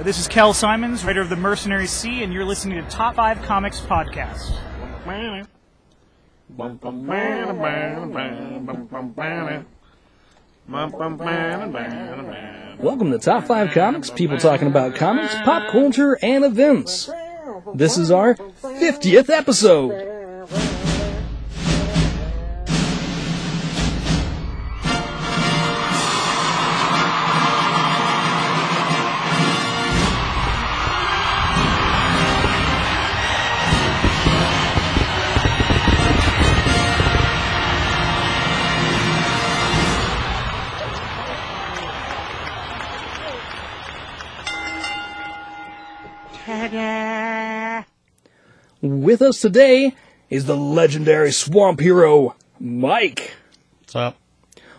This is Kel Symons, writer of The Mercenary Sea, and you're listening to Top 5 Comics Podcast. Welcome to Top 5 Comics, people talking about comics, pop culture, and events. This is our 50th episode. With us today is the legendary swamp hero, Mike. What's up?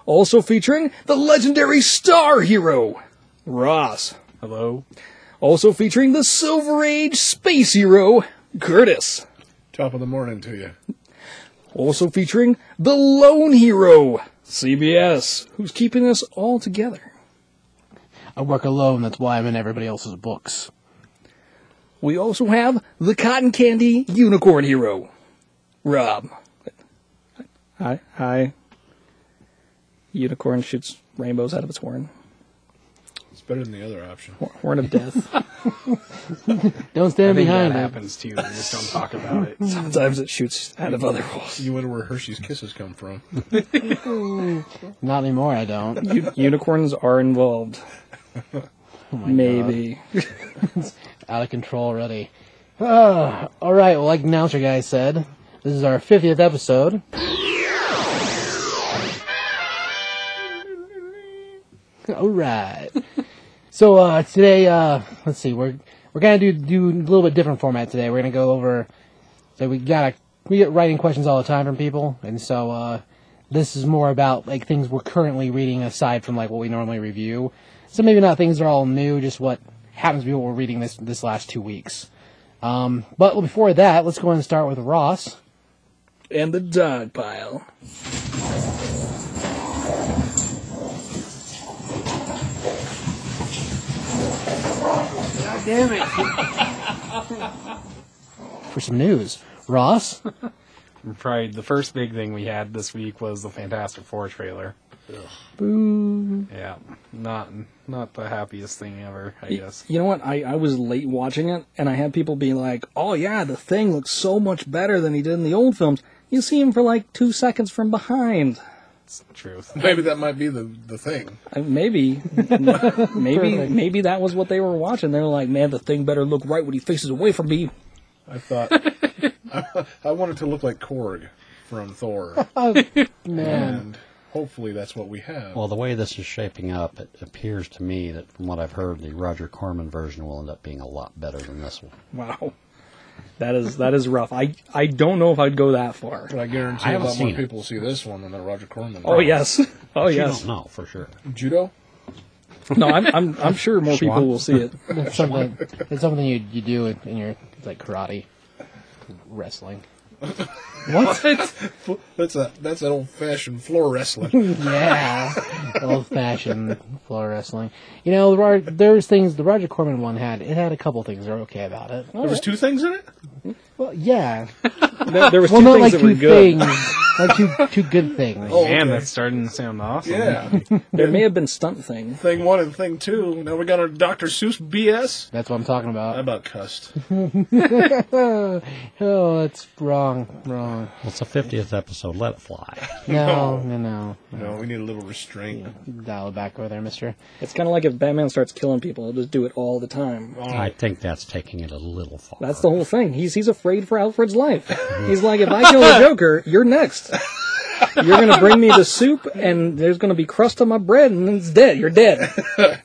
Also featuring the legendary star hero, Ross. Hello. Also featuring the Silver Age space hero, Curtis. Top of the morning to you. Also featuring the lone hero, CBS, who's keeping us all together. I work alone, that's why I'm in everybody else's books. We also have the cotton candy unicorn hero, Rob. Hi, hi. Unicorn shoots rainbows out of its horn. It's better than the other option. Horn of death. Don't stand I think behind that it. happens to You just don't talk about it. Sometimes it shoots out of other holes. You wonder where Hershey's Kisses come from. Not anymore, I don't. U- unicorns are involved. Oh my Maybe. Out of control already. Uh, Alright, well, like Announcer Guy said, this is our 50th episode. Alright. So, uh, today, uh, let's see, we're, we're gonna do, do a little bit different format today. We're gonna go over, so we gotta, we get writing questions all the time from people, and so, uh, this is more about, like, things we're currently reading aside from, like, what we normally review. So maybe not things that are all new, just what happens to be what we're reading this, this last two weeks. Um, but before that, let's go ahead and start with Ross. And the dog pile. God damn it! For some news. Ross? Probably the first big thing we had this week was the Fantastic Four trailer. Boo. Yeah, not not the happiest thing ever. I guess. You know what? I, I was late watching it, and I had people being like, oh yeah, the thing looks so much better than he did in the old films. You see him for like two seconds from behind. It's the truth. Maybe that might be the, the thing. Uh, Maybe, maybe, maybe that was what they were watching. They were like, "Man, the thing better look right when he faces away from me." I thought I, I wanted to look like Korg from Thor, Man. and hopefully that's what we have. Well, the way this is shaping up, it appears to me that from what I've heard, the Roger Corman version will end up being a lot better than this one. Wow, that is that is rough. I I don't know if I'd go that far. but I guarantee I a haven't lot more seen it. people will see this one than the Roger Corman. Oh yes, oh You yes. don't for sure. Judo. No, I'm I'm I'm sure more people will see it. It's something, it's something you, you do in in your, it's like karate, wrestling. What? that's a that's an old fashioned floor wrestling. Yeah. Old fashioned floor wrestling. You know, there are, there's things, the Roger Corman one had, it had a couple things that are okay about it. there was two things in it. Well, yeah. There, there was Well, two not things like that were two good. things. Like two, two good things. Oh, Man, okay. that's starting to sound awesome. Yeah, There may have been stunt thing. thing one and thing two. Now we got our Dr. Seuss BS. That's what I'm talking I about. about cussed. Oh, that's wrong, wrong. Well, it's the 50th episode. Let it fly. No, no, no. No, we need a little restraint. Dial it back over there, mister. It's kind of like if Batman starts killing people, he'll just do it all the time. Oh. I think that's taking it a little far. That's the whole thing. He's he's afraid for Alfred's life. He's like, if I kill the Joker, you're next. You're gonna bring me the soup, and there's gonna be crust on my bread, and then it's dead. You're dead.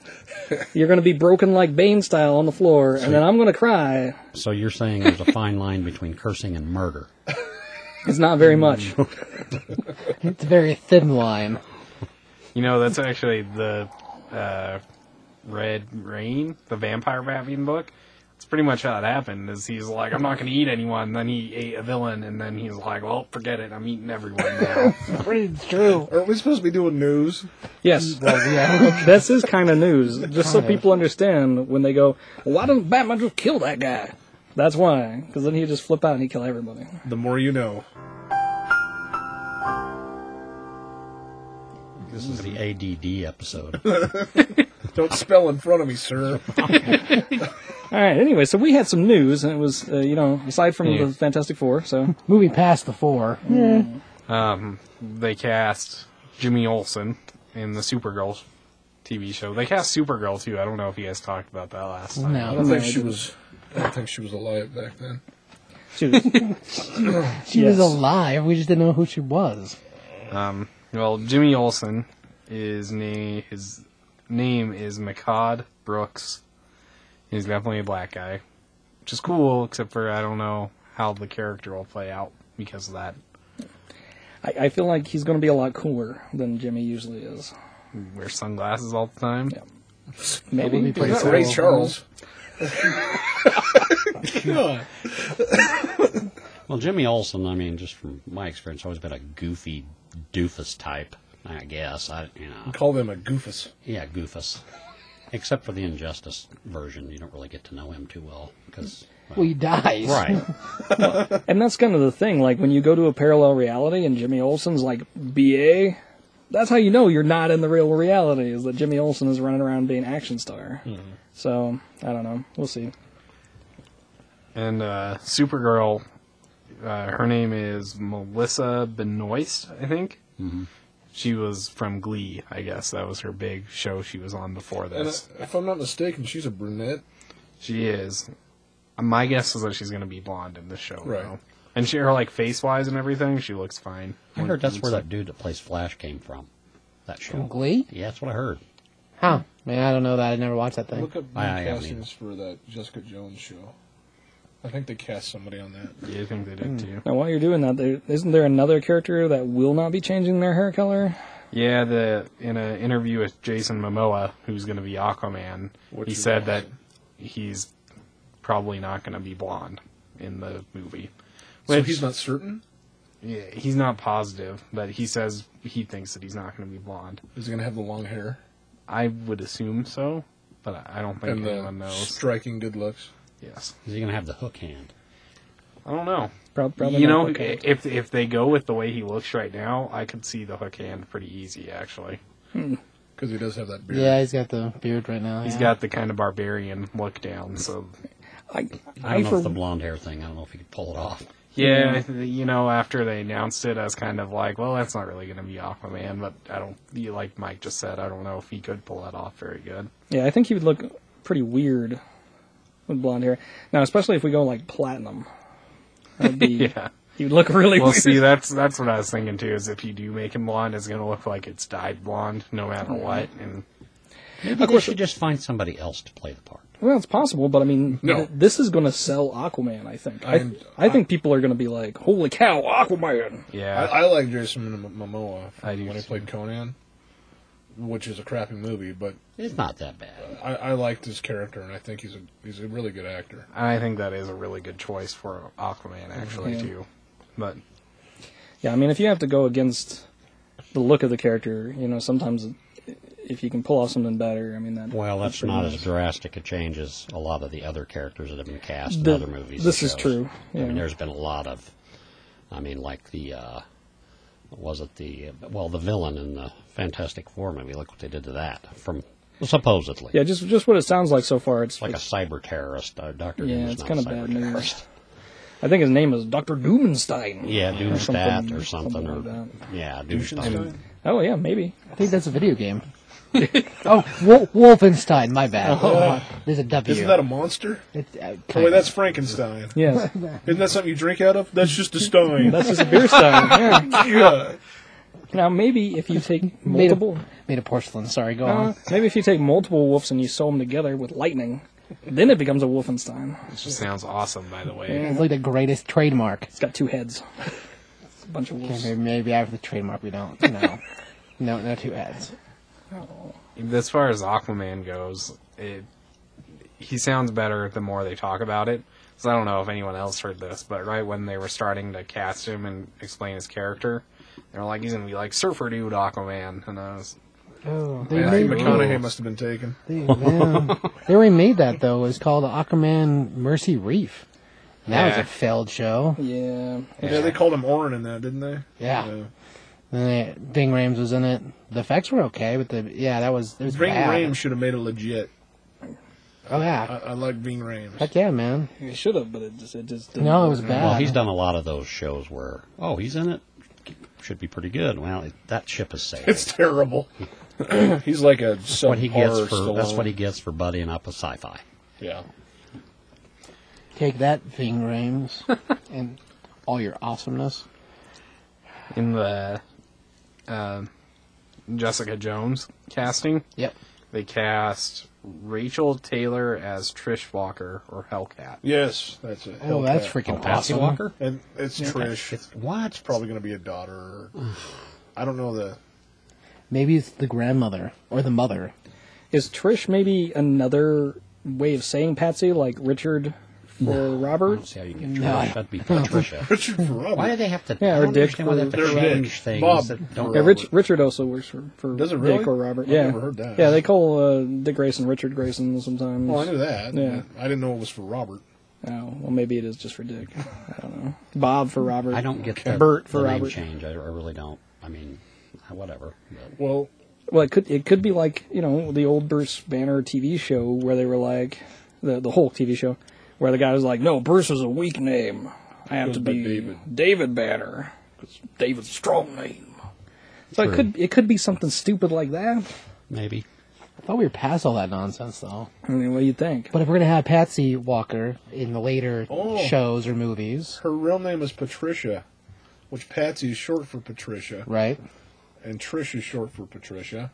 You're gonna be broken like Bane style on the floor, and then I'm gonna cry. So you're saying there's a fine line between cursing and murder. It's not very much. It's a very thin line. You know, that's actually the uh, Red Rain, the Vampire Batman book. It's It's pretty much how it happened. Is he's like, I'm not going to eat anyone. Then he ate a villain, and then he's like, well, forget it. I'm eating everyone now. It's true. Are we supposed to be doing news? Yes, Well, yeah. this is kind of news. Just so Kind of. people understand when they go, well, why doesn't Batman just kill that guy? That's why, because then he'd just flip out and he'd kill everybody. The more you know. This is the ADD episode. Don't spell in front of me, sir. All right. Anyway, so we had some news, and it was, uh, you know, aside from Yeah. the Fantastic Four. So Moving past the four. um, they cast Jimmy Olsen in the Supergirl TV show. They cast Supergirl too. I don't know if you guys talked about that last time. I No. don't think she was. I don't think she was alive back then. she was, She Yes. was alive. We just didn't know who she was. Um, well, Jimmy Olsen is na- his name is Mehcad Brooks. He's definitely a black guy, which is cool. Except for I don't know how the character will play out because of that. I, I feel like he's going to be a lot cooler than Jimmy usually is. Wears sunglasses all the time. Yeah. Maybe. He plays pretty Not. Ray Charles. God. well, Jimmy Olsen, I mean, just from my experience, always been a goofy doofus type. I guess I, you know, Call them a goofus. yeah, goofus. Except for the Injustice version, you don't really get to know him too well because, Well, he dies. right? And that's kind of the thing. Like when you go to a parallel reality and Jimmy Olsen's like BA, that's how you know you're not in the real reality. Is that Jimmy Olsen is running around being action star. So I don't know. We'll see. And uh, Supergirl, uh, her name is Melissa Benoist, I think. Mm-hmm. She was from Glee, I guess. That was her big show she was on before this. uh, if I'm not mistaken, she's a brunette. She is. My guess is that she's going to be blonde in this show. Right. though. And she, her like face wise and everything, she looks fine. I heard that's where that dude that plays Flash came from. That show. From Glee? Yeah, that's what I heard. Huh. Man, I don't know that. I never watched that thing. Look up I- I new haven't castings for that Jessica Jones show. I think they cast somebody on that. Yeah, I think they did too. Now while you're doing that, there, isn't there another character that will not be changing their hair color? Yeah, the in an interview with Jason Momoa, who's going to be Aquaman, What's he said that he's probably not going to be blonde in the movie. So Which- he's not certain. Yeah, he's not positive, but he says he thinks that he's not going to be blonde. Is he gonna have the long hair I would assume so, but I I don't think and anyone the knows. striking good looks? Yes, Is he going to have the hook hand? I don't know. Prob- Probably you know, if if they go with the way he looks right now, I could see the hook hand pretty easy. Actually, hmm. Because he does have that beard. Yeah, he's got the beard right now. he's yeah. got the kind of barbarian look down. So I, I I, don't know for, if the blonde hair thing. I don't know if he could pull it off. yeah, you know, after they announced it, I was kind of like, well, that's not really going to be Aquaman. But I don't, you like Mike just said, I don't know if he could pull that off very good. yeah, I think he would look pretty weird with blonde hair. Now, especially if we go like platinum, that'd be Yeah. he would look really Well, weird. see, that's that's what I was thinking too. Is if you do make him blonde, it's going to look like it's dyed blonde, no matter oh, what. And Maybe they should just find somebody else to play the part. Well, it's possible, but I mean, No. th- this is going to sell Aquaman. I think. I, I'm- I think people are going to be like, "Holy cow, Aquaman!" yeah, I, I like Jason Mom- Momoa I do when he played Conan, which is a crappy movie, but It's not that bad. I, I liked his character, and I think he's a he's a really good actor. I think that is a really good choice for Aquaman, actually Yeah. too. But Yeah, I mean, if you have to go against the look of the character, you know, sometimes if you can pull off something better, I mean, that. Well, that's pretty not nice. as drastic a change as a lot of the other characters that have been cast in other movies. this is shows. true, I mean, there's been a lot of. I mean, like the. Uh, what was it the well the villain in the Fantastic Four movie? Look what they did to that. From supposedly, Yeah, just just what it sounds like so far. It's like a cyber terrorist. Uh, Doctor Yeah, Doom is it's kinda a cyber bad news. I think his name is Doctor Doomenstein. Yeah, Doomstat something- or something, or something like yeah, Doomstat. Duschenstein? Oh yeah, maybe. I think that's a video game. oh, Wol- Wolfenstein. My bad. There's a W. Isn't that a monster? It, uh, Oh wait, that's Frankenstein. Yes, Isn't that something you drink out of? That's just a stein. that's just a beer stein. Yeah. yeah. Now maybe if you take made multiple, of, made of porcelain. Sorry, go uh, on. maybe if you take multiple wolves and you sew them together with lightning, then it becomes a Wolfenstein. it just sounds awesome, by the way. It's like the greatest trademark. It's got two heads. It's a bunch of wolves. Maybe, maybe after the trademark we don't. No, no, no two heads. As far as Aquaman goes, it, he sounds better the more they talk about it. So I don't know if anyone else heard this, but right when they were starting to cast him and explain his character, they were like, "He's gonna be like Surfer Dude Aquaman," and I was, Oh, they Yeah, made McConaughey must have been taken. They, yeah. they already made that though. It was called Aquaman Mercy Reef. That was a failed show. Yeah. Yeah, they called him Orin in that, didn't they? Yeah. And they, Ving Rhames was in it. The effects were okay, but the yeah, that was it was Ving bad. Rhames should have made it legit. Oh yeah, I, I like Ving Rhames. heck yeah, man. He should have, but it just it just didn't No, it was work. bad. Well, he's done a lot of those shows where, oh, he's in it, should be pretty good. Well, it, that ship has sailed. It's terrible. He's like a That's what he gets subpar for. That's what he gets for buddying up with sci-fi. Yeah. Take that, Ving Rhames, and all your awesomeness. in the uh, Jessica Jones casting, Yep. they cast Rachael Taylor as Trish Walker or Hellcat. Yes, that's it. Oh, that's freaking Patsy awesome. Walker. And it's Trish. It's What? probably going to be a daughter. I don't know the. Maybe it's the grandmother or the mother. Is Trish maybe another way of saying Patsy, like Richard for I don't Robert? see how you get No. That'd be Patricia. Richard for Robert. Why do they have to? Yeah, or Dick understand why they have to for- change Dick. things Bob that don't. Yeah, Rich, Richard also works for, for Does it Dick really? or Robert. I've yeah, never heard that. Yeah, they call uh, Dick Grayson Richard Grayson sometimes. Well, I knew that. Yeah. I didn't know it was for Robert. Oh, well, maybe it is just for Dick. I don't know. Bob for Robert. I don't get the, Bert for the name Robert. change. I, I really don't. I mean, whatever. But Well, Well, it could it could be like you know the old Bruce Banner TV show where they were like the the Hulk TV show where the guy was like, no, Bruce is a weak name. I have to be David. David, Banner because David's a strong name. So it could it could be something stupid like that. maybe. I thought we were past all that nonsense though. I mean, what do you think? But if we're gonna have Patsy Walker in the later Oh. shows or movies, her real name is Patricia, which Patsy is short for Patricia, right? and Trish is short for Patricia.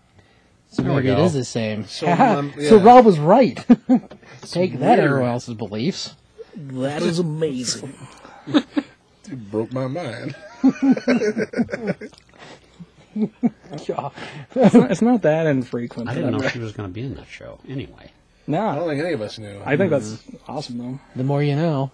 So There maybe it is the same. So, So, um, so. Rob was right. Take that, weird. everyone else's beliefs. That is amazing. It broke my mind. Yeah. it's, not, it's not that infrequent. I that didn't know she was going to be in that show. Anyway, No, I don't think any of us knew. I think that's awesome though. The more you know.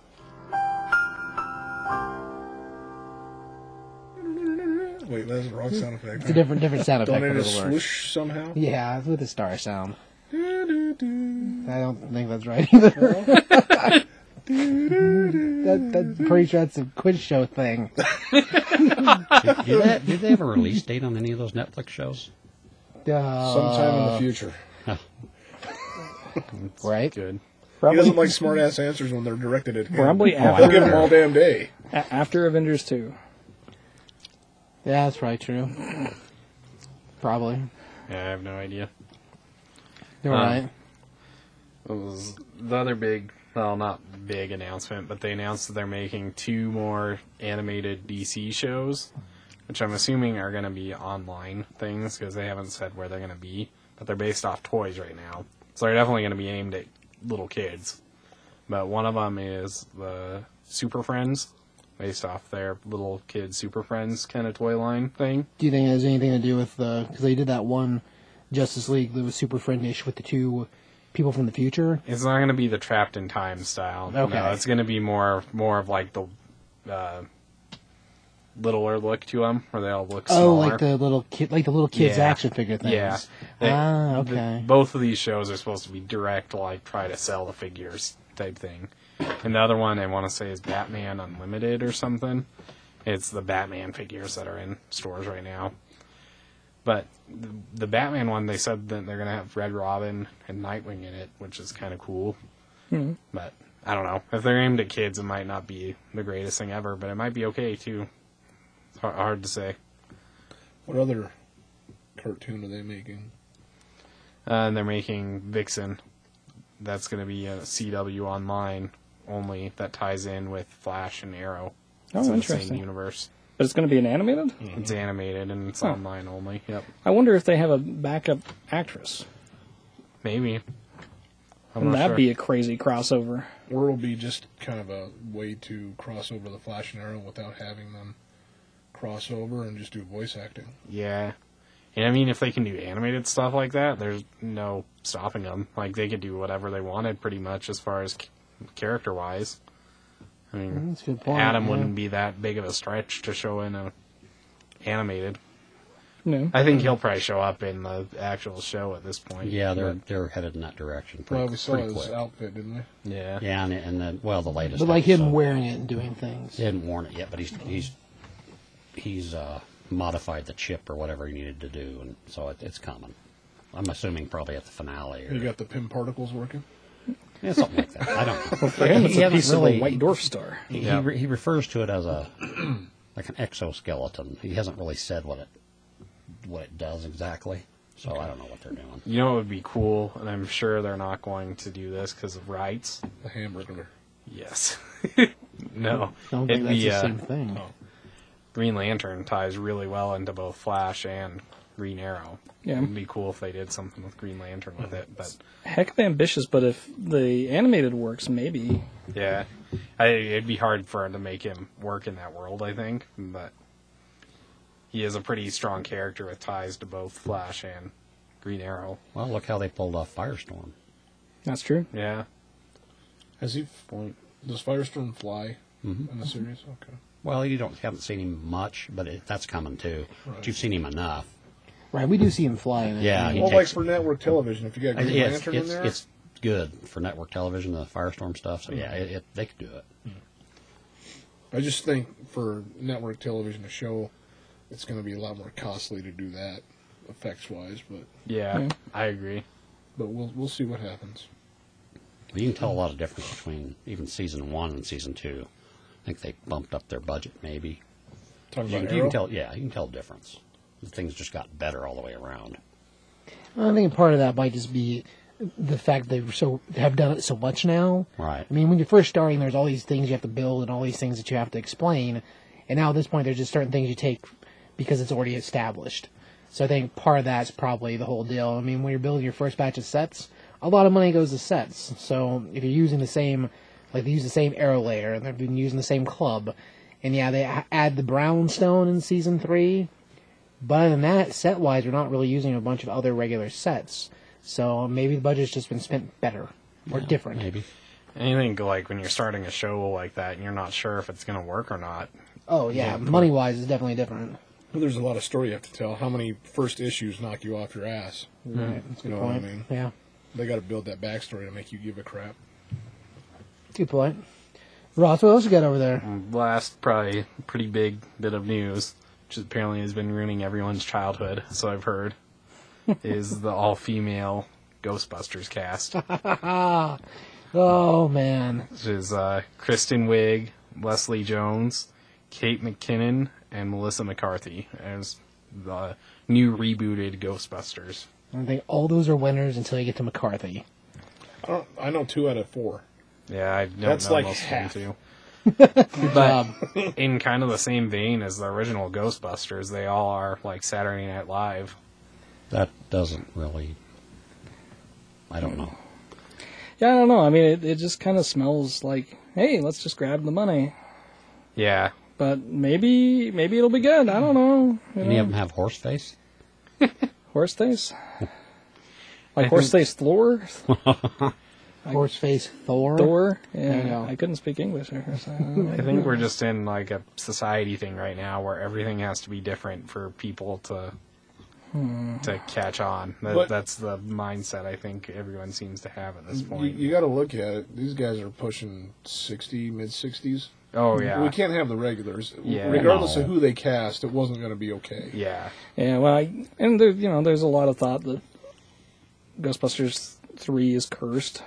Wait, that's the wrong sound effect. It's a different different sound effect, Don't but it it'll work. swoosh somehow? Yeah, with the star sound. Do-do-do. I don't think that's right either. that, that's pretty sure that's a quiz show thing. did, did, they, did they have a release date on any of those Netflix shows? Uh, Sometime in the future. right? Good. He doesn't like smart ass answers when they're directed at him. probably after. I'll give him all damn day. a- after Avengers two. Yeah, that's probably true. Probably. Yeah, I have no idea. You're Um, right. It was the other big, well, not big announcement, but they announced that they're making two more animated DC shows, which I'm assuming are going to be online things because they haven't said where they're going to be, but they're based off toys right now. So they're definitely going to be aimed at little kids. But one of them is the Super Friends, based off their little kid Super Friends kind of toy line thing. Do you think it has anything to do with the? Because they did that one Justice League that was super friendish with the two people from the future. It's not going to be the trapped in time style. Okay. No, it's going to be more more of like the uh, littler look to them, where they all look Oh, like the little kid, like the little kids Yeah. action figure things. Yeah. They- ah, the- okay. both of these shows are supposed to be direct, like try to sell the figures type thing. And the other one I want to say is Batman Unlimited or something. It's the Batman figures that are in stores right now. But the, the Batman one, they said that they're gonna have Red Robin and Nightwing in it, which is kind of cool. But I don't know if they're aimed at kids, it might not be the greatest thing ever, but it might be okay too. It's hard, hard to say. What other cartoon are they making? Uh, and they're making Vixen. That's going to be a CW online only that ties in with Flash and Arrow. Oh, It's in the interesting. same universe. But it's going to be an animated. Mm-hmm. It's animated and it's Huh. online only. Yep. I wonder if they have a backup actress. Maybe. I'm Wouldn't that sure. be a crazy crossover? Or it'll be just kind of a way to cross over the Flash and Arrow without having them cross over and just do voice acting. Yeah. And I mean, if they can do animated stuff like that, there's no stopping them. Like they could do whatever they wanted, pretty much, as far as character wise. I mean, That's a good point. Adam yeah. wouldn't be that big of a stretch to show in a animated. No. I think he'll probably show up in the actual show at this point. Yeah, they're But, they're headed in that direction. Pretty, Well, we saw pretty his quick. outfit, didn't we? yeah. Yeah, and, and then well, the latest. But like him episode. wearing it and doing things. He hadn't worn it yet, but he's he's he's uh, modified the chip or whatever he needed to do, and so it, it's coming. I'm assuming probably at the finale or You got the pin particles working. Yeah, something like that. I don't know. For him, it's He a hasn't piece of a white dwarf star. He, Yeah. he, re- he refers to it as a like an exoskeleton. He hasn't really said what it what it does exactly, so I don't know what they're doing. You know it would be cool, and I'm sure they're not going to do this because of rights. The hamburger. Yes. no. I don't think It'd that's be the uh, same thing. Green Lantern ties really well into both Flash and Green Arrow. Yeah. It'd be cool if they did something with Green Lantern with it, but Heck of ambitious, but if the animated works, maybe. yeah, I, it'd be hard for him to make him work in that world. I think, but he is a pretty strong character with ties to both Flash and Green Arrow. Well, look how they pulled off Firestorm. That's true. Yeah, Has he? point. Does Firestorm fly Mm-hmm. in the series? Okay. Well, you don't haven't seen him much, but it, that's coming too. But you've seen him enough. Right, we do see him fly in it. Yeah, he Well, like for network television, if you got Green yeah, it's, Lantern it's, in there, it's good for network television, the Firestorm stuff. So yeah, it, it, they could do it. I just think for network television to show, it's going to be a lot more costly to do that, effects wise. But Yeah, Yeah. I agree. but we'll we'll see what happens. But you can tell a lot of difference between even season one and season two. I think they bumped up their budget, maybe. Talking You, about you Arrow. can tell, yeah, you can tell a difference. Things just got better all the way around. I think part of that might just be the fact they so have done it so much now. Right. I mean, when you're first starting, there's all these things you have to build and all these things that you have to explain. And now at this point, there's just certain things you take because it's already established. So I think part of that's probably the whole deal. I mean, when you're building your first batch of sets, a lot of money goes to sets. So if you're using the same, like they use the same arrow layer and they've been using the same club, and yeah, they add the brownstone in season three. But other than that, set wise, we're not really using a bunch of other regular sets. So maybe the budget's just been spent better or different. Maybe. And you think like when you're starting a show like that and you're not sure if it's going to work or not. Oh yeah, money wise is definitely different. Well, there's a lot of story you have to tell. How many first issues knock you off your ass? Right, that's a You good know what I point. mean? Yeah, They got to build that backstory to make you give a crap. good point. Ross, what else you got over there? Mm, last probably pretty big bit of news, which apparently has been ruining everyone's childhood, so I've heard, is the all-female Ghostbusters cast, Oh man, which is uh, Kristen Wiig, Leslie Jones, Kate McKinnon, and Melissa McCarthy as the new rebooted Ghostbusters. I think all those are winners until you get to McCarthy. I don't. I know two out of four. Yeah, I don't That's know like most half. of them too. Job. But um, in kind of the same vein as the original Ghostbusters, they all are like Saturday Night Live. That doesn't really. I don't know. Yeah, I don't know. I mean, it, it just kind of smells like, hey, let's just grab the money. Yeah, But maybe, maybe it'll be good. I don't know. You Any know, of them have horse face? horse face, I like horse think- face Thor. Horseface Thor. Thor. There you Yeah, go. I couldn't speak English. There, so I. I think we're just in like a society thing right now where everything has to be different for people to hmm. to catch on. That, that's the mindset I think everyone seems to have at this You, point. you got to look at it. These guys are pushing sixty, mid sixties. oh yeah, We can't have the regulars. Yeah. Regardless No. of who they cast, it wasn't going to be okay. yeah, Yeah, well, I, and there, you know, there's a lot of thought that Ghostbusters three is cursed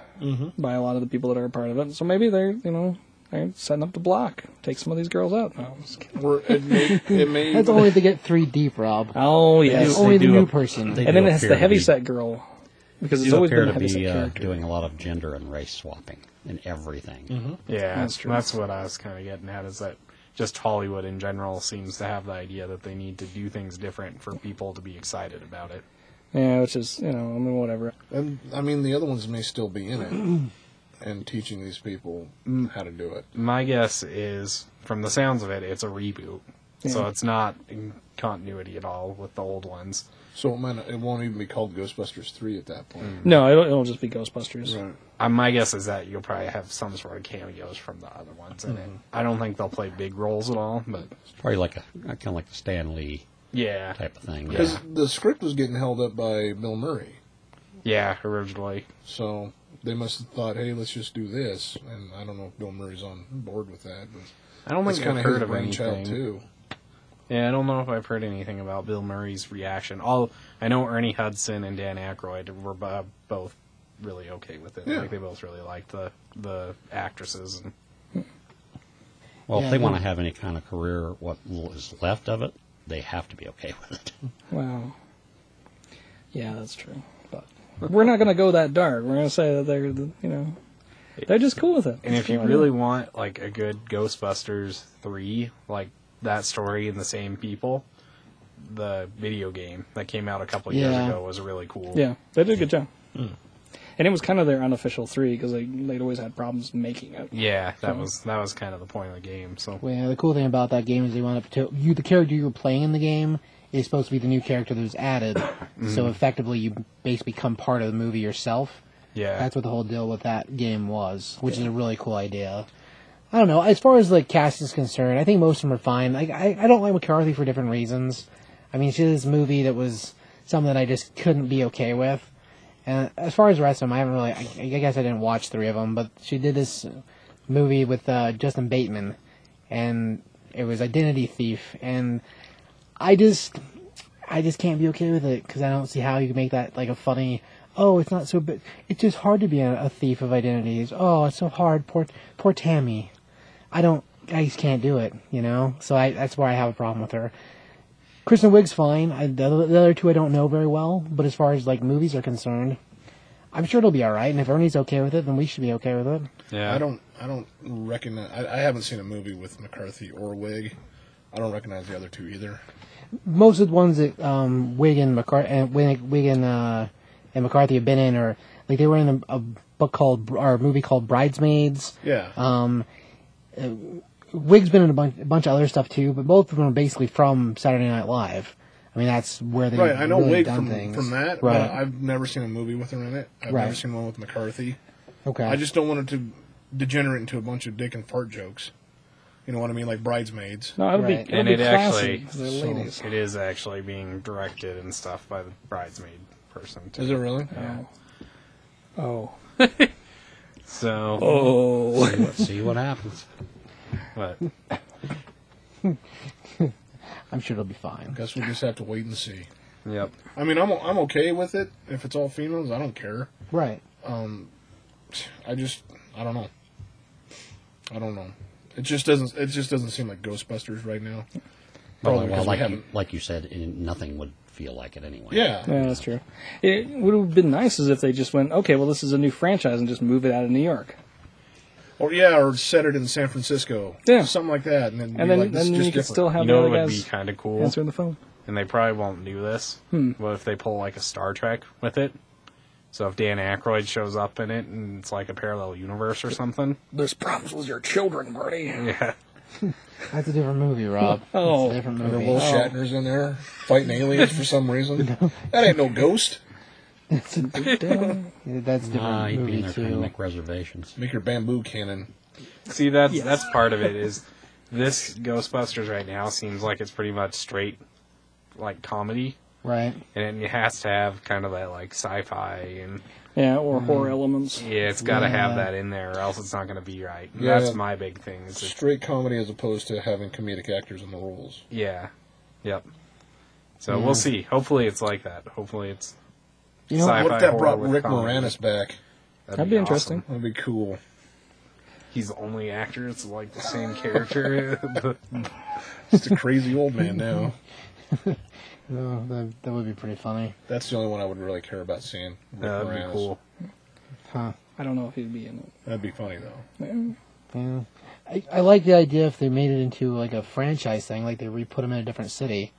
by a lot of the people that are a part of it. So maybe they're, you know, they're setting up the block, take some of these girls out. No, I'm just kidding. We're, it may, it may That's only to get three deep, Rob. Oh yes, only the new a- person. and then do it has the to heavy set girl because it's always been a to heavy set be uh, character. doing a lot of gender and race swapping in everything. yeah. That's true. That's what I was kind of getting at. Is that just Hollywood in general seems to have the idea that they need to do things different for people to be excited about it. Yeah, which is you know, I mean, whatever. And I mean, the other ones may still be in it, and teaching these people mm. how to do it. My guess is, from the sounds of it, it's a reboot. So Yeah. it's not in continuity at all with the old ones. So it, might not, it won't even be called Ghostbusters 3 at that point. Mm. No, it'll, it'll just be Ghostbusters. Right. Uh, my guess is that you'll probably have some sort of cameos from the other ones in it. Mm-hmm. I don't think they'll play big roles at all, but Probably like a kind of like the Stan Lee yeah, type of thing. Because Yeah. the script was getting held up by Bill Murray. yeah, originally. So they must have thought, hey, let's just do this. And I don't know if Bill Murray's on board with that. But I don't think kind I've of heard of anything. too. Yeah, I don't know if I've heard anything about Bill Murray's reaction. All I know, Ernie Hudson and Dan Aykroyd were bo- both really okay with it. Yeah. Like they both really liked the the actresses. And Well, Yeah, if they want to have any kind of career, what is left of it, they have to be okay with it. Wow. Yeah, that's true. But we're not going to go that dark. We're going to say that they're, you know, they're just cool with it. and if you cool. really want like a good Ghostbusters three, like that story and the same people, the video game that came out a couple years Yeah. ago was really cool. yeah, they did a good job. Hmm. And it was kind of their unofficial three because they they'd always had problems making it. Yeah, that So- was that was kind of the point of the game. So Well, yeah, the cool thing about that game is they wound up to you. The character you were playing in the game is supposed to be the new character that was added. Mm-hmm. So effectively, you basically become part of the movie yourself. yeah, That's what the whole deal with that game was, which is a really cool idea. I don't know. As far as the cast is concerned, I think most of them are fine. Like I, I don't like McCarthy for different reasons. I mean, she did this movie that was something that I just couldn't be okay with. And as far as the rest of them, I haven't really. I, I guess I didn't watch three of them, but she did this movie with uh, Justin Bateman, and it was Identity Thief, and I just, I just can't be okay with it because I don't see how you can make that like a funny. Oh, it's not so. But it's just hard to be a, a thief of identities. Oh, it's so hard. Poor, poor Tammy. I don't. I just can't do it. You know. So I. That's why I have a problem with her. Kristen Wiig's fine. I, the, other, the other two I don't know very well, but as far as like movies are concerned, I'm sure it'll be all right. And if Ernie's okay with it, then we should be okay with it. yeah. I don't. I don't recognize. I, I haven't seen a movie with McCarthy or Wiig. I don't recognize the other two either. most of the ones that um, Wiig and McCarthy and Wiig, Wiig and, uh, and McCarthy have been in are like they were in a, a book called or a movie called Bridesmaids. Yeah. Um, uh, Wiig's been in a bunch, a bunch of other stuff too, but both of them are basically from Saturday Night Live. I mean, that's where they've right. I know really Wiig from things. from that. Right. But I've never seen a movie with her in it. I've Right. never seen one with McCarthy. okay. I just don't want it to degenerate into a bunch of dick and fart jokes. You know what I mean? Like bridesmaids. No, it'll Right. be it'll and be it classy actually 'cause they're so- it is actually being directed and stuff by the bridesmaid person too. Is it really? Oh. So, Oh. Let's see what happens. But I'm sure it'll be fine. Guess we'll just have to wait and see. yep. I mean, I'm I'm okay with it if it's all females. I don't care. Right. Um, I just I don't know. I don't know. It just doesn't. It just doesn't seem like Ghostbusters right now. Well, Probably well because we like, you, like you said, nothing would feel like it anyway. Yeah. Yeah, that's true. It would have been nice as if they just went, okay, well, this is a new franchise and just move it out of New York. Or yeah, or set it in San Francisco. Yeah. Something like that, and then, And then, like, this and is then just you could still have You the know, other it would be guys kind of cool, answering the phone. and they probably won't do this. Hmm. But if they pull like a Star Trek with it, so if Dan Aykroyd shows up in it and it's like a parallel universe or something, There's problems with your children, Marty. yeah, That's a different movie, Rob. Oh. That's a different movie. Will Shatner's in there fighting aliens for some reason. That ain't no ghost. That's a different Ah, he'd be in movie there trying to too. make reservations. Make your bamboo cannon. See, that's that's part of it. Is this Ghostbusters right now seems like it's pretty much straight like comedy, Right. and it has to have kind of that like sci-fi and Yeah, or horror elements. yeah, it's got to have Yeah. that in there, or else it's not going to be right. And Yeah. That's my big thing. Is it, Straight comedy as opposed to having comedic actors in the roles. yeah, yep. So we'll see. Hopefully, it's like that. Hopefully, it's You know, What if that brought Rick comedy. Moranis back? That'd be interesting. That'd be cool. He's the only actor that's like the same character. Just a crazy old man now. oh, that, that would be pretty funny. That's the only one I would really care about seeing. Rick That'd be cool. Huh. I don't know if he'd be in it. That'd be funny though. Yeah. I, I like the idea if they made it into like a franchise thing, like they re-put them in a different city.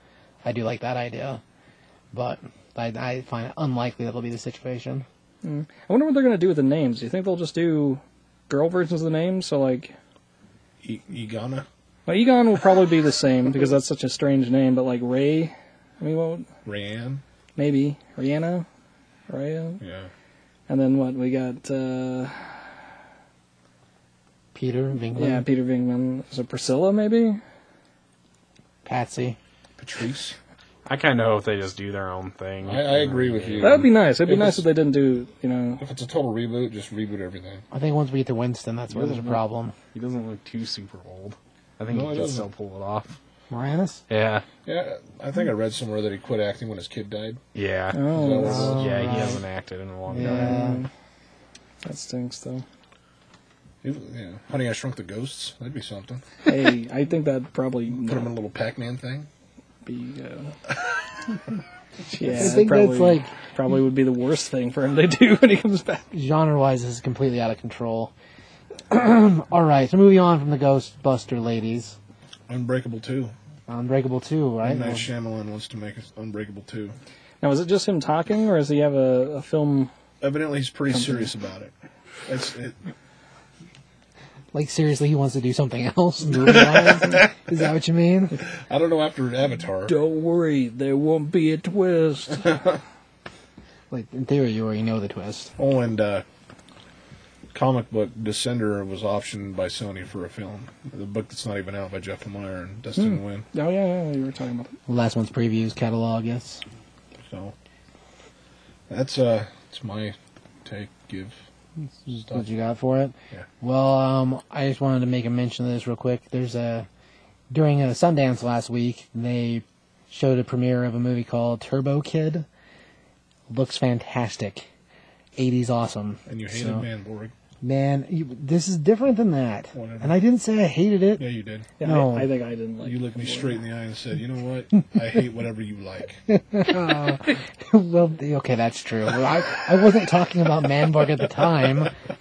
I do like that idea, but I, I find it unlikely that'll be the situation. I wonder what they're going to do with the names. Do you think they'll just do girl versions of the names? So, like, E- Egana, well, Egon will probably be the same because that's such a strange name, but like Ray, I mean, what would, Rayanne. maybe Rihanna, Raya, Yeah. and then what we got? Uh, Peter Venkman, yeah, Peter Venkman. So Priscilla? Maybe. Patsy. Patrice. I kind of hope they just do their own thing. I, I agree with you. That would be nice. It'd be If nice it's- if they didn't do. You know. If it's a total reboot, just reboot everything. I think once we get to Winston, that's where there's a problem. He doesn't look too super old. I think No, he he can doesn't. still pull it off. Moranis? Yeah, Yeah, I think I read somewhere that he quit acting when his kid died. yeah, Oh, Is that oh, what it was? yeah. He hasn't acted in a long time. Yeah. that stinks though. He, yeah. Honey, I Shrunk the Ghosts. That'd be something. hey, I think that probably Put him in a little Pac-Man thing. Be. Uh, yeah, I think probably, that's like probably would be the worst thing for him to do when he comes back. genre wise this is completely out of control. All right, so moving on from the Ghostbuster ladies, Unbreakable 2. Unbreakable two, right? M. Night Shyamalan wants to make Unbreakable 2. Now, is it just him talking, or does he have a, a film? Evidently, he's pretty serious about it. It's, it. Like seriously, he wants to do something else. movie-wise? is that what you mean? I don't know after Avatar. Don't worry, there won't be a twist. Like in theory, you already know the twist. Oh, and uh, comic book Descender was optioned by Sony for a film. The book that's not even out by Jeff Lemire and Dustin Nguyen. oh yeah, yeah, you were talking about. The last one's previews catalog, yes. So that's uh, that's my take. Give What you got for it? Yeah. Well, um, I just wanted to make a mention of this real quick. There's a during a Sundance last week, they showed a premiere of a movie called Turbo Kid. Looks fantastic. 80s awesome. and you hated So- Manborg. Man, you, this is different than that. Whatever. And I didn't say I hated it. Yeah, you did. Yeah, No. I, I think I didn't like. You looked me straight in the eye and said, "You know what? I hate whatever you like." well, okay, that's true. Well, I, I wasn't talking about Manborg at the time.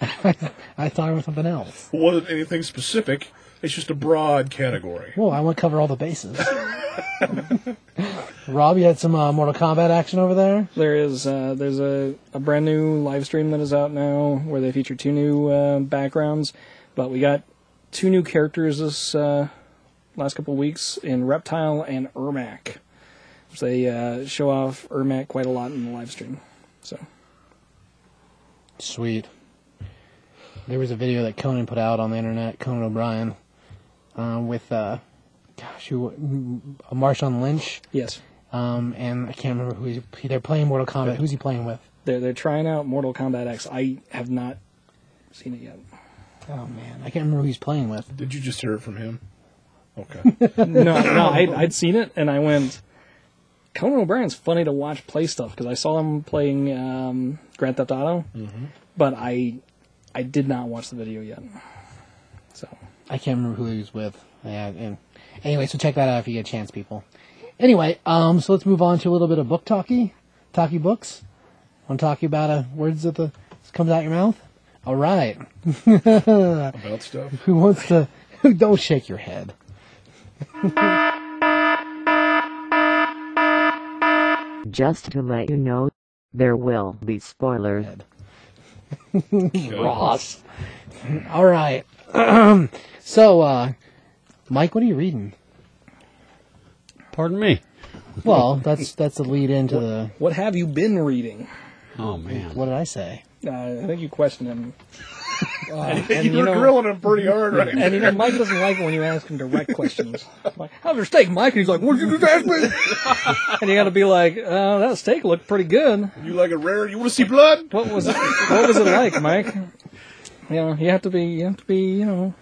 I thought it was something else. It wasn't anything specific. It's just a broad category. Well, I want to cover all the bases. Rob, you had some uh, Mortal Kombat action over there? There is uh, there's a, a brand new live stream that is out now where they feature two new uh, backgrounds, but we got two new characters this uh, last couple of weeks in Reptile and Ermac. So they uh, show off Ermac quite a lot in the live stream. So Sweet. There was a video that Conan put out on the internet, Conan O'Brien, uh, with, uh, gosh, who, uh, Marshawn Lynch, yes, um, and I can't remember who he's, they're playing Mortal Kombat. Who's he playing with? they're they're trying out Mortal Kombat X. I have not seen it yet. Oh man, I can't remember who he's playing with. Did you just hear it from him? Okay. no, no, I'd, I'd seen it and I went. Conan O'Brien's funny to watch play stuff because I saw him playing um, Grand Theft Auto, but I I did not watch the video yet. So I can't remember who he was with. Yeah, and anyway, so check that out if you get a chance, people. Anyway, um, so let's move on to a little bit of book talky, talky books. Want to talk about uh, words that the comes out your mouth? All right. About stuff. Who wants to? Don't shake your head. Just to let you know, there will be spoilers. Ross. All right. so, uh, Mike, what are you reading? Pardon me. Well, that's that's the lead into the. what have you been reading? Oh man. What did I say? Uh, I think you questioned him. Uh, and, you you were know, grilling him pretty hard right and you know, Mike doesn't like it when you ask him direct questions. Like, how's your steak, Mike? And he's like, what did you just ask me? and you got to be like, uh, that steak looked pretty good. You like it rare? You want to see blood? What was it? What was it like, Mike? You know, you have to be, you have to be, you know,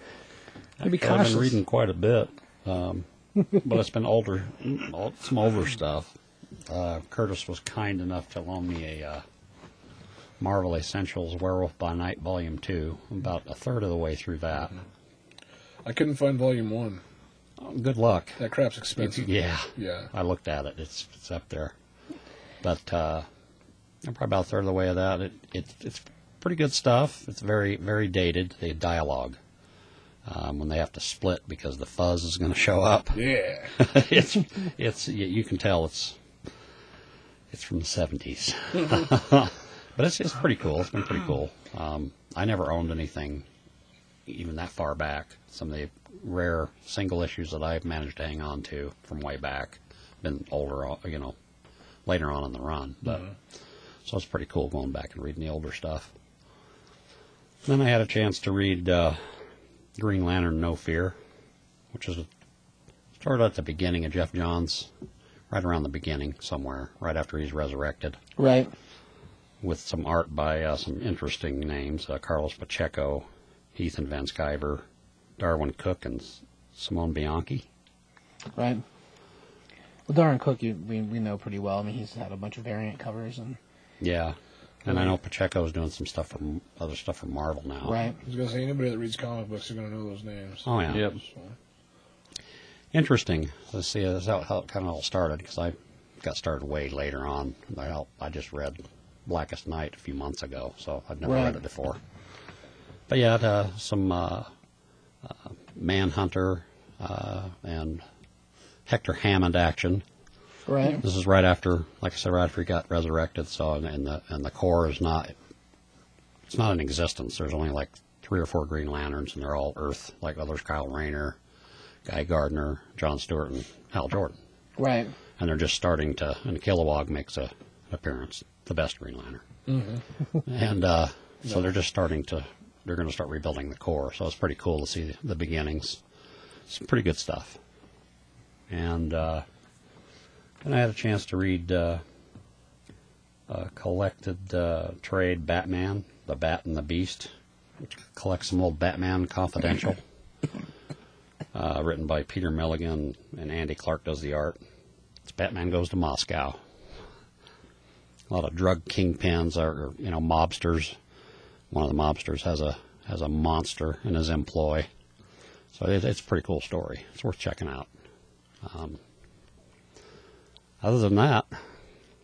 to be I've been reading quite a bit, um, but it's been older, some older stuff. Uh, Curtis was kind enough to loan me a uh, Marvel Essentials Werewolf by Night Volume 2. About a third of the way through that. I couldn't find volume one. Good luck. That crap's expensive. Yeah. Yeah. I looked at it. It's it's up there. But uh, I'm probably about a third of the way of that. It, it it's pretty good stuff. It's very very dated. The dialogue um, when they have to split because the fuzz is going to show up. Yeah. it's it's you can tell it's it's from the seventies. but it's it's pretty cool. It's been pretty cool. Um, I never owned anything even that far back. Some of the rare single issues that I've managed to hang on to from way back, been older, uh, you know, later on in the run. But so it's pretty cool going back and reading the older stuff. Then I had a chance to read uh, Green Lantern No Fear, which is started at the beginning of Geoff Johns, right around the beginning somewhere, right after he's resurrected, Right. with some art by uh, some interesting names: uh, Carlos Pacheco, Ethan Van Sciver, Darwyn Cooke, and Simone Bianchi. Right. Well, Darwyn Cooke, you, we we know pretty well. I mean, he's had a bunch of variant covers and Yeah, and I know Pacheco's doing some stuff from other stuff from Marvel now. right. I was gonna say anybody that reads comic books is gonna know those names. Oh yeah. Yep. So, Interesting. Let's see. That's how, how it kind of all started because I got started way later on. I, I just read Blackest Night a few months ago, so I'd never Right. read it before. But yeah, uh, some uh, uh, Manhunter uh, and Hector Hammond action. Right. This is right after, like I said, right after he got resurrected. So and, and the and the Corps is not it's not in existence. There's only like three or four Green Lanterns, and they're all Earth. Like others, Kyle Rayner, Guy Gardner, John Stewart, and Hal Jordan. Right. And they're just starting to. And Kilowog makes a, an appearance, the best Green Lantern. and uh, so they're just starting to. They're going to start rebuilding the Corps. So it's pretty cool to see the beginnings. Some pretty good stuff. And uh, and I had a chance to read uh, a collected uh, trade Batman, The Bat and the Beast, which collects some old Batman Confidential, uh, written by Peter Milligan and Andy Clark does the art. It's Batman Goes to Moscow. A lot of drug kingpins or you know mobsters. One of the mobsters has a has a monster in his employ, so it, it's a pretty cool story. It's worth checking out. Um, other than that,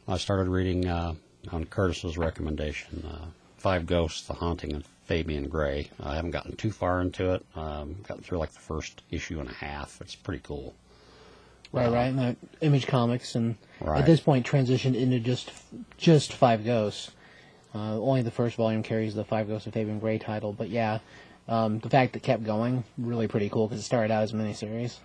I started reading uh, on Curtis's recommendation, uh, Five Ghosts: The Haunting of Fabian Gray. I haven't gotten too far into it. Um, gotten through like the first issue and a half. It's pretty cool. Right. Right. And the Image Comics, and Right. at this point transitioned into just just Five Ghosts. Uh, only the first volume carries the Five Ghosts of Fabian Gray title, but yeah, um, the fact that it kept going really pretty cool because it started out as a miniseries.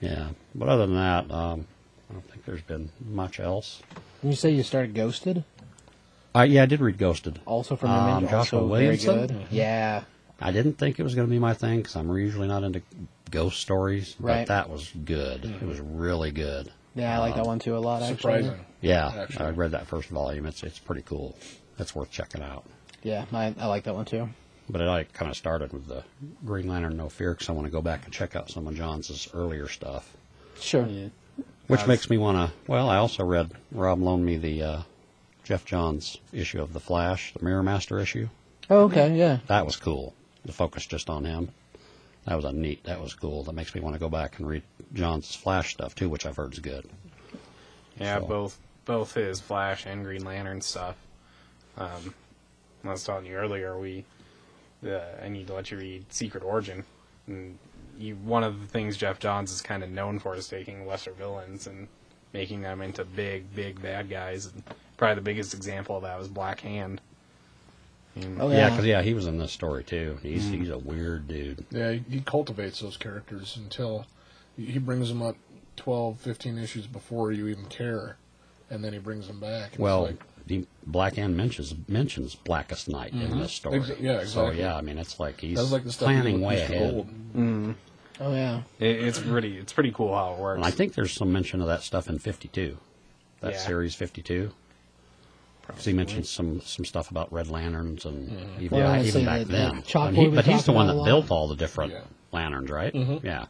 Yeah, but other than that, um, I don't think there's been much else. Can you say you started Ghosted? Uh, yeah, I did read Ghosted. Also from Um, Image, Joshua also very Williamson? good. Yeah, I didn't think it was going to be my thing because I'm usually not into ghost stories, Right. but that was good. It was really good. yeah, I like that one too a lot. Actually, surprising. Yeah, Actually. I read that first volume. It's it's pretty cool. It's worth checking out. Yeah, I, I like that one too. But it like, kind of started with the Green Lantern No Fear because I want to go back and check out some of Johns' earlier stuff. Sure. Which Nice. makes me want to. Well, I also read Rob loaned me the uh, Geoff Johns issue of the Flash, the Mirror Master issue. Oh, okay, yeah. That was cool. The focus just on him. That was a neat. That was cool. That makes me want to go back and read Johns' Flash stuff too, which I've heard is good. Yeah, So- both both his Flash and Green Lantern stuff. Um, I was telling you earlier, we uh, I need to let you read Secret Origin. And you, one of the things Geoff Johns is kind of known for is taking lesser villains and making them into big, big bad guys. And probably the biggest example of that was Black Hand. And- Oh Yeah, yeah. because yeah, he was in this story too. He's hmm. he's a weird dude. Yeah, he, he cultivates those characters until he he brings them up 12, 15 issues before you even care, and then he brings them back. and it's Well, like, the Black Hand mentions mentions Blackest Night in mm-hmm. this story. Exa- yeah, So exactly. yeah, I mean it's like he's that's like the stuff planning way ahead. gold. Mm-hmm. Oh yeah. It, it's pretty, it's pretty cool how it works. And I think there's some mention of that stuff in 52, that Yeah. series 52. Because he mentions some some stuff about Red Lanterns and mm-hmm. even, Well, I even back that- then. that chalkboard he- but he's the one that built all the different Yeah. lanterns, right? Mm-hmm. Yeah.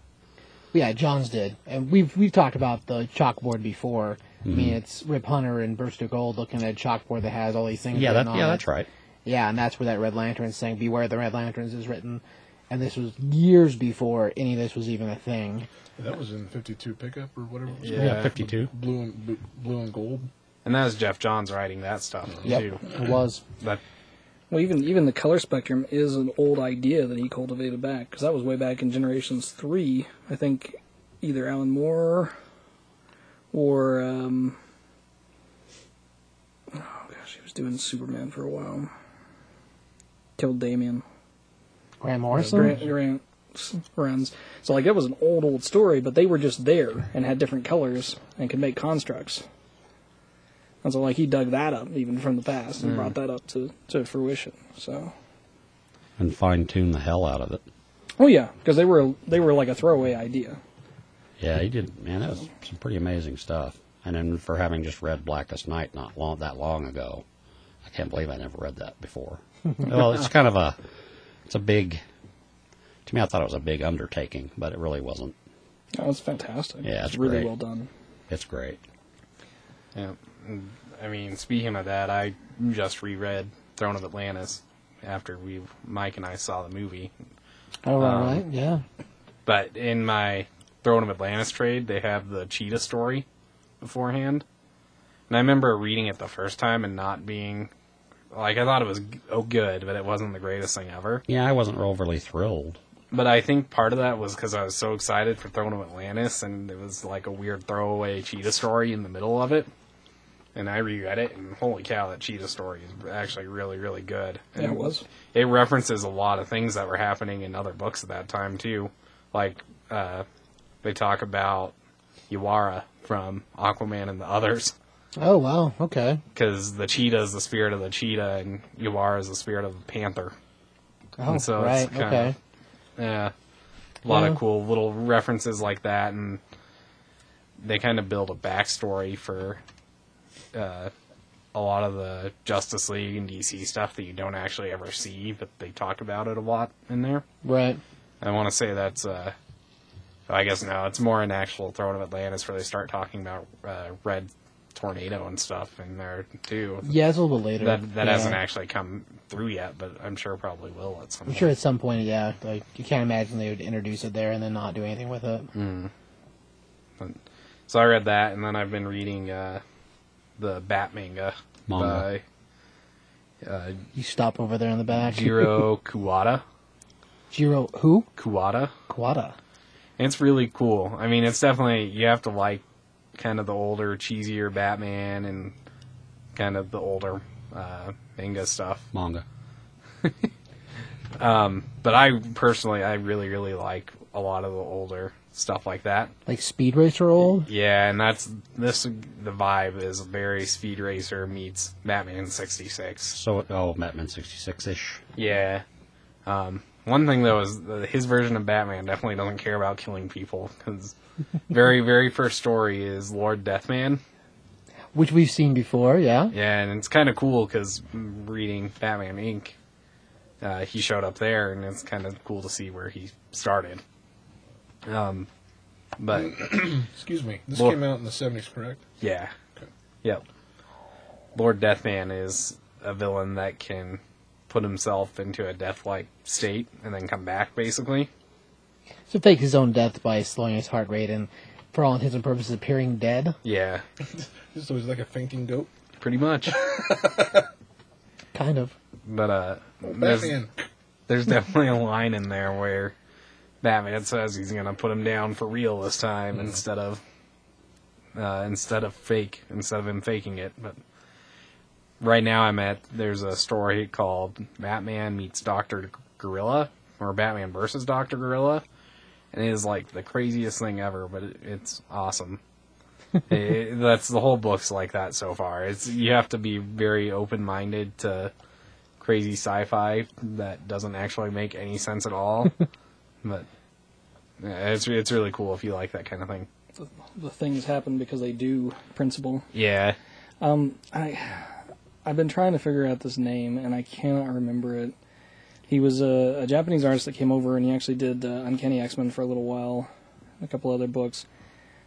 Yeah, Johns did, and we've we've talked about the chalkboard before. I Mm-hmm. mean, it's Rip Hunter and Booster Gold looking at a chalkboard that has all these things. Yeah, that, on yeah, it. that's right. Yeah, and that's where that Red Lantern saying "Beware the Red Lanterns" is written, and this was years before any of this was even a thing. That was in 52 pickup or whatever. It was Yeah. called. Yeah, 52. Blue and blue, blue and gold. and that was Geoff Johns writing that stuff Yep, too. it was. That Well, even even the color spectrum is an old idea that he cultivated back because that was way back in Generations Three. I think either Alan Moore or um, oh gosh, he was doing Superman for a while. Killed Damian. Grant Morrison. Grant, Grant runs. So like it was an old old story, but they were just there and had different colors and could make constructs. And so like he dug that up even from the past and brought that up to, to fruition. So and fine tune the hell out of it. oh yeah, because they were they were like a throwaway idea. Yeah, he did. Man, that was some pretty amazing stuff. And then for having just read Blackest Night not long that long ago, I can't believe I never read that before. well, it's kind of a, it's a big. To me, I thought it was a big undertaking, but it really wasn't. That was fantastic. Yeah, it's it's really great. well done. It's great. Yeah. I mean, speaking of that, I just reread Throne of Atlantis after we Mike and I saw the movie. Oh, Um, right, yeah. But in my Throne of Atlantis trade, they have the cheetah story beforehand. And I remember reading it the first time and not being like I thought it was oh good, but it wasn't the greatest thing ever. Yeah, I wasn't overly thrilled. But I think part of that was because I was so excited for Throne of Atlantis, and it was like a weird throwaway cheetah story in the middle of it. And I reread it, and holy cow, that cheetah story is actually really, really good. And Yeah, it was. It references a lot of things that were happening in other books at that time too. Like uh, they talk about Yawara from Aquaman and the others, Oh, wow, okay. because the cheetah is the spirit of the cheetah, and Yawara is the spirit of the panther. Oh, And so right, it's kinda- okay. Yeah. A lot Yeah. of cool little references like that, and they kind of build a backstory for uh, a lot of the Justice League and DC stuff that you don't actually ever see, but they talk about it a lot in there. Right. I want to say that's, uh, I guess no, it's more an actual Throne of Atlantis where they start talking about uh, Red Tornado and stuff in there too. Yeah, it's a little bit later. That that yeah. hasn't actually come through yet, but I'm sure probably will at some I'm point. sure at some point, yeah. Like you can't imagine they would introduce it there and then not do anything with it. So I read that, and then I've been reading uh, the Bat manga Manga. by uh, You stop over there in the back. Jiro Kuwata. Jiro who? Kuwata. Quada. And it's really cool. I mean, it's definitely you have to like kind of the older, cheesier Batman and kind of the older uh, manga stuff. Manga. But I personally, I really, really like a lot of the older stuff like that. Like Speed Racer old? Yeah, and that's this. The vibe is very Speed Racer meets Batman '66. So, oh, Batman 66 ish. Yeah. Um, one thing though is that his version of Batman definitely doesn't care about killing people because very very first story is Lord Deathman. Which we've seen before, yeah. Yeah, and it's kind of cool because reading Batman Inc. Uh, he showed up there, and it's kind of cool to see where he started. Um, but Excuse me. This Well- came out in the 70s, correct? yeah, yep. Lord Deathman is a villain that can put himself into a death-like state and then come back, basically. So fake his own death by slowing his heart rate and, for all intents and purposes, appearing dead. Yeah, So he's like a fainting goat. pretty much. Kind of. But uh, there's, Batman. there's definitely a line in there where Batman says he's gonna put him down for real this time instead of uh, instead of fake instead of him faking it. But right now I'm at there's a story called Batman meets Doctor Gorilla or Batman versus Doctor Gorilla, and it is like the craziest thing ever. But it, it's awesome. It- that's the whole book's like that so far. It's you have to be very open minded to crazy sci-fi that doesn't actually make any sense at all. but yeah, it's it's really cool if you like that kind of thing. The things happen because they do principle. Yeah, Um, I I've been trying to figure out this name and I cannot remember it. He was a, a Japanese artist that came over and he actually did uh, Uncanny X Men for a little while, a couple other books.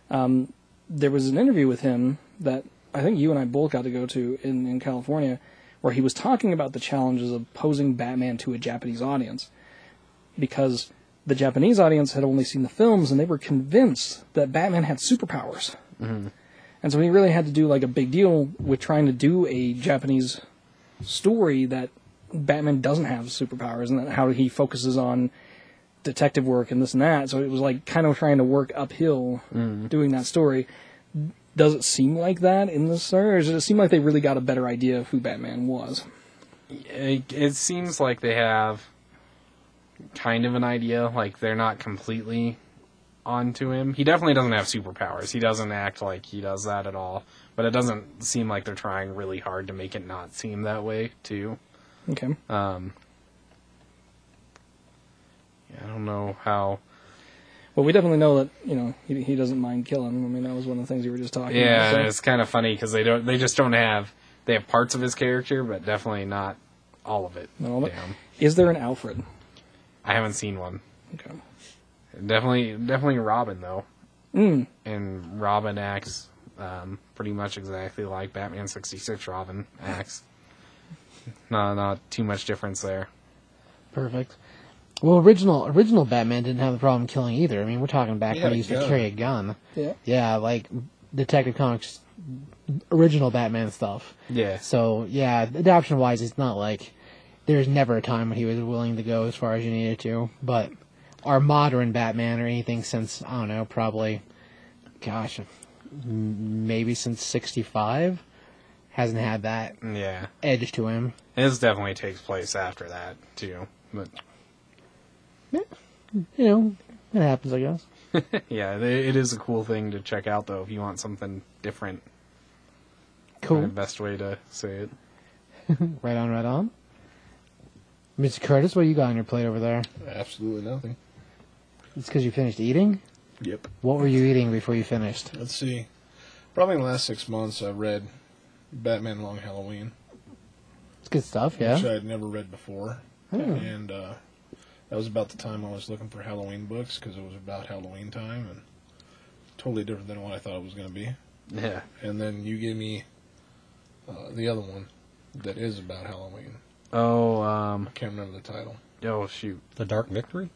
Um, there was an interview with him that I think you and I both got to go to in, in California, where he was talking about the challenges of posing Batman to a Japanese audience, because the Japanese audience had only seen the films and they were convinced that Batman had superpowers. And so he really had to do like a big deal with trying to do a Japanese story that Batman doesn't have superpowers and how he focuses on detective work and this and that. So it was like kind of trying to work uphill mm-hmm. doing that story. Does it seem like that in this story, or does it seem like they really got a better idea of who Batman was? it, it seems like they have kind of an idea. Like they're not completely onto him. He definitely doesn't have superpowers. He doesn't act like he does that at all. But it doesn't seem like they're trying really hard to make it not seem that way too. Okay. Um, yeah, I don't know how. Well, we definitely know that you know he, he doesn't mind killing. I mean, that was one of the things you were just talking Yeah, about. so- it's kind of funny because they don't. They just don't have. They have parts of his character, but definitely not all of it. No, but- down. Is there an Alfred? I haven't seen one. Okay. Definitely, definitely Robin though. Mm. And Robin acts um, pretty much exactly like Batman sixty six. Robin acts. No, not too much difference there. Perfect. Well, original original Batman didn't have the problem killing either. I mean, we're talking back He when he a used to carry a gun. Yeah. Yeah, like Detective Comics original Batman stuff. Yeah. So yeah, adoption wise, it's not like there's never a time when he was willing to go as far as you needed to. But our modern Batman or anything since I don't know, probably, gosh, maybe since '65, hasn't had that Yeah. edge to him. His definitely takes place after that too. But You know, it happens, I guess. yeah, it it is a cool thing to check out though if you want something different. Cool. The best way to say it. Right on, right on. Mr. Curtis, what you got on your plate over there? Absolutely nothing. It's because you finished eating? Yep. What were you eating before you finished? Let's see. Probably in the last six months, I've read Batman Long Halloween, It's good stuff, yeah. which? I had never read before. Oh. And uh, that was about the time I was looking for Halloween books because it was about Halloween time and totally different than what I thought it was going to be. Yeah. And then you gave me uh, the other one that is about Halloween. Oh, um, I can't remember the title. oh shoot. The Dark Victory?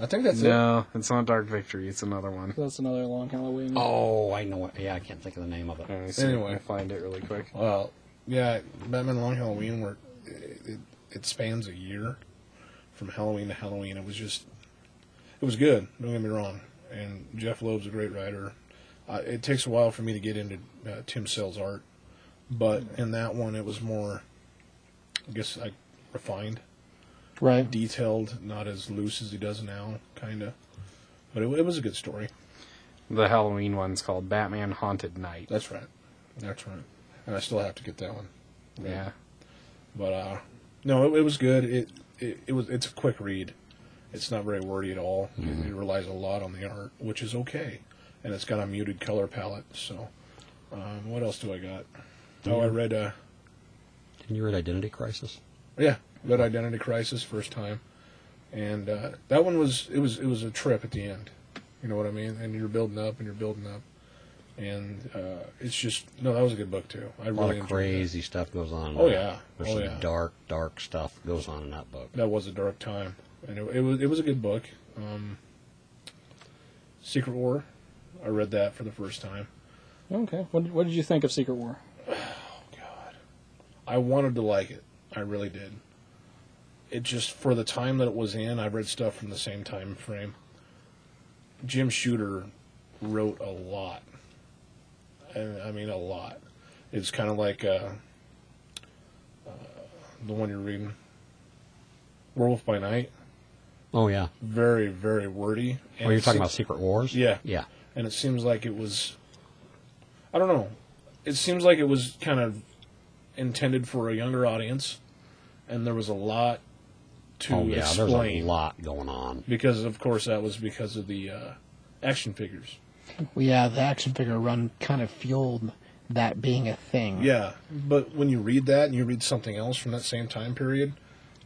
I think that's it. No, it's not Dark Victory. It's another one. That's another long Halloween. Oh, I know what. Yeah, I can't think of the name of it. Let me see if I Anyway. find it really quick. Well, yeah, Batman Long Halloween, where it, it, it spans a year from Halloween to Halloween. It was just, it was good. Don't get me wrong. And Jeph Loeb's a great writer. Uh, it takes a while for me to get into uh, Tim Sale's art, but in that one, it was more, I guess, like refined, Right. detailed, not as loose as he does now, kind of. But it, it was a good story. The Halloween one's called Batman Haunted Night. That's right. That's right. And I still have to get that one. Yeah. But uh, no, it, it was good. It, it it was it's a quick read. It's not very wordy at all. It, it relies a lot on the art, which is okay, and it's got a muted color palette. So, um, what else do I got? Oh, I read uh, Didn't you read Identity Crisis? yeah, read Identity Crisis first time, and uh, that one was it was it was a trip at the end. You know what I mean? And you're building up and you're building up, and uh, it's just no, that was a good book too. I A lot really of enjoyed crazy stuff goes on. Oh, yeah. There's Oh, some yeah. dark, dark stuff goes on in that book. that was a dark time, and it, it was it was a good book. Um, Secret War, I read that for the first time. Okay. What, what did you think of Secret War? God, I wanted to like it. I really did. It just for the time that it was in, I've read stuff from the same time frame. Jim Shooter wrote a lot, and I mean a lot. It's kind of like uh, uh, the one you're reading, Werewolf by Night. Oh yeah. Very, very wordy. Oh, you're talking seems- about Secret Wars? Yeah. Yeah. and it seems like it was I don't know. It seems like it was kind of intended for a younger audience and there was a lot to oh yeah. explain There's a lot going on. because of course that was because of the uh, action figures. Well, yeah, the action figure run kind of fueled that being a thing. Yeah, but when you read that and you read something else from that same time period,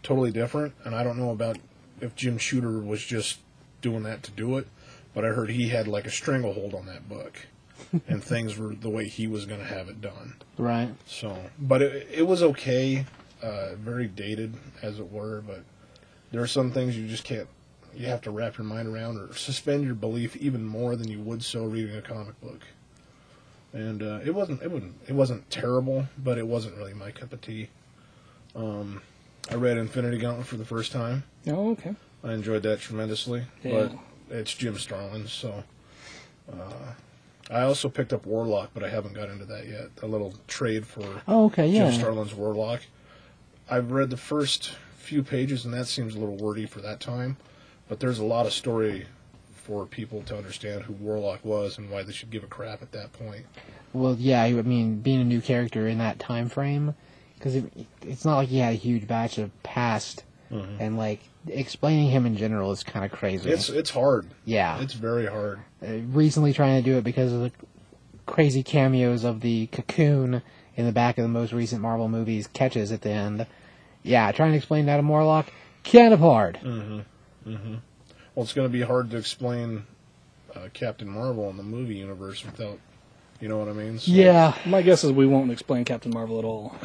totally different. And I don't know about if Jim Shooter was just doing that to do it, but I heard he had like a stranglehold on that book, and things were the way he was going to have it done. Right. So, but it, it was okay, uh, very dated as it were. But there are some things you just can't. You have to wrap your mind around or suspend your belief even more than you would so reading a comic book. And uh, it wasn't it wasn't it wasn't terrible, but it wasn't really my cup of tea. Um, I read Infinity Gauntlet for the first time. Oh, okay. I enjoyed that tremendously, Yeah. but it's Jim Starlin, so. Uh, I also picked up Warlock, but I haven't got into that yet. A little trade for Oh, okay, yeah. Jim Starlin's Warlock. I've read the first few pages, and that seems a little wordy for that time. But there's a lot of story for people to understand who Warlock was and why they should give a crap at that point. Well, yeah, I mean, being a new character in that time frame, because it, it's not like he had a huge batch of past, and like explaining him in general is kind of crazy. It's it's hard. yeah, It's very hard. uh, recently trying to do it because of the crazy cameos of the cocoon in the back of the most recent Marvel movies catches at the end. Yeah, trying to explain that to Morlock, kind of hard. Mm-hmm. Mhm. Well, it's going to be hard to explain uh, Captain Marvel in the movie universe without, you know what I mean? So- Yeah, My guess is we won't explain Captain Marvel at all.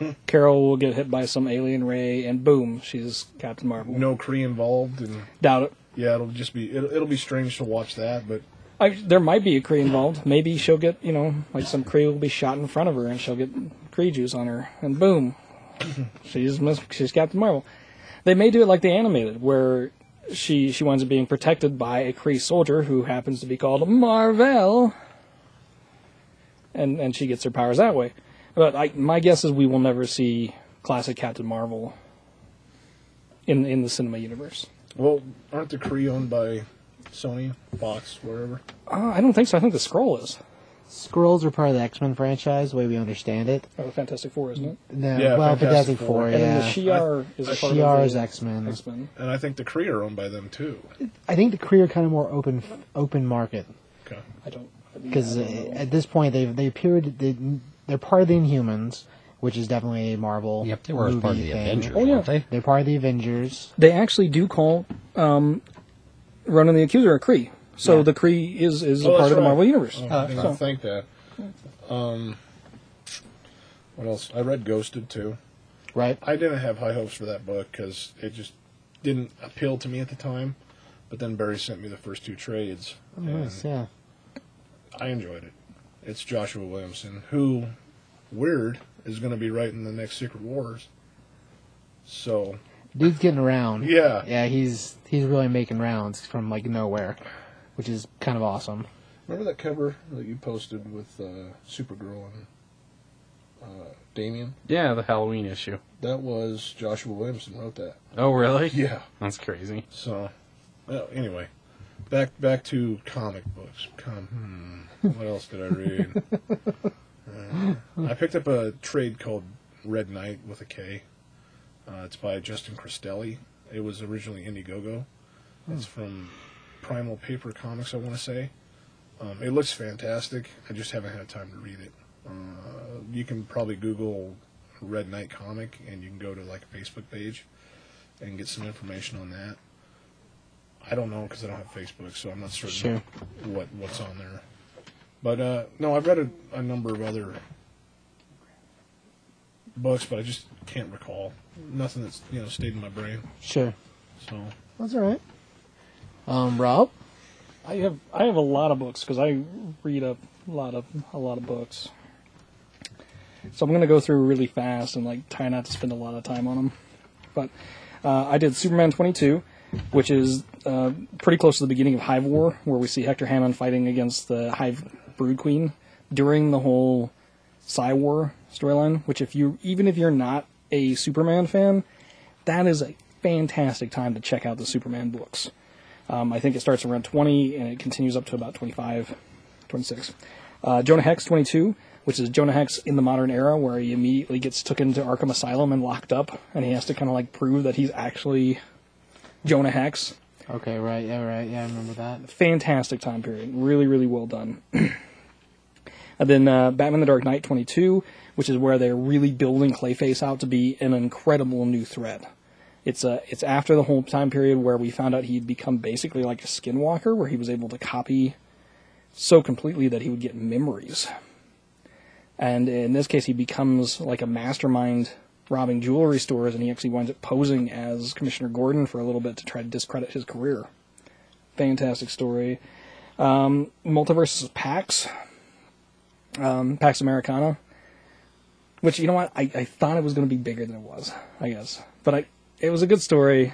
Carol will get hit by some alien ray, and boom, she's Captain Marvel. No Kree involved, and Doubt it. yeah, it'll just be it'll, it'll be strange to watch that, but I, there might be a Kree involved. Maybe she'll get, you know, like some Kree will be shot in front of her, and she'll get Kree juice on her, and boom, she's Miss, she's Captain Marvel. They may do it like the animated, where she she winds up being protected by a Kree soldier who happens to be called Marvel, and and she gets her powers that way. But I, my guess is we will never see classic Captain Marvel in in the cinema universe. well, aren't the Kree owned by Sony, Fox, wherever? Uh, I don't think so. I think the Skrull is. Skrulls are part of the X Men franchise, the way we understand it. Oh, Fantastic Four, isn't it? No, Yeah, well, Fantastic Fantastic Four. Four, And then the yeah. Shi'ar is a part Shi'ar of is the X Men. X-Men. And I think the Kree are owned by them too. I think the Kree are kind of more open open market Okay. I don't. because yeah, I don't at this point they they appeared they, they're part of the Inhumans, which is definitely a Marvel. Yep, they were as part of the thing. Avengers, Oh, yeah. they? They're part of the Avengers. they actually do call um, Ronan the Accuser a Kree. So Yeah. the Kree is is a Oh, part of the right. Marvel universe. Oh, I didn't so- think that. Um, what else? I read Ghosted too. Right. I didn't have high hopes for that book because it just didn't appeal to me at the time. But then Barry sent me the first two trades, Oh, nice, yeah. I enjoyed it. It's Joshua Williamson, who, weird, is going to be writing the next Secret Wars. So, Dude's getting around. yeah, Yeah, he's he's really making rounds from like nowhere, which is kind of awesome. remember that cover that you posted with uh, Supergirl and uh, Damian? Yeah, the Halloween issue. That was Joshua Williamson wrote that. Oh, really? Yeah. That's crazy. So, well, anyway, back back to comic books. Com- hmm, what else did I read? Uh, I picked up a trade called Red Knight with a K. Uh, it's by Justin Cristelli. It was originally Indiegogo. It's from Primal Paper Comics, I want to say. Um, it looks fantastic. I just haven't had time to read it. Uh, you can probably Google Red Knight comic, and you can go to like a Facebook page and get some information on that. I don't know because I don't have Facebook, so I'm not certain Sure. what what's on there. But uh, no, I've read a, a number of other books, but I just can't recall. Nothing that's you know stayed in my brain. Sure. So That's all right. Um, Rob. I have I have a lot of books because I read a lot of a lot of books. So I'm gonna go through really fast and like try not to spend a lot of time on them. But uh, I did Superman 22, which is uh, pretty close to the beginning of Hive War, where we see Hector Hammond fighting against the Hive Brood Queen during the whole Psy War storyline. Which, if you even if you're not a Superman fan, that is a fantastic time to check out the Superman books. Um, I think it starts around 20 and it continues up to about 25, 26. Uh, Jonah Hex 22, which is Jonah Hex in the modern era, where he immediately gets took into Arkham Asylum and locked up, and he has to kind of like prove that he's actually Jonah Hex. Okay, right, yeah, right, yeah, I remember that. Fantastic time period, really, really well done. and then uh, Batman: The Dark Knight 22, which is where they're really building Clayface out to be an incredible new threat. It's uh, it's after the whole time period where we found out he'd become basically like a skinwalker, where he was able to copy so completely that he would get memories. And in this case, he becomes like a mastermind robbing jewelry stores, and he actually winds up posing as Commissioner Gordon for a little bit to try to discredit his career. Fantastic story. Um, Multiverses of Pax, um, Pax Americana, which you know what I, I thought it was going to be bigger than it was, I guess, but I it was a good story.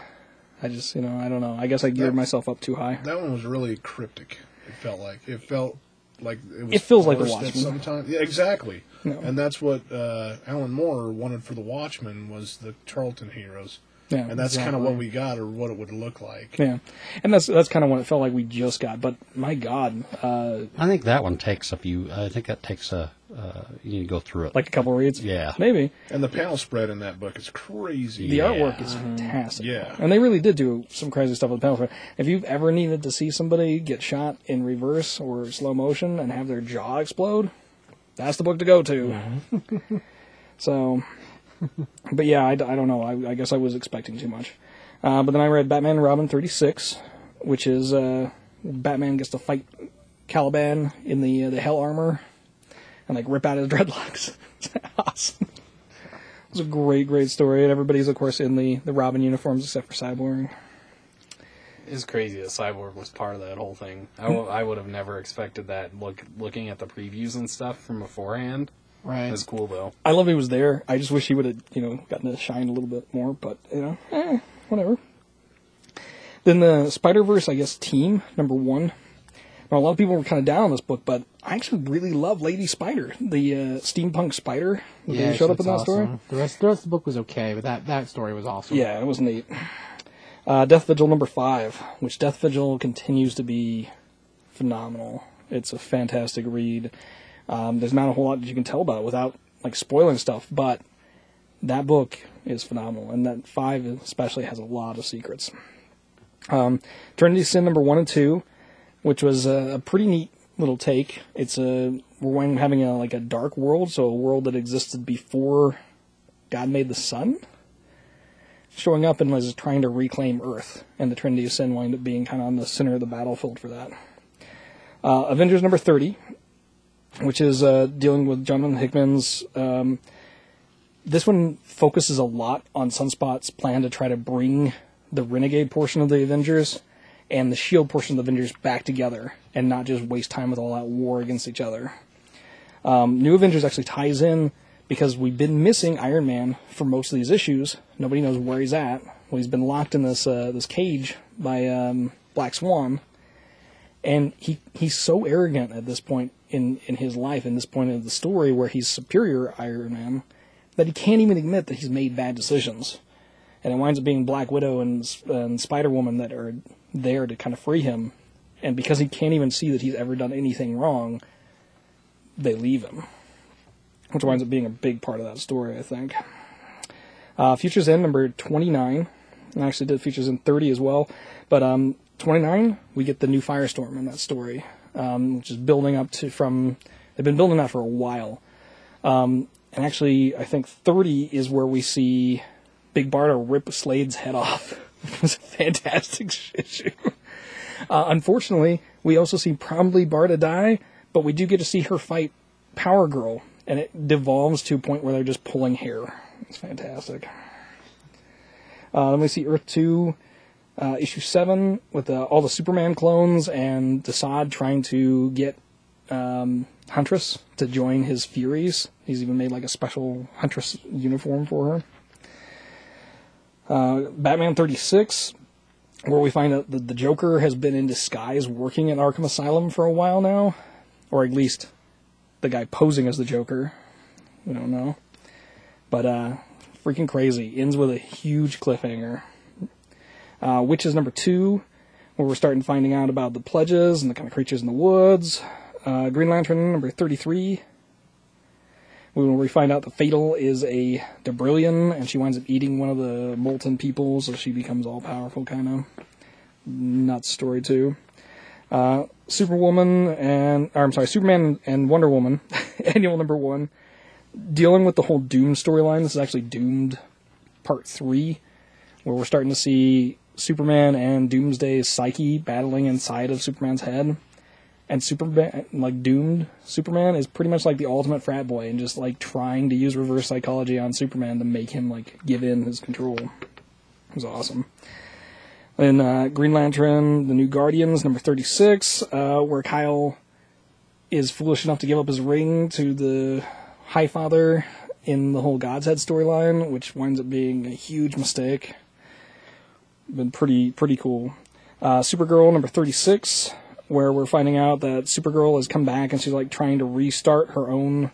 I just you know I don't know. I guess I geared That- myself up too high. that one was really cryptic. It felt like it felt like it was. It feels like The Watchmen. Sometimes, yeah, exactly. No. And that's what uh, Alan Moore wanted for the Watchmen was the Charlton heroes. Yeah, and that's kind of what we got, or what it would look like. Yeah, and that's that's kind of what it felt like we just got. But my God, uh, I think that one takes a few. I think that takes a. Uh, you need to go through it. like a couple reads. Yeah. maybe And the panel spread in that book is crazy. the Yeah. artwork is fantastic. Yeah. and they really did do some crazy stuff with the panel. Spread. If you've ever needed to see somebody get shot in reverse or slow motion and have their jaw explode, that's the book to go to. so, but yeah, I don't know. I, I guess I was expecting too much. Uh, but then I read Batman and Robin 36, which is uh, Batman gets to fight Caliban in the uh, the hell armor and like rip out his dreadlocks. It's awesome. It's a great, great story, and everybody's of course in the the Robin uniforms except for Cyborg. It's crazy that Cyborg was part of that whole thing. I, w- I would have never expected that. Look, looking at the previews and stuff from beforehand, Right. that's cool though. I love he was there. I just wish he would have, you know, gotten to shine a little bit more. But you know, eh, whatever. Then the Spider Verse, I guess, team number one. Now, a lot of people were kind of down on this book, but I actually really love Lady Spider, the uh, steampunk spider that Yeah, showed up in that story. The rest, the rest of the book was okay, but that, that story was awesome. Yeah, it was neat. Uh, Death Vigil number five, which Death Vigil continues to be phenomenal. It's a fantastic read. Um, there's not a whole lot that you can tell about it without like spoiling stuff, but that book is phenomenal, and that five especially has a lot of secrets. Um, Trinity Sin number one and two, which was a, a pretty neat little take. It's a we're having a like a dark world, so a world that existed before God made the sun showing up and was trying to reclaim Earth, and the Trinity of Sin wind up being kind of on the center of the battlefield for that. Uh, Avengers number 30, which is uh, dealing with Jonathan Hickman's. Um, this one focuses a lot on Sunspot's plan to try to bring the Renegade portion of the Avengers and the Shield portion of the Avengers back together and not just waste time with all that war against each other. Um, New Avengers actually ties in because we've been missing Iron Man for most of these issues. Nobody knows where he's at. Well, he's been locked in this uh, this cage by um, Black Swan, and he he's so arrogant at this point in in his life, in this point of the story where he's superior Iron Man, that he can't even admit that he's made bad decisions, and it winds up being Black Widow and, and Spider Woman that are there to kind of free him, and because he can't even see that he's ever done anything wrong, they leave him which winds up being a big part of that story, I think. Uh, Futures End number 29. I actually did Futures End 30 as well. But um, 29, we get the new Firestorm in that story, um, which is building up to from. They've been building that for a while. Um, and actually, I think 30 is where we see Big Barda rip Slade's head off. it was a fantastic issue. Uh, unfortunately, we also see probably Barda die, but we do get to see her fight Power Girl, and it devolves to a point where they're just pulling hair. It's fantastic. Uh, then we see Earth 2, uh, issue 7, with uh, all the Superman clones and Desaad trying to get um, Huntress to join his Furies. He's even made like a special Huntress uniform for her. Uh, Batman 36, where we find out that the Joker has been in disguise working at Arkham Asylum for a while now, or at least the guy posing as the Joker. We don't know. But uh freaking crazy. Ends with a huge cliffhanger. Uh Witches number two, where we're starting finding out about the pledges and the kind of creatures in the woods. Uh Green Lantern number thirty three. Where we find out the Fatal is a Debrillion, and she winds up eating one of the molten people, so she becomes all powerful, kind of. Nuts story, too. Uh, Superwoman and or I'm sorry, Superman and Wonder Woman, annual number one, dealing with the whole Doom storyline. This is actually Doomed Part Three, where we're starting to see Superman and Doomsday's psyche battling inside of Superman's head. And Superman, like Doomed Superman, is pretty much like the ultimate frat boy, and just like trying to use reverse psychology on Superman to make him like give in his control. It was awesome. And uh, Green Lantern, The New Guardians, number 36, uh, where Kyle is foolish enough to give up his ring to the High Father in the whole God's Head storyline, which winds up being a huge mistake. Been pretty pretty cool. Uh, Supergirl, number 36, where we're finding out that Supergirl has come back and she's like trying to restart her own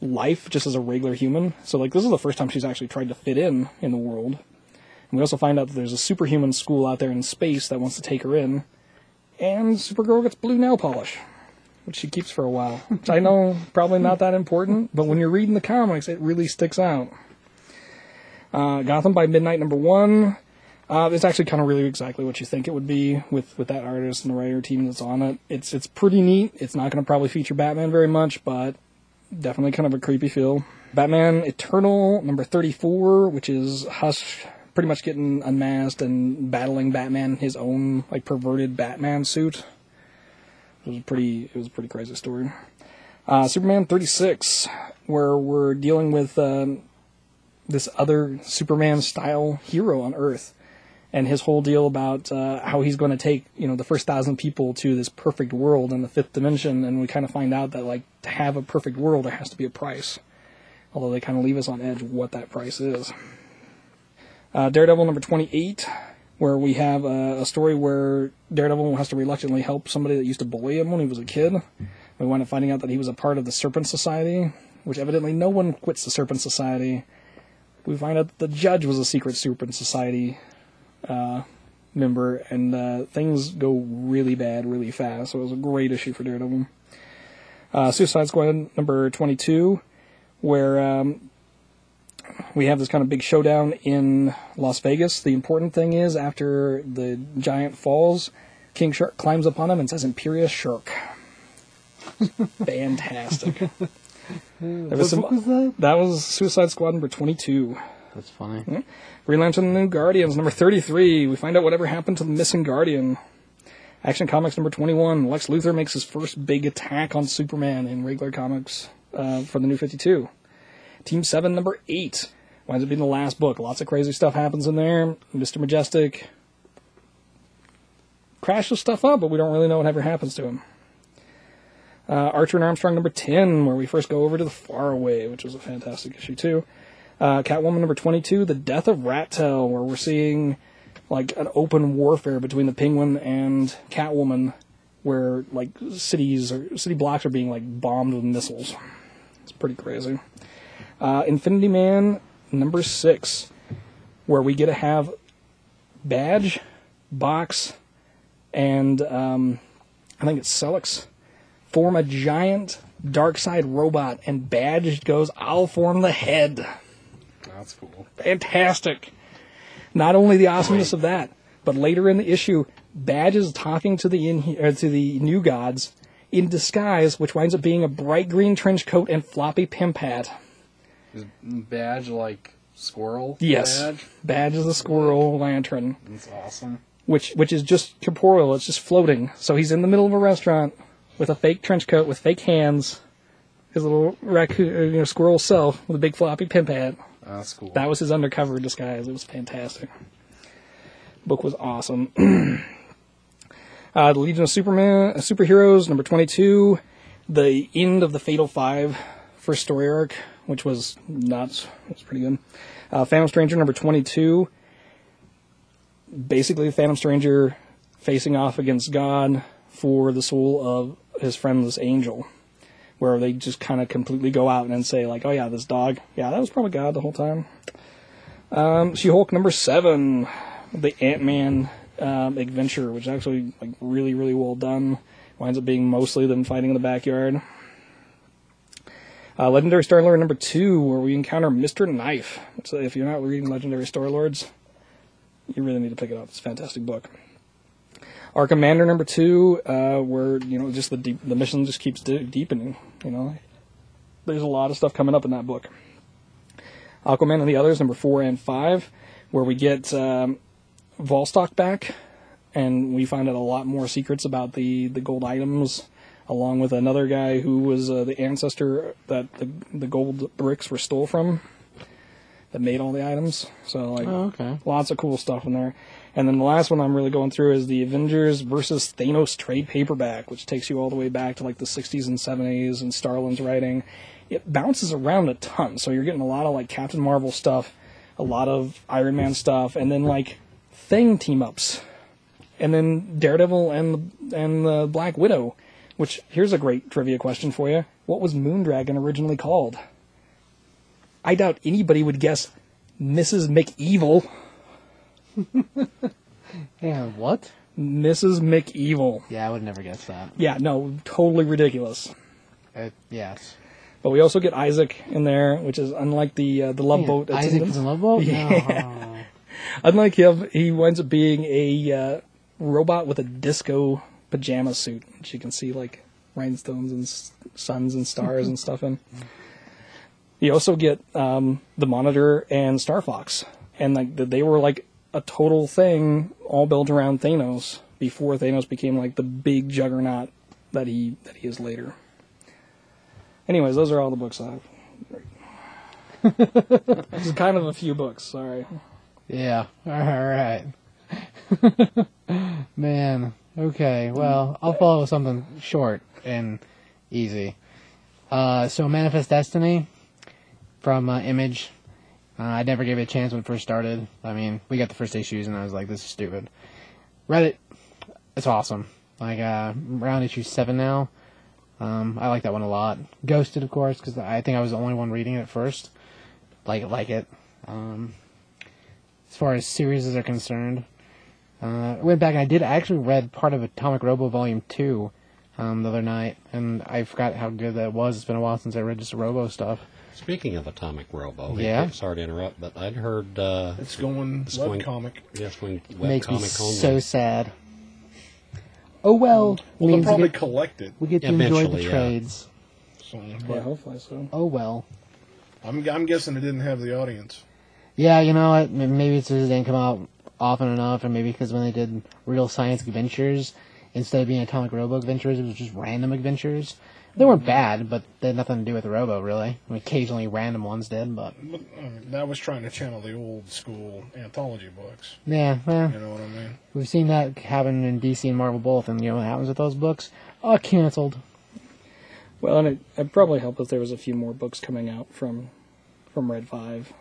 life just as a regular human. So like this is the first time she's actually tried to fit in in the world And We also find out that there's a superhuman school out there in space that wants to take her in, and Supergirl gets blue nail polish, which she keeps for a while. Which I know probably not that important, but when you're reading the comics, it really sticks out. Uh, Gotham by Midnight number one. Uh, it's actually kind of really exactly what you think it would be with, with that artist and the writer team that's on it. It's it's pretty neat. It's not going to probably feature Batman very much, but definitely kind of a creepy feel. Batman Eternal number 34, which is Hush pretty much getting unmasked and battling Batman his own like perverted Batman suit. It was a pretty it was a pretty crazy story. Uh, Superman 36, where we're dealing with um, this other Superman style hero on Earth, and his whole deal about uh, how he's going to take you know the first thousand people to this perfect world in the fifth dimension, and we kind of find out that like to have a perfect world there has to be a price. Although they kind of leave us on edge what that price is. Uh, Daredevil number 28, where we have a, a story where Daredevil has to reluctantly help somebody that used to bully him when he was a kid. We wind up finding out that he was a part of the Serpent Society, which evidently no one quits the Serpent Society. We find out that the judge was a secret Serpent Society uh, member, and uh, things go really bad really fast. So it was a great issue for Daredevil. Uh, Suicide Squad number 22, where um, we have this kind of big showdown in Las Vegas. The important thing is, after the giant falls, King Shark climbs up on him and says "Imperious Shark." Fantastic. There was some- was that? that was Suicide Squad number 22. That's funny. Lantern and the New Guardians, number 33. We find out whatever happened to the missing Guardian. Action Comics number 21. Lex Luthor makes his first big attack on Superman in regular comics uh, for the New 52. Team 7, number 8. Winds up being the last book. Lots of crazy stuff happens in there. Mr. Majestic crashes stuff up, but we don't really know what ever happens to him. Uh, Archer and Armstrong number 10, where we first go over to the Faraway, which was a fantastic issue too. Uh, Catwoman number 22, The Death of Rat-Tail, where we're seeing like an open warfare between the Penguin and Catwoman, where like cities or city blocks are being like bombed with missiles. It's pretty crazy. Uh, Infinity Man number six, where we get to have Badge, Box, and um, I think it's Celix form a giant dark side robot, and Badge goes, "I'll form the head." That's cool. fantastic. Not only the awesomeness of that, but later in the issue, Badge is talking to the in, uh, to the new gods in disguise, which winds up being a bright green trench coat and floppy pimp hat. Is badge like squirrel? Yes, Badge? Badge is a squirrel lantern, That's awesome. which which is just corporeal. It's just floating. So he's in the middle of a restaurant with a fake trench coat with fake hands, his little raccoon, uh, you know, squirrel self with a big floppy pimp hat. That's cool. That was his undercover disguise. It was fantastic. Book was awesome. uh, the Legion of Superman, uh, Superheroes, number 22. The end of the Fatal Five first story arc, which was nuts. It was pretty good. Uh, Phantom Stranger, number 22. Basically, Phantom Stranger facing off against God for the soul of his friendless angel where they just kind of completely go out and say like, "Oh yeah, this dog, yeah, that was probably God the whole time." Um, She-Hulk number seven, the Ant-Man um, adventure, which is actually like really really well done. Winds up being mostly them fighting in the backyard. Uh, Legendary Star Lord number two, where we encounter Mister Knife. So if you're not reading Legendary Star Lords, you really need to pick it up. It's a fantastic book. Our commander number two, uh, where you know just the deep, the mission just keeps de- deepening. You know, there's a lot of stuff coming up in that book. Aquaman and the others, number four and five, where we get um, Volstock back, and we find out a lot more secrets about the the gold items, along with another guy who was uh, the ancestor that the the gold bricks were stole from, that made all the items. So like, Oh, okay. lots of cool stuff in there. And then the last one I'm really going through is the Avengers versus Thanos trade paperback, which takes you all the way back to like the 60s and 70s and Starlin's writing. It bounces around a ton, so you're getting a lot of like Captain Marvel stuff, a lot of Iron Man stuff, and then like Thing team ups, and then Daredevil and and the Black Widow. Which here's a great trivia question for you: What was Moondragon originally called? I doubt anybody would guess Mrs. MacEvil. And what? Mrs. MacEvil. Yeah, I would never guess that. Yeah, no, totally ridiculous. Uh, yes. But we also get Isaac in there, which is unlike the uh, the Love Boat Isaac attendant. is in Love Boat? Yeah. No. Unlike him, he winds up being a uh, robot with a disco pajama suit, which you can see like rhinestones and s- suns and stars and stuff in. You also get um, the Monitor and Star Fox, and like th- they were like a total thing, all built around Thanos before Thanos became like the big juggernaut that he that he is later. Anyways, those are all the books I have. this is kind of a few books. Sorry. Yeah. All right. Man. Okay. Well, I'll follow with something short and easy. Uh, so Manifest Destiny from uh, Image. Uh, I never gave it a chance when it first started. I mean, we got the first issues and I was like, this is stupid. Reddit. It's awesome. Like, uh, around issue seven now. Um, I like that one a lot. Ghosted, of course, because I think I was the only one reading it at first. Like, like it. Um, as far as series are concerned. Uh, I went back and I did I actually read part of Atomic Robo Volume Two um, the other night, and I forgot how good that was. It's been a while since I read just Robo stuff. Speaking of Atomic Robo, Yeah? sorry to interrupt, but I'd heard uh, It's going It's going- webcomic. yes, when Makes me webcomic only. so sad. Oh well, Well, they'll means we probably get, collect it. we get to enjoy the Eventually, yeah. trades. So, Yeah, hopefully so. Oh well. I'm, I'm guessing it didn't have the audience. Yeah, you know what? Maybe it's because it didn't come out often enough, or maybe because when they did Real Science Adventures, instead of being Atomic Robo Adventures, it was just random adventures. They weren't bad, but they had nothing to do with Robo, really. I mean, occasionally random ones did, but But, I mean, that was trying to channel the old school anthology books. yeah, eh, You know what I mean? we've seen that happen in DC and Marvel both, and you know what happens with those books? Oh, canceled. Well, and it, it probably helped if there was a few more books coming out from from Red Five.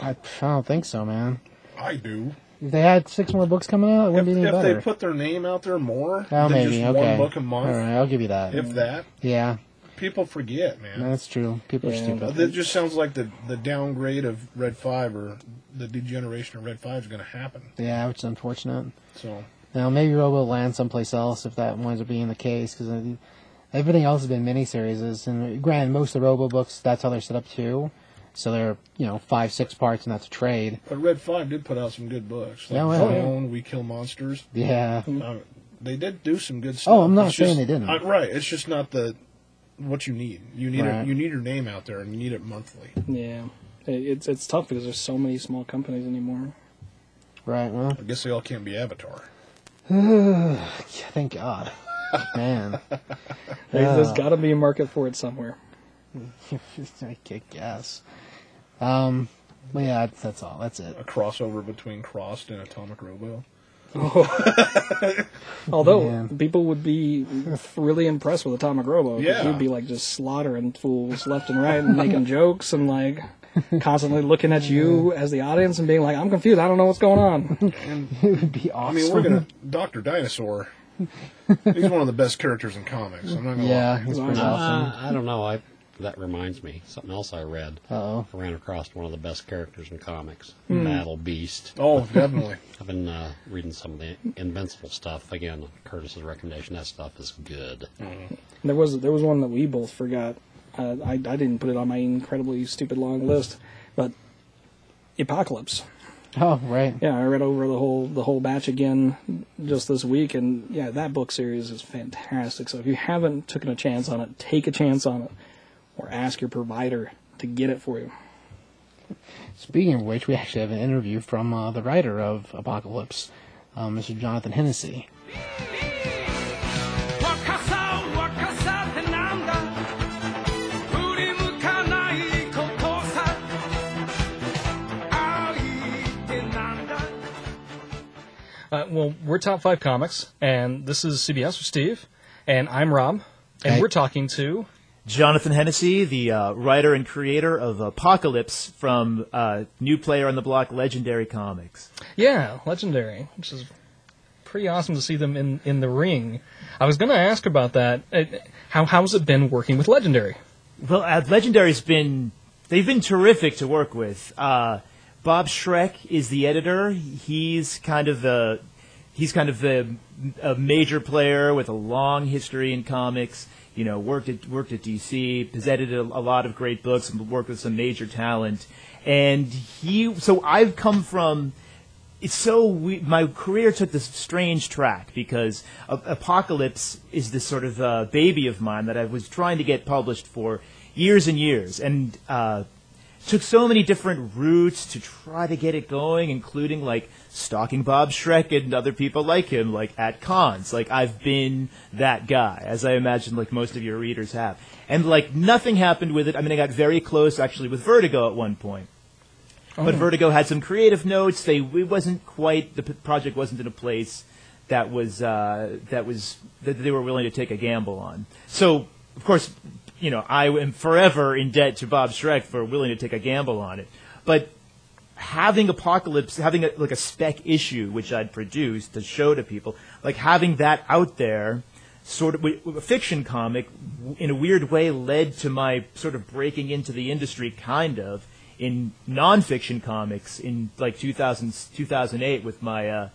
I, I don't think so, man. I do. If they had six more books coming out, it wouldn't be any if better. they put their name out there more oh, maybe. okay. one book a month, All right, I'll give you that. if that, yeah, people forget, man. that's true. People Yeah. are stupid. That just sounds like the, the downgrade of Red 5 or the degeneration of Red 5 is going to happen. Yeah, which is unfortunate. So, Now maybe Robo will land someplace else if that winds up being the case, because everything else has been miniseries. And granted, most of the Robo books that's how they're set up too. So they're you know five, six parts, and that's a trade. but Red 5 did put out some good books. Like Yeah, well, yeah. We Kill Monsters. Yeah, Uh, they did do some good stuff. Oh, I'm not It's saying just- they didn't. uh, right. It's just not the what you need. You need Right. it, you need your name out there, and you need it monthly. Yeah, it, it's it's tough because there's so many small companies anymore. right. Well, I guess they all can't be Avatar. thank God, man. There's, there's got to be a market for it somewhere. I can't guess. Um, but yeah, that's, that's all. That's it. A crossover between Crossed and Atomic Robo. Although Man. people would be really impressed with Atomic Robo. Yeah. he'd be like just slaughtering fools left and right and making jokes and like constantly looking at you as the audience and being like, "I'm confused. I don't know what's going on." And, It would be awesome. I awesome. mean, we're gonna Doctor Dinosaur. He's one of the best characters in comics. I'm not gonna Yeah, lie. he's pretty awesome. Uh, I don't know. I that reminds me something else I read. Uh-oh. I ran across one of the best characters in comics, Hmm. Battle Beast. Oh, definitely. I've been uh, reading some of the Invincible stuff again. Curtis's recommendation. That stuff is good. There was there was one that we both forgot. Uh, I I didn't put it on my incredibly stupid long list, but Epochalypse. Oh, right. Yeah, I read over the whole the whole batch again just this week, and yeah, that book series is fantastic. So if you haven't taken a chance on it, take a chance on it, or ask your provider to get it for you. Speaking of which, we actually have an interview from uh, the writer of Epochalypse, uh, Mr. Jonathan Hennessey. Uh, well, we're top five comics, and this is CBS with Steve, and I'm Rob, and hey. we're talking to Jonathan Hennessey, the uh, writer and creator of Epochalypse from uh, New Player on the Block Legendary Comics. Yeah, Legendary, which is pretty awesome to see them in, in the ring. I was going to ask about that. Uh, How How's it been working with Legendary? Well, uh, Legendary's been they've been terrific to work with, uh, Bob Schreck is the editor. He's kind of the he's kind of a, a major player with a long history in comics. You know, worked at worked at DC, has edited a, a lot of great books, and worked with some major talent. And he, so I've come from. It's so we, my career took this strange track because Epochalypse is this sort of uh, baby of mine that I was trying to get published for years and years, and uh, took so many different routes to try to get it going, including like stalking Bob Schreck and other people like him, like at cons. Like I've been that guy, as I imagine like most of your readers have. And like nothing happened with it. I mean, I got very close actually with Vertigo at one point. But Vertigo had some creative notes. They it wasn't quite the p- project wasn't in a place that was uh, that was that they were willing to take a gamble on. So of course, you know, I am forever in debt to Bob Schreck for willing to take a gamble on it. But having Epochalypse, having a, like a spec issue which I'd produced to show to people, like having that out there, sort of a fiction comic, in a weird way, led to my sort of breaking into the industry, kind of in nonfiction comics in like 2000, 2008 with my. Uh,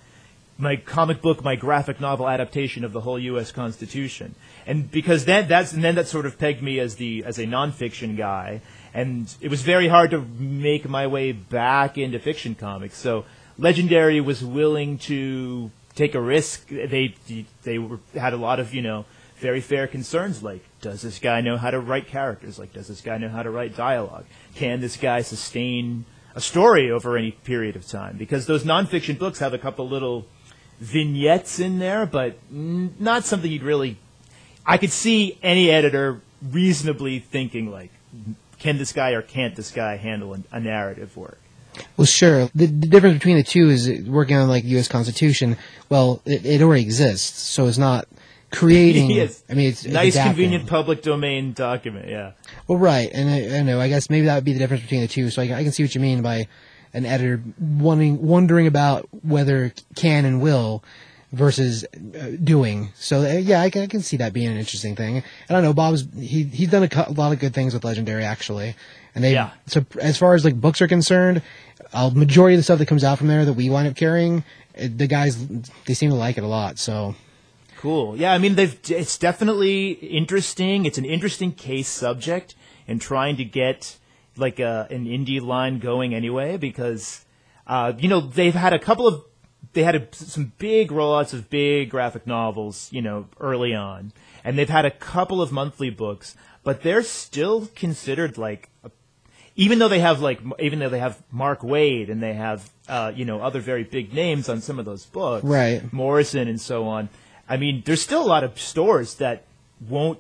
my comic book, my graphic novel adaptation of the whole U.S. Constitution, and because that that's and then that sort of pegged me as the as a nonfiction guy, and it was very hard to make my way back into fiction comics. So Legendary was willing to take a risk. They they were, had a lot of you know very fair concerns like does this guy know how to write characters? Like does this guy know how to write dialogue? Can this guy sustain a story over any period of time? Because those nonfiction books have a couple little vignettes in there, but n- not something you'd really. I could see any editor reasonably thinking like, can this guy or can't this guy handle a, a narrative work? Well, sure. The, the difference between the two is working on like U.S. Constitution. Well, it, it already exists, so it's not creating. Yes. I mean, it's, it's nice, adapting. convenient public domain document. Yeah. Well, right, and I, I don't know. I guess maybe that would be the difference between the two. So I, I can see what you mean by an editor wanting, wondering about whether can and will versus uh, doing. So uh, yeah, I can, I can see that being an interesting thing. And I don't know, Bob's he he's done a, cou- a lot of good things with Legendary actually, and they. Yeah. So as far as like books are concerned, a majority of the stuff that comes out from there that we wind up carrying, uh, the guys they seem to like it a lot. So Cool. Yeah, I mean, they've. It's definitely interesting. It's an interesting case subject, and trying to get like a, an indie line going anyway, because uh, you know they've had a couple of they had a, some big rollouts of big graphic novels, you know, early on, and they've had a couple of monthly books, but they're still considered like a even though they have like even though they have Mark Waid and they have uh, you know other very big names on some of those books, Right. Morrison and so on. I mean, there's still a lot of stores that won't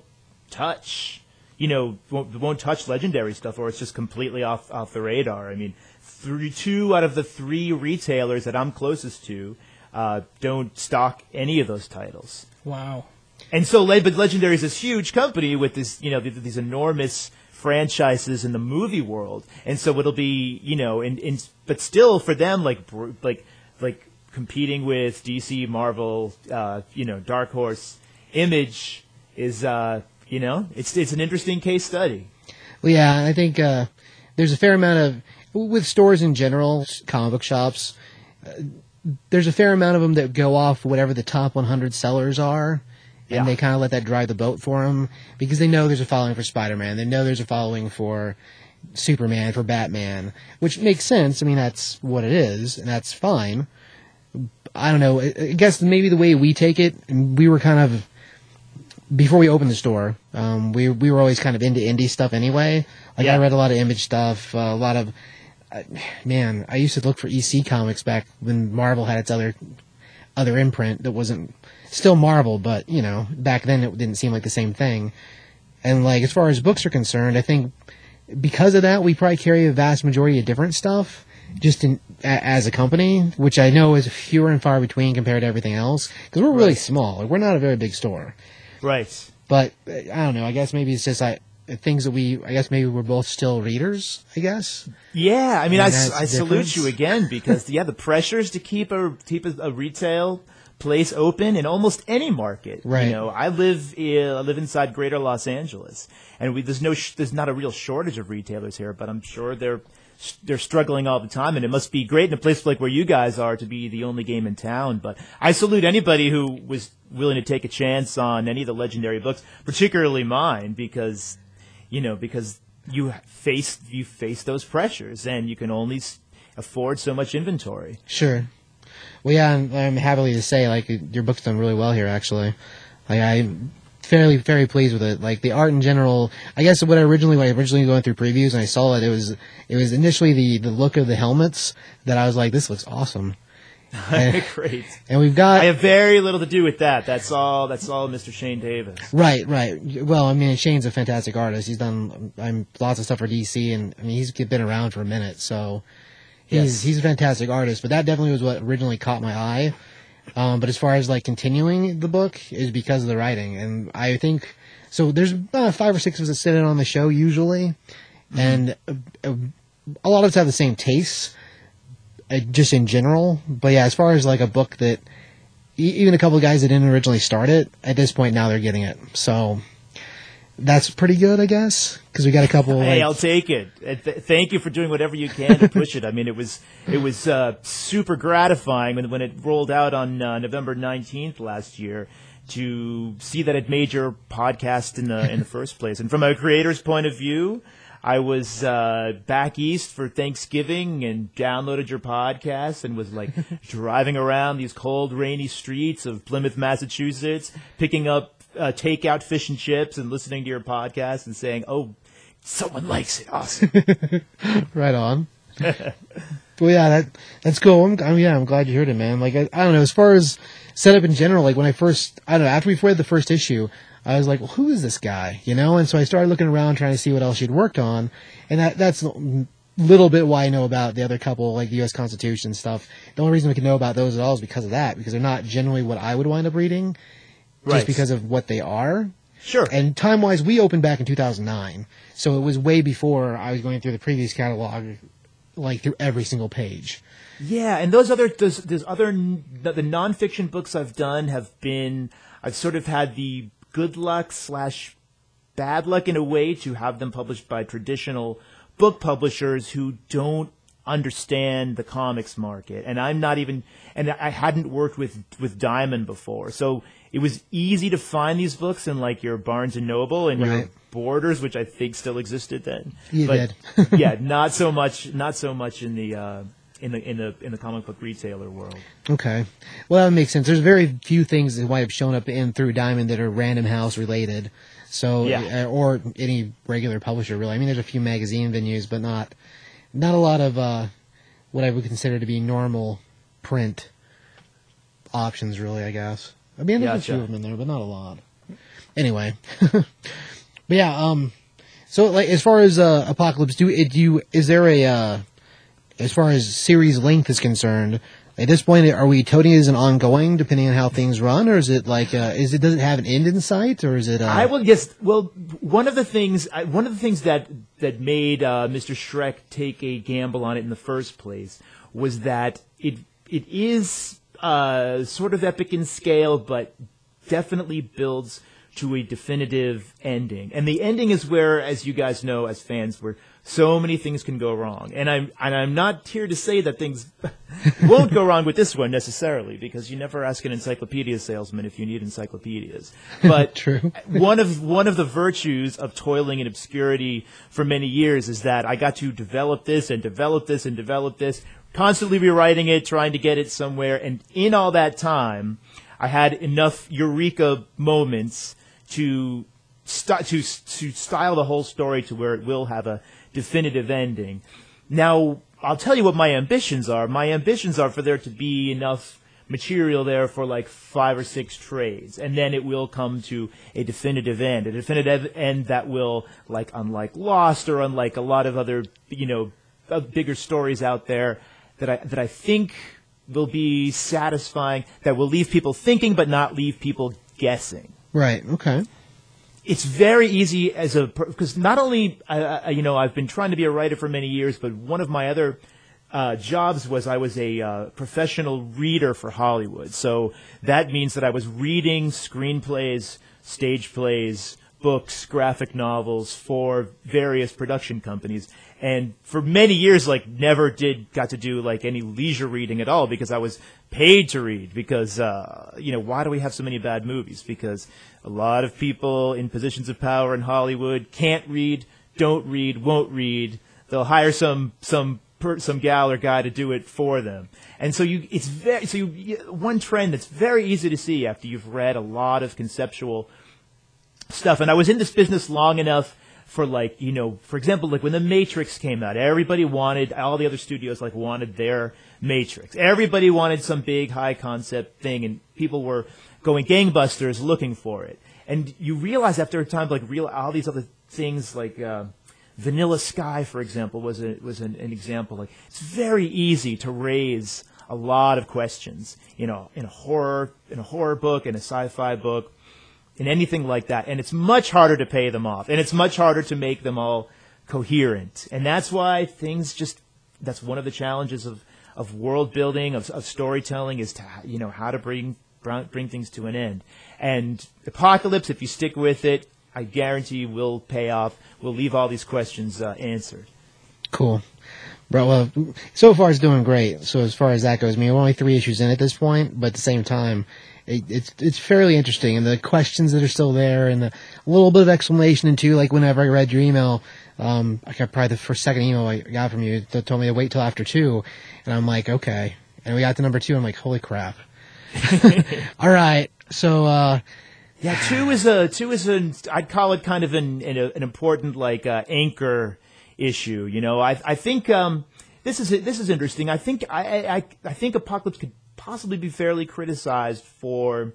touch, you know, won't, won't touch legendary stuff, or it's just completely off off the radar. I mean, three, two out of the three retailers that I'm closest to uh, don't stock any of those titles. Wow. And so, but Legendary is this huge company with this, you know, these enormous franchises in the movie world, and so it'll be, you know, and, and but still for them, like, like, like competing with DC, Marvel, uh, you know, Dark Horse, Image is, uh, you know, it's it's an interesting case study. Well, yeah, I think uh, there's a fair amount of with stores in general, comic book shops. Uh, there's a fair amount of them that go off whatever the top 100 sellers are, Yeah. and they kind of let that drive the boat for them because they know there's a following for Spider-Man. They know there's a following for Superman, for Batman, which makes sense. I mean, that's what it is, and that's fine. I don't know. I I guess maybe the way we take it, and we were kind of before we opened the store, um, we we were always kind of into indie stuff anyway. Like Yeah. I read a lot of image stuff, uh, a lot of uh, man. I used to look for EC comics back when Marvel had its other other imprint that wasn't still Marvel, but you know back then it didn't seem like the same thing. And like as far as books are concerned, I think because of that we probably carry a vast majority of different stuff just in a, as a company, which I know is fewer and far between compared to everything else because we're really small. Like, we're not a very big store. Right. But I don't know. I guess maybe it's just I things that we. I guess maybe we're both still readers. I guess. Yeah, I mean, I, And I salute you again because yeah, the pressures to keep a keep a, a retail place open in almost any market. Right. You know, I live uh, I live inside Greater Los Angeles, and we, there's no sh- there's not a real shortage of retailers here, but I'm sure they're they're struggling all the time, and it must be great in a place like where you guys are to be the only game in town. But I salute anybody who was willing to take a chance on any of the legendary books, particularly mine, because you know because you face you face those pressures, and you can only afford so much inventory. Sure. Well, yeah, I'm, I'm happily to say, like, your book's done really well here, actually. Like, I'm fairly, very pleased with it. Like, the art in general, I guess what I originally, when I originally going through previews and I saw it, it was, it was initially the, the look of the helmets that I was like, this looks awesome. And, great. and we've got, I have very little to do with that. That's all. That's all, Mr. Shane Davis. Right, right. Well, I mean, Shane's a fantastic artist. He's done um, lots of stuff for DC, and I mean, he's been around for a minute, so he's Yes. he's a fantastic artist. But that definitely was what originally caught my eye. Um, but as far as like continuing the book is because of the writing, and I think so. There's uh, five or six of us that sit in on the show usually, and uh, uh, a lot of us have the same tastes, uh, just in general. But yeah, as far as like a book that e- even a couple of guys that didn't originally start it at this point now they're getting it. So that's pretty good, I guess, because we got a couple. Hey, like, I'll take it. Th- thank you for doing whatever you can to push it. I mean, it was it was uh, super gratifying when when it rolled out on uh, November nineteenth last year to see that it made your podcast in the in the first place. And from a creator's point of view, I was uh, back east for Thanksgiving and downloaded your podcast and was like driving around these cold, rainy streets of Plymouth, Massachusetts, picking up uh, takeout fish and chips and listening to your podcast and saying, "Oh, someone likes it. Awesome." right on. well, yeah, that that's cool. I'm, I'm yeah, I'm glad you heard it, man. Like I, I don't know, as far as setup in general, like when I first, I don't know, after we read the first issue, I was like, well, who is this guy? You know, and so I started looking around trying to see what else she'd worked on, and that that's a little bit why I know about the other couple, like the U.S. Constitution stuff. The only reason we can know about those at all is because of that, because they're not generally what I would wind up reading, just Right. because of what they are. Sure. And time wise, we opened back in 2009, so it was way before I was going through the previous catalog, like through every single page. Yeah, and those other those, those other the, the nonfiction books I've done have been I've sort of had the good luck slash bad luck in a way to have them published by traditional book publishers who don't understand the comics market and I'm not even and I hadn't worked with with Diamond before so it was easy to find these books in like your Barnes and Noble and your Borders which I think still existed then You but did. yeah not so much not so much in the uh in the in the in the comic book retailer world Okay, well that makes sense. There's very few things that might have shown up in through Diamond that are Random House related, so Yeah. uh, or any regular publisher really. I mean, there's a few magazine venues, but not not a lot of uh, what I would consider to be normal print options, really. I guess. I mean, there's a few of them in there, but not a lot. Anyway, but yeah. Um. So, like, as far as uh, Epochalypse, do it? Do you? Is there a? Uh, as far as series length is concerned, at this point, are we toting it as an ongoing, depending on how things run, or is it like? Uh, is it does it have an end in sight, or is it? Uh, I will guess. Well, one of the things, one of the things that that made uh, Mr. Schreck take a gamble on it in the first place was that it it is uh, sort of epic in scale, but definitely builds to a definitive ending. And the ending is where, as you guys know, as fans, where so many things can go wrong. And I'm and I'm not here to say that things won't go wrong with this one necessarily, because you never ask an encyclopedia salesman if you need encyclopedias. But True. one of one of the virtues of toiling in obscurity for many years is that I got to develop this and develop this and develop this, constantly rewriting it, trying to get it somewhere, and in all that time, I had enough eureka moments to st- to to style the whole story to where it will have a definitive ending. Now, I'll tell you what my ambitions are. My ambitions are for there to be enough material there for like five or six trades, and then it will come to a definitive end, a definitive end that will, like, unlike Lost or unlike a lot of other, you know, uh, bigger stories out there, that I that I think will be satisfying, that will leave people thinking but not leave people guessing right. Okay. it's very easy as a because not only uh, you know I've been trying to be a writer for many years, but one of my other uh, jobs was I was a uh, professional reader for Hollywood. So that means that I was reading screenplays, stage plays, books, graphic novels for various production companies. And for many years, like, never did got to do like any leisure reading at all because I was paid to read. Because uh, you know, why do we have so many bad movies? Because a lot of people in positions of power in Hollywood can't read, don't read, won't read. They'll hire some some some gal or guy to do it for them. And so you, it's very so you, one trend that's very easy to see after you've read a lot of conceptual stuff. And I was in this business long enough for like, you know, for example, like when the Matrix came out, everybody wanted, all the other studios like wanted their Matrix. Everybody wanted some big high concept thing and people were going gangbusters looking for it. And you realize after a time, like real, all these other things like, uh, Vanilla Sky, for example, was a, was an, an example. Like it's very easy to raise a lot of questions, you know, in a horror, in a horror book, in a sci-fi book, in anything like that. And it's much harder to pay them off, and it's much harder to make them all coherent. And that's why things just that's one of the challenges of of world building, of, of storytelling, is to you know how to bring bring things to an end. And Epochalypse, if you stick with it, I guarantee you will pay off. We'll leave all these questions uh, answered. Cool. Bro, well, so far it's doing great. So as far as that goes, I mean, we're only three issues in at this point, but at the same time, it, it's it's fairly interesting, and the questions that are still there, and the a little bit of explanation into like whenever I read your email, um, I got probably the first second email I got from you that told me to wait till after two, and I'm like, okay, and we got to number two, I'm like, holy crap. All right, so uh, Yeah, two is a two is an I'd call it kind of an an, an important like uh, anchor issue. You know, I I think um, this is this is interesting. I think I I I think Epochalypse could possibly be fairly criticized for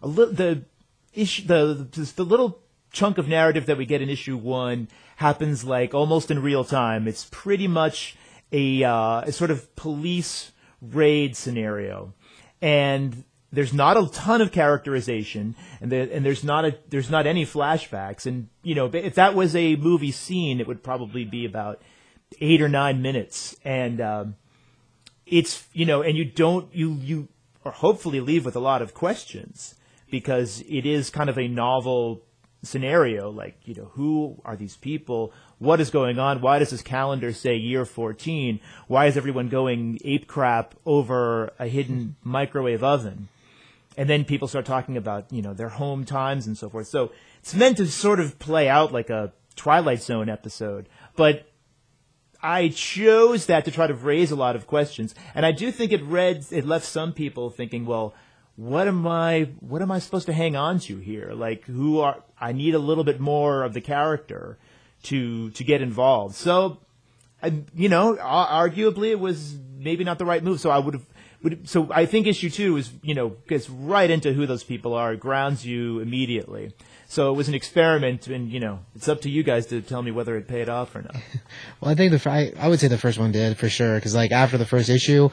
li- the issue the, the the little chunk of narrative that we get in issue one happens like almost in real time. It's pretty much a, uh, a sort of police raid scenario, and there's not a ton of characterization, and there, and there's not a there's not any flashbacks, and you know if that was a movie scene, it would probably be about eight or nine minutes, and um, it's you know, and you don't you you or hopefully leave with a lot of questions because it is kind of a novel scenario like you know who are these people? What is going on? Why does this calendar say year 14 why is everyone going ape crap over a hidden microwave oven? And then people start talking about you know their home times and so forth. So it's meant to sort of play out like a twilight zone episode but I chose that to try to raise a lot of questions, and I do think it read it left some people thinking, well, what am I what am I supposed to hang on to here? Like, who are I need a little bit more of the character to to get involved. So, I, you know, arguably it was maybe not the right move. So I would have. So I think issue two is you know gets right into who those people are, grounds you immediately. So it was an experiment, and you know it's up to you guys to tell me whether it paid off or not. Well, I think the I, I would say the first one did for sure because like after the first issue,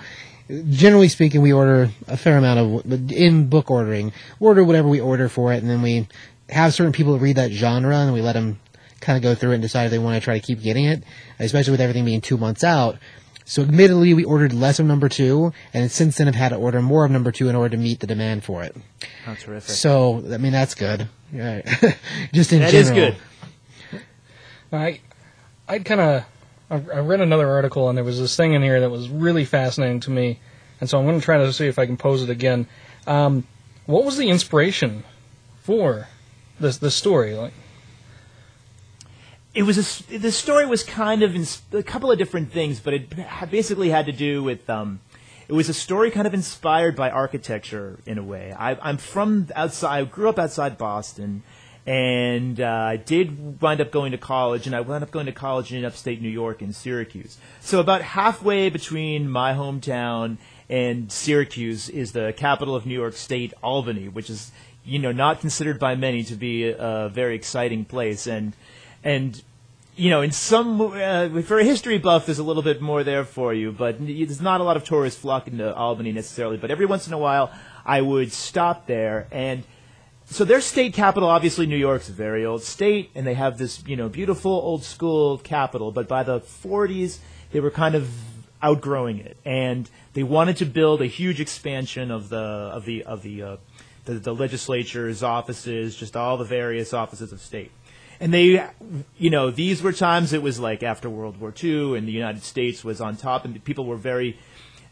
generally speaking, we order a fair amount of in book ordering. We order whatever we order for it, and then we have certain people read that genre, and we let them kind of go through it and decide if they want to try to keep getting it, especially with everything being two months out. So admittedly, we ordered less of number two, and since then have had to order more of number two in order to meet the demand for it. Oh, terrific! So I mean that's good. Right. Just in That is general. good. I I'd kind of I I read another article and there was this thing in here that was really fascinating to me, and so I'm going to try to see if I can pose it again. Um, what was the inspiration for this this story? Like, it was a s the story was kind of ins- a couple of different things, but it basically had to do with um, it was a story kind of inspired by architecture in a way. I, I'm from outside, I grew up outside Boston, and uh, I did wind up going to college, and I wound up going to college in upstate New York in Syracuse. So about halfway between my hometown and Syracuse is the capital of New York State, Albany, which is you know not considered by many to be a, a very exciting place, and and you know, in some uh, for a history buff, there's a little bit more there for you, but there's not a lot of tourists flocking to Albany necessarily. But every once in a while, I would stop there, and so their state capital, obviously New York's a very old state, and they have this you know beautiful old school capital. But by the 40s, they were kind of outgrowing it, and they wanted to build a huge expansion of the of the of the uh, the, the legislature's offices, just all the various offices of state. And they, you know, these were times it was like after World War II, and the United States was on top, and people were very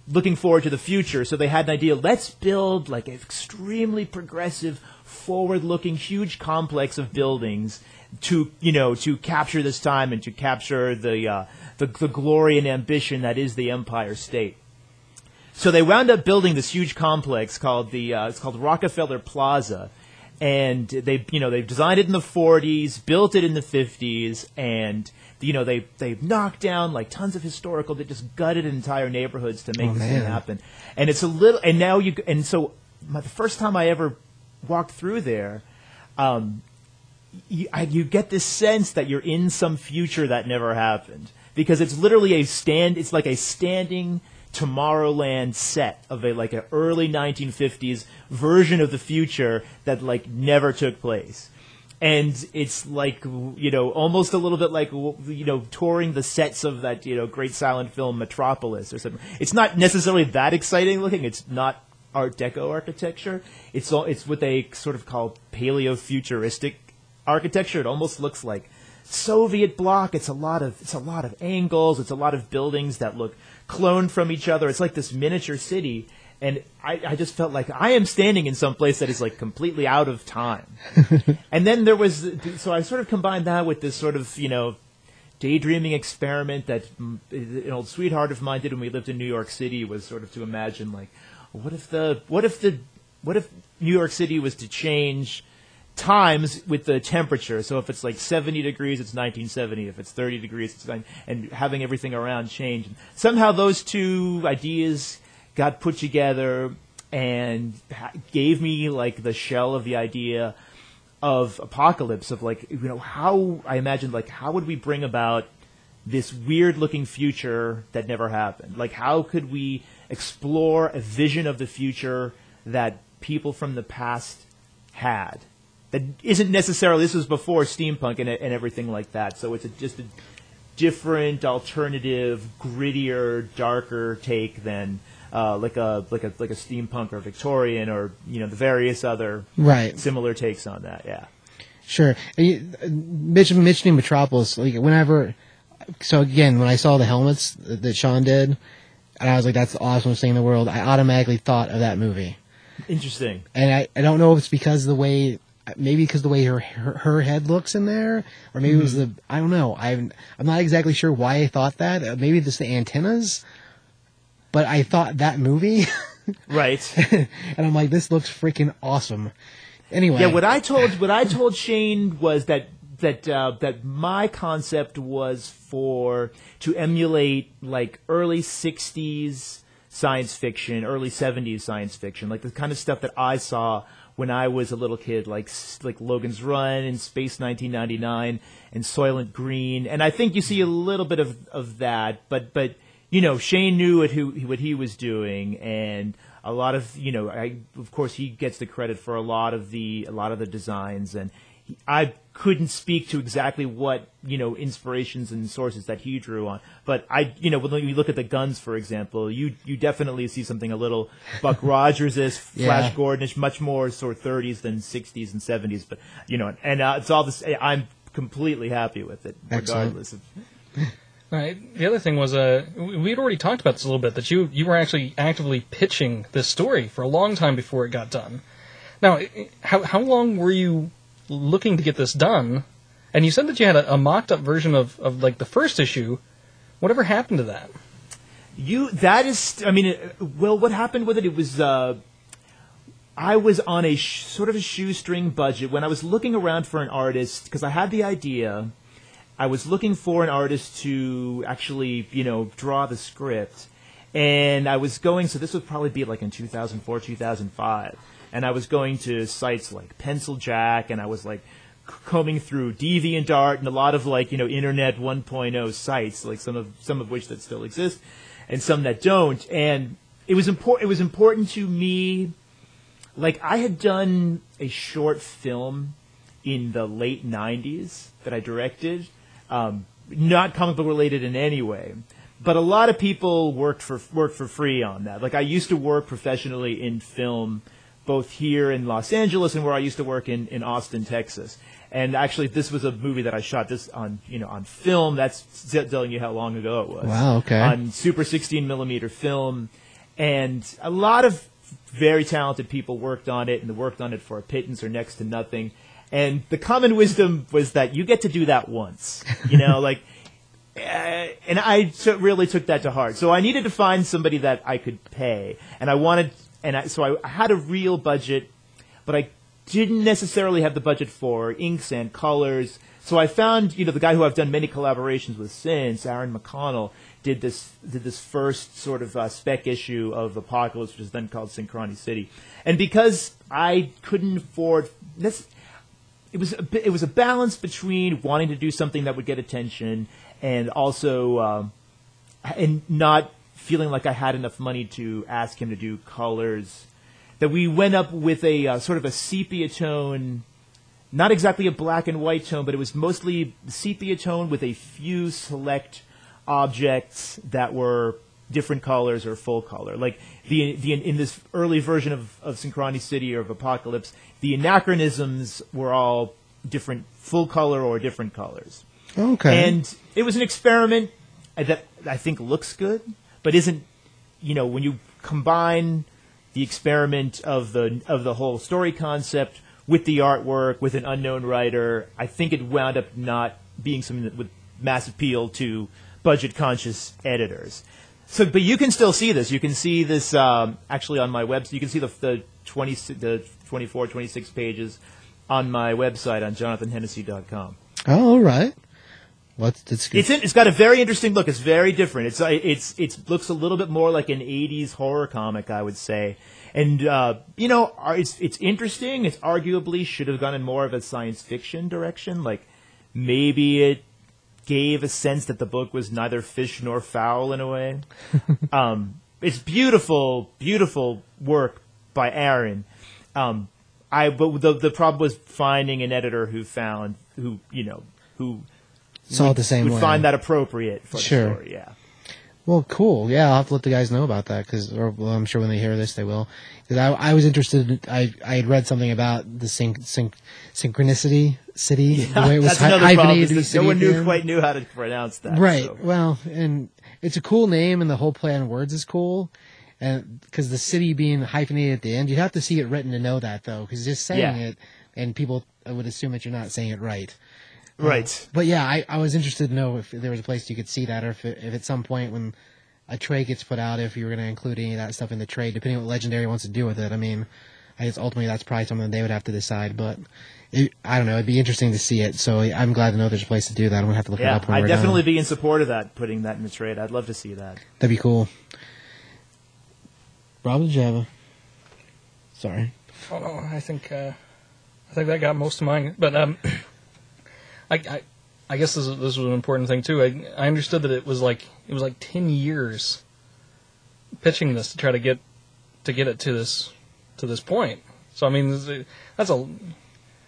looking forward to the future. So they had an idea: let's build like an extremely progressive, forward-looking, huge complex of buildings to, you know, to capture this time and to capture the uh, the, the glory and ambition that is the Empire State. So they wound up building this huge complex called the uh, it's called Rockefeller Plaza, and they you know they've designed it in the 40s, built it in the 50s, and you know they they've knocked down like tons of historical, they just gutted entire neighborhoods to make Oh, this thing happen. And it's a little and now you and so my, the first time I ever walked through there. Um, you, I, you get this sense that you're in some future that never happened because it's literally a stand. It's like a standing Tomorrowland set of a like an early 1950s version of the future that like never took place. And it's like you know almost a little bit like you know touring the sets of that you know great silent film Metropolis or something. It's not necessarily that exciting looking. It's not Art Deco architecture. It's all it's what they sort of call paleo futuristic architecture. It almost looks like Soviet bloc. It's a lot of it's a lot of angles. It's a lot of buildings that look cloned from each other. It's like this miniature city. And I, I just felt like I am standing in some place that is like completely out of time. and then there was so I sort of combined that with this sort of you know daydreaming experiment that an old sweetheart of mine did when we lived in New York City was sort of to imagine like what if the what if the what if New York City was to change times with the temperature. So if it's like 70 degrees it's 1970 if it's 30 degrees it's 9 and having everything around change. And somehow those two ideas got put together and gave me like the shell of the idea of Epochalypse of like you know how I imagined like how would we bring about this weird looking future that never happened? Like how could we explore a vision of the future that people from the past had that isn't necessarily this was before steampunk and, and everything like that so it's a, just a different alternative grittier darker take than uh, like a like a like a steampunk or Victorian or you know the various other Right. similar takes on that. Yeah. Sure. You- uh, Mentioning Metropolis, like whenever, so again, when I saw the helmets that that Sean did, and I was like, "That's the awesomest thing in the world," I automatically thought of that movie. Interesting. And I, I don't know if it's because of the way, maybe because the way her, her her head looks in there, or maybe it was the I don't know. I'm I'm not exactly sure why I thought that. Uh, maybe it's the antennas, but I thought that movie, Right. and I'm like, this looks freaking awesome. Anyway, Yeah, what I told what I told Shane was that that uh, that my concept was for to emulate like early '60s science fiction, early '70s science fiction, like the kind of stuff that I saw when I was a little kid, like like Logan's Run and Space 1999 and Soylent Green, and I think you see a mm-hmm. little bit of of that, but but you know Shane knew what who what he was doing. And a lot of you know I of course he gets the credit for a lot of the a lot of the designs. And he, I couldn't speak to exactly what you know inspirations and sources that he drew on but I you know when you look at the guns for example you you definitely see something a little Buck Rogers is Flash Yeah. Gordonish much more sort of 30s than 60s and 70s but you know and uh, it's all this I'm completely happy with it regardless of Right. The other thing was, uh, we we had already talked about this a little bit that you you were actually actively pitching this story for a long time before it got done. Now, i- i- how how long were you looking to get this done? And you said that you had a, a mocked up version of, of like the first issue. Whatever happened to that? You that is I mean it, well what happened with it it was uh I was on a sh- sort of a shoestring budget when I was looking around for an artist because I had the idea I was looking for an artist to actually you know draw the script and I was going so this would probably be like in 2004 2005 and I was going to sites like Pencil Jack and I was like combing through DeviantArt and a lot of like you know Internet 1.0 sites, like some of some of which that still exist, and some that don't. And it was important. It was important to me. Like I had done a short film in the late '90s that I directed, um, not comic book related in any way, but a lot of people worked for worked for free on that. Like I used to work professionally in film, both here in Los Angeles and where I used to work in, in Austin, Texas. And actually, this was a movie that I shot this on, you know, on film. That's telling you how long ago it was. Wow, okay. On super 16 millimeter film, and a lot of very talented people worked on it, and they worked on it for a pittance or next to nothing. And the common wisdom was that you get to do that once, you know, like uh, and I t- really took that to heart. So I needed to find somebody that I could pay, and I wanted, and I, so I, had a real budget, but I didn't necessarily have the budget for inks and colors. So I found, you know, the guy who I've done many collaborations with since, Aaron McConnell, did this did this first sort of uh, spec issue of Epochalypse, which is then called Synchrony City, and because I couldn't afford this it was a, it was a balance between wanting to do something that would get attention and also um, and not feeling like I had enough money to ask him to do colors. That we went up with a uh, sort of a sepia tone, not exactly a black and white tone, but it was mostly sepia tone with a few select objects that were different colors or full color. Like the the in this early version of of Synchrony City or of Epochalypse, the anachronisms were all different full color or different colors. Okay. And it was an experiment that I think looks good, but isn't, you know, when you combine the experiment of the of the whole story concept with the artwork with an unknown writer, I think it wound up not being something that would mass appeal to budget conscious editors. So, but you can still see this. You can see this um, actually on my website. You can see the the twenty the 24, 26 pages on my website on jonathanhennessey.com. oh, all right. What's good. It's in, it's got a very interesting look. It's very different. It's uh, it's it's looks a little bit more like an '80s horror comic, I would say. And uh, you know, it's it's interesting. It's arguably should have gone in more of a science fiction direction. Like maybe it gave a sense that the book was neither fish nor fowl in a way. um, it's beautiful, beautiful work by Aaron. Um, I but the the problem was finding an editor who found who you know who Saw it the same would way. find that appropriate for Sure. the story. Yeah. Well, cool. Yeah, I'll have to let the guys know about that because, well, I'm sure when they hear this, they will. Because I, I was interested. I, I had read something about the sync, sync, synchronicity city. the way it was That's another problem. is city no one knew quite knew how to pronounce that. Right. so. Well, and it's a cool name, and the whole play on words is cool. And because the city being hyphenated at the end, you'd have to see it written to know that, though. Because just saying Yeah. it, and people would assume that you're not saying it right. Right. But yeah, I, I was interested to know if there was a place you could see that, or if, it, if at some point when a trade gets put out, if you were going to include any of that stuff in the trade, depending on what Legendary wants to do with it. I mean, I guess ultimately that's probably something they would have to decide. But it, I don't know. It'd be interesting to see it. So I'm glad to know there's a place to do that. I'm gonna have to look it Yeah, up when I'd we're definitely done. be in support of that, putting that in the trade. I'd love to see that. That'd be cool. Rob Java. Sorry. Oh no, I think uh, I think that got most of mine. But um, I, I I guess this this was an important thing too. I I understood that it was like it was like ten years pitching this to try to get to get it to this to this point. So I mean, that's a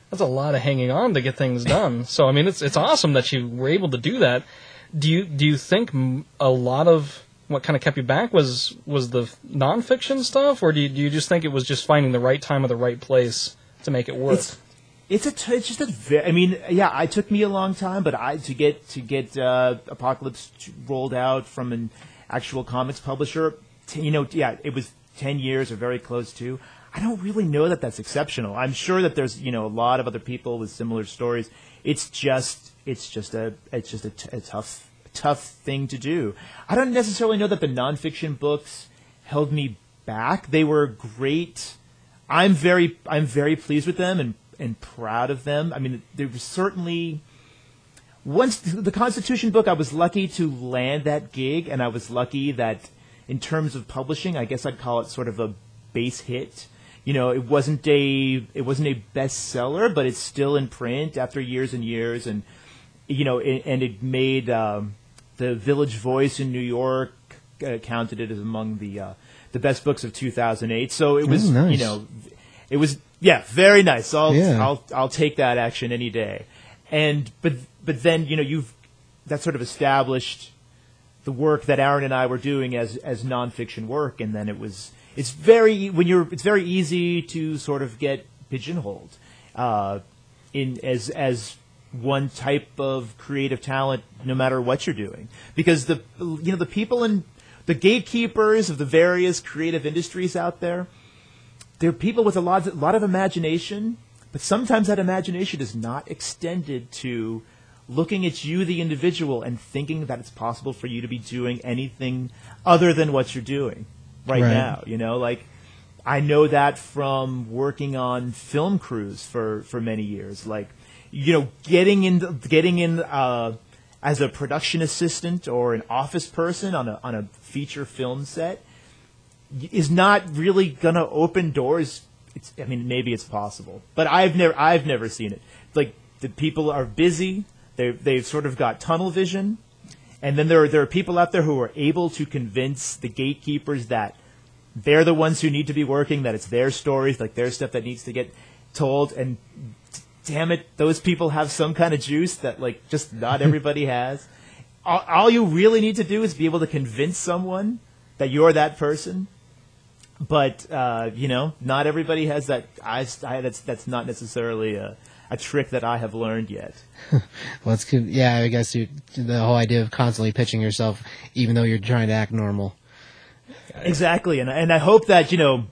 that's a lot of hanging on to get things done. So I mean, it's it's awesome that you were able to do that. Do you do you think a lot of what kind of kept you back was was the nonfiction stuff, or do you, do you just think it was just finding the right time or the right place to make it work? It's it's a it's just a. I mean, yeah, it took me a long time, but I to get to get uh, Epochalypse rolled out from an actual comics publisher. T- you know, yeah, it was ten years or very close to. I don't really know that that's exceptional. I'm sure that there's you know a lot of other people with similar stories. It's just it's just a it's just a, t- a tough tough thing to do. I don't necessarily know that the nonfiction books held me back. They were great. I'm very I'm very pleased with them and and proud of them. I mean, there was certainly once the Constitution book, I was lucky to land that gig, and I was lucky that in terms of publishing, I guess I'd call it sort of a base hit. You know, it wasn't a it wasn't a bestseller, but it's still in print after years and years, and you know, it, and it made um, the Village Voice in New York uh, counted it as among the uh, the best books of 2008. So it was, Oh, nice. you know, it was yeah, very nice. I'll Yeah. I'll I'll take that action any day. And but but then you know you've that sort of established the work that Aaron and I were doing as as nonfiction work, and then it was it's very when you're it's very easy to sort of get pigeonholed uh, in as as one type of creative talent, no matter what you're doing, because the you know the people in the gatekeepers of the various creative industries out there, they're people with a lot, a lot of imagination, but sometimes that imagination is not extended to looking at you, the individual, and thinking that it's possible for you to be doing anything other than what you're doing right, Right. now. You know, like I know that from working on film crews for, for many years. Like, you know, getting in, getting in uh, as a production assistant or an office person on a on a feature film set is not really gonna open doors. It's, I mean, maybe it's possible, but I've never I've never seen it. Like the people are busy. They they've sort of got tunnel vision, and then there are, there are people out there who are able to convince the gatekeepers that they're the ones who need to be working. That it's their stories, like their stuff that needs to get told. And damn it, those people have some kind of juice that like just not everybody has. All, all you really need to do is be able to convince someone that you're that person. But uh, you know, not everybody has that. I, I that's that's not necessarily a, a trick that I have learned yet. Well, it's good. Yeah, I guess you, the whole idea of constantly pitching yourself, even though you're trying to act normal. Exactly, and and I hope that you know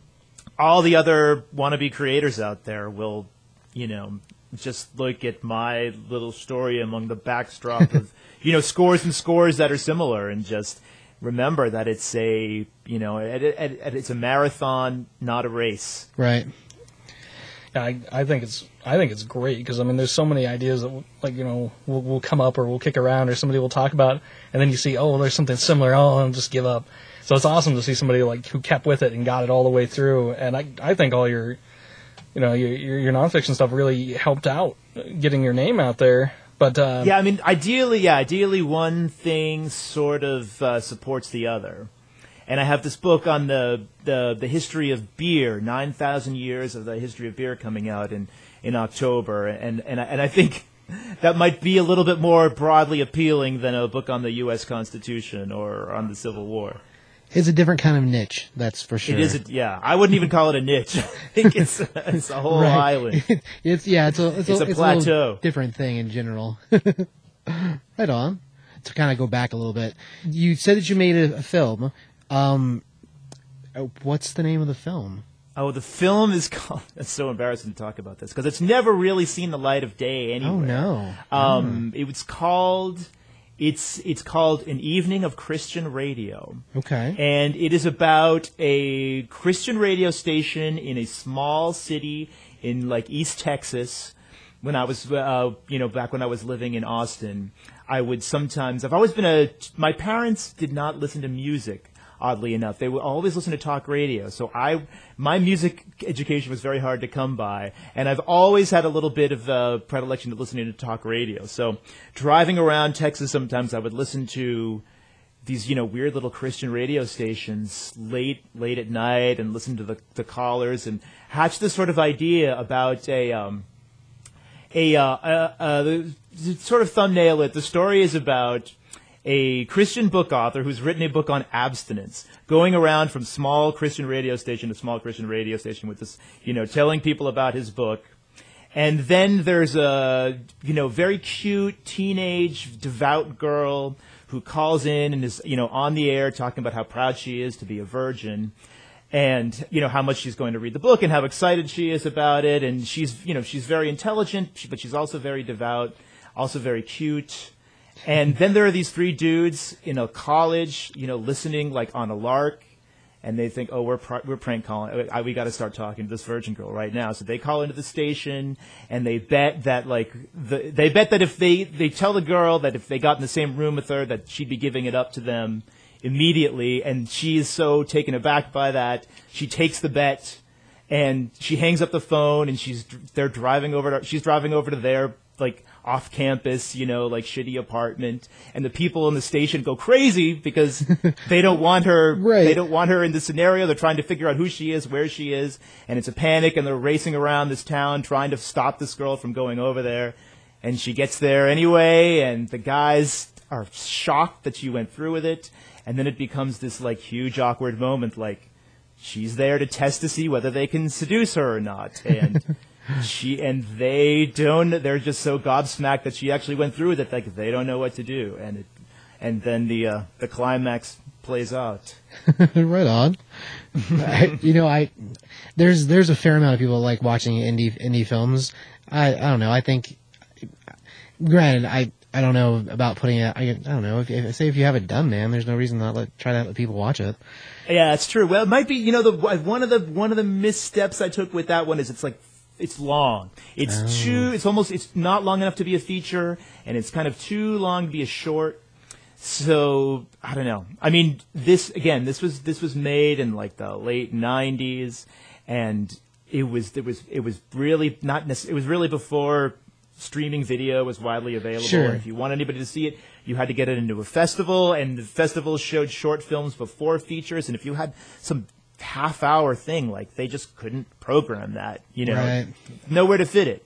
all the other wannabe creators out there will, you know, just look at my little story among the backdrop of you know scores and scores that are similar, and just remember that it's a you know it, it, it, it's a marathon, not a race. Right. Yeah, I, I think it's I think it's great because I mean there's so many ideas that will- like you know will will come up or will kick around or somebody will talk about and then you see oh there's something similar oh I'll just give up. So it's awesome to see somebody like who kept with it and got it all the way through. And I I think all your you know your your, your nonfiction stuff really helped out getting your name out there. But uh, Yeah, I mean, ideally, yeah, ideally, one thing sort of uh, supports the other. And I have this book on the the, the history of beer, nine thousand years of the history of beer, coming out in, in October, and and and I think that might be a little bit more broadly appealing than a book on the U.S. Constitution or on the Civil War. It's a different kind of niche, that's for sure. It is, a, yeah, I wouldn't even call it a niche. I think it's it's a whole Right. island. it's yeah, it's a it's, It's a plateau. different thing in general. right on. To kind of go back a little bit, you said that you made a, a film. Um, uh, what's the name of the film? Oh, the film is called. It's so embarrassing to talk about this because it's never really seen the light of day anywhere. Oh no. Um, it was called. It's it's called an evening of Christian radio, Okay. and it is about a Christian radio station in a small city in like East Texas. When I was, uh, you know, back when I was living in Austin, I would sometimes. I've always been a. My parents did not listen to music. Oddly enough, they would always listen to talk radio. So I, my music education was very hard to come by, and I've always had a little bit of uh, predilection to listening to talk radio. So driving around Texas, sometimes I would listen to these you know weird little Christian radio stations late late at night and listen to the the callers and hatch this sort of idea about a um, a uh, uh, uh, sort of thumbnail it. The story is about a Christian book author who's written a book on abstinence, going around from small Christian radio station to small Christian radio station with this, you know, telling people about his book. And then there's a, you know, very cute teenage devout girl who calls in and is, you know, on the air talking about how proud she is to be a virgin and, you know, how much she's going to read the book and how excited she is about it. And she's, you know, she's very intelligent, but she's also very devout, also very cute. And then there are these three dudes in a college, you know, listening like on a lark, and they think, oh, we're pr- we're prank calling. Uh, I, we got to start talking to this virgin girl right now. So they call into the station, and they bet that like the, they bet that if they they tell the girl that if they got in the same room with her, that she'd be giving it up to them immediately. And she is so taken aback by that, she takes the bet and she hangs up the phone and she's they're driving over to she's driving over to their like off campus you know like shitty apartment and the people in the station go crazy because they don't want her Right. they don't want her in the scenario. They're trying to figure out who she is where she is and it's a panic and they're racing around this town trying to stop this girl from going over there. And she gets there anyway and the guys are shocked that she went through with it, and then it becomes this like huge awkward moment, like she's there to test to see whether they can seduce her or not, and she and they don't. They're just so gobsmacked that she actually went through with it, like they don't know what to do, and it, and then the uh, the climax plays out. right on. I, you know, I there's there's a fair amount of people like watching indie indie films. I I don't know. I think, granted, I I don't know about putting it. I, I don't know. If, if say if you have it done, man, there's no reason not let try to let people watch it. Yeah, it's true. Well, it might be. You know, the one of the one of the missteps I took with that one is it's like it's long. It's oh. too. It's almost. It's not long enough to be a feature, and it's kind of too long to be a short. So I don't know. I mean, this again. This was this was made in like the late '90s, and it was it was it was really not. Nec- it was really before streaming video was widely available. Sure. And if you want anybody to see it, you had to get it into a festival, and the festivals showed short films before features. And if you had some half hour thing, like they just couldn't program that. You know, Right. nowhere to fit it.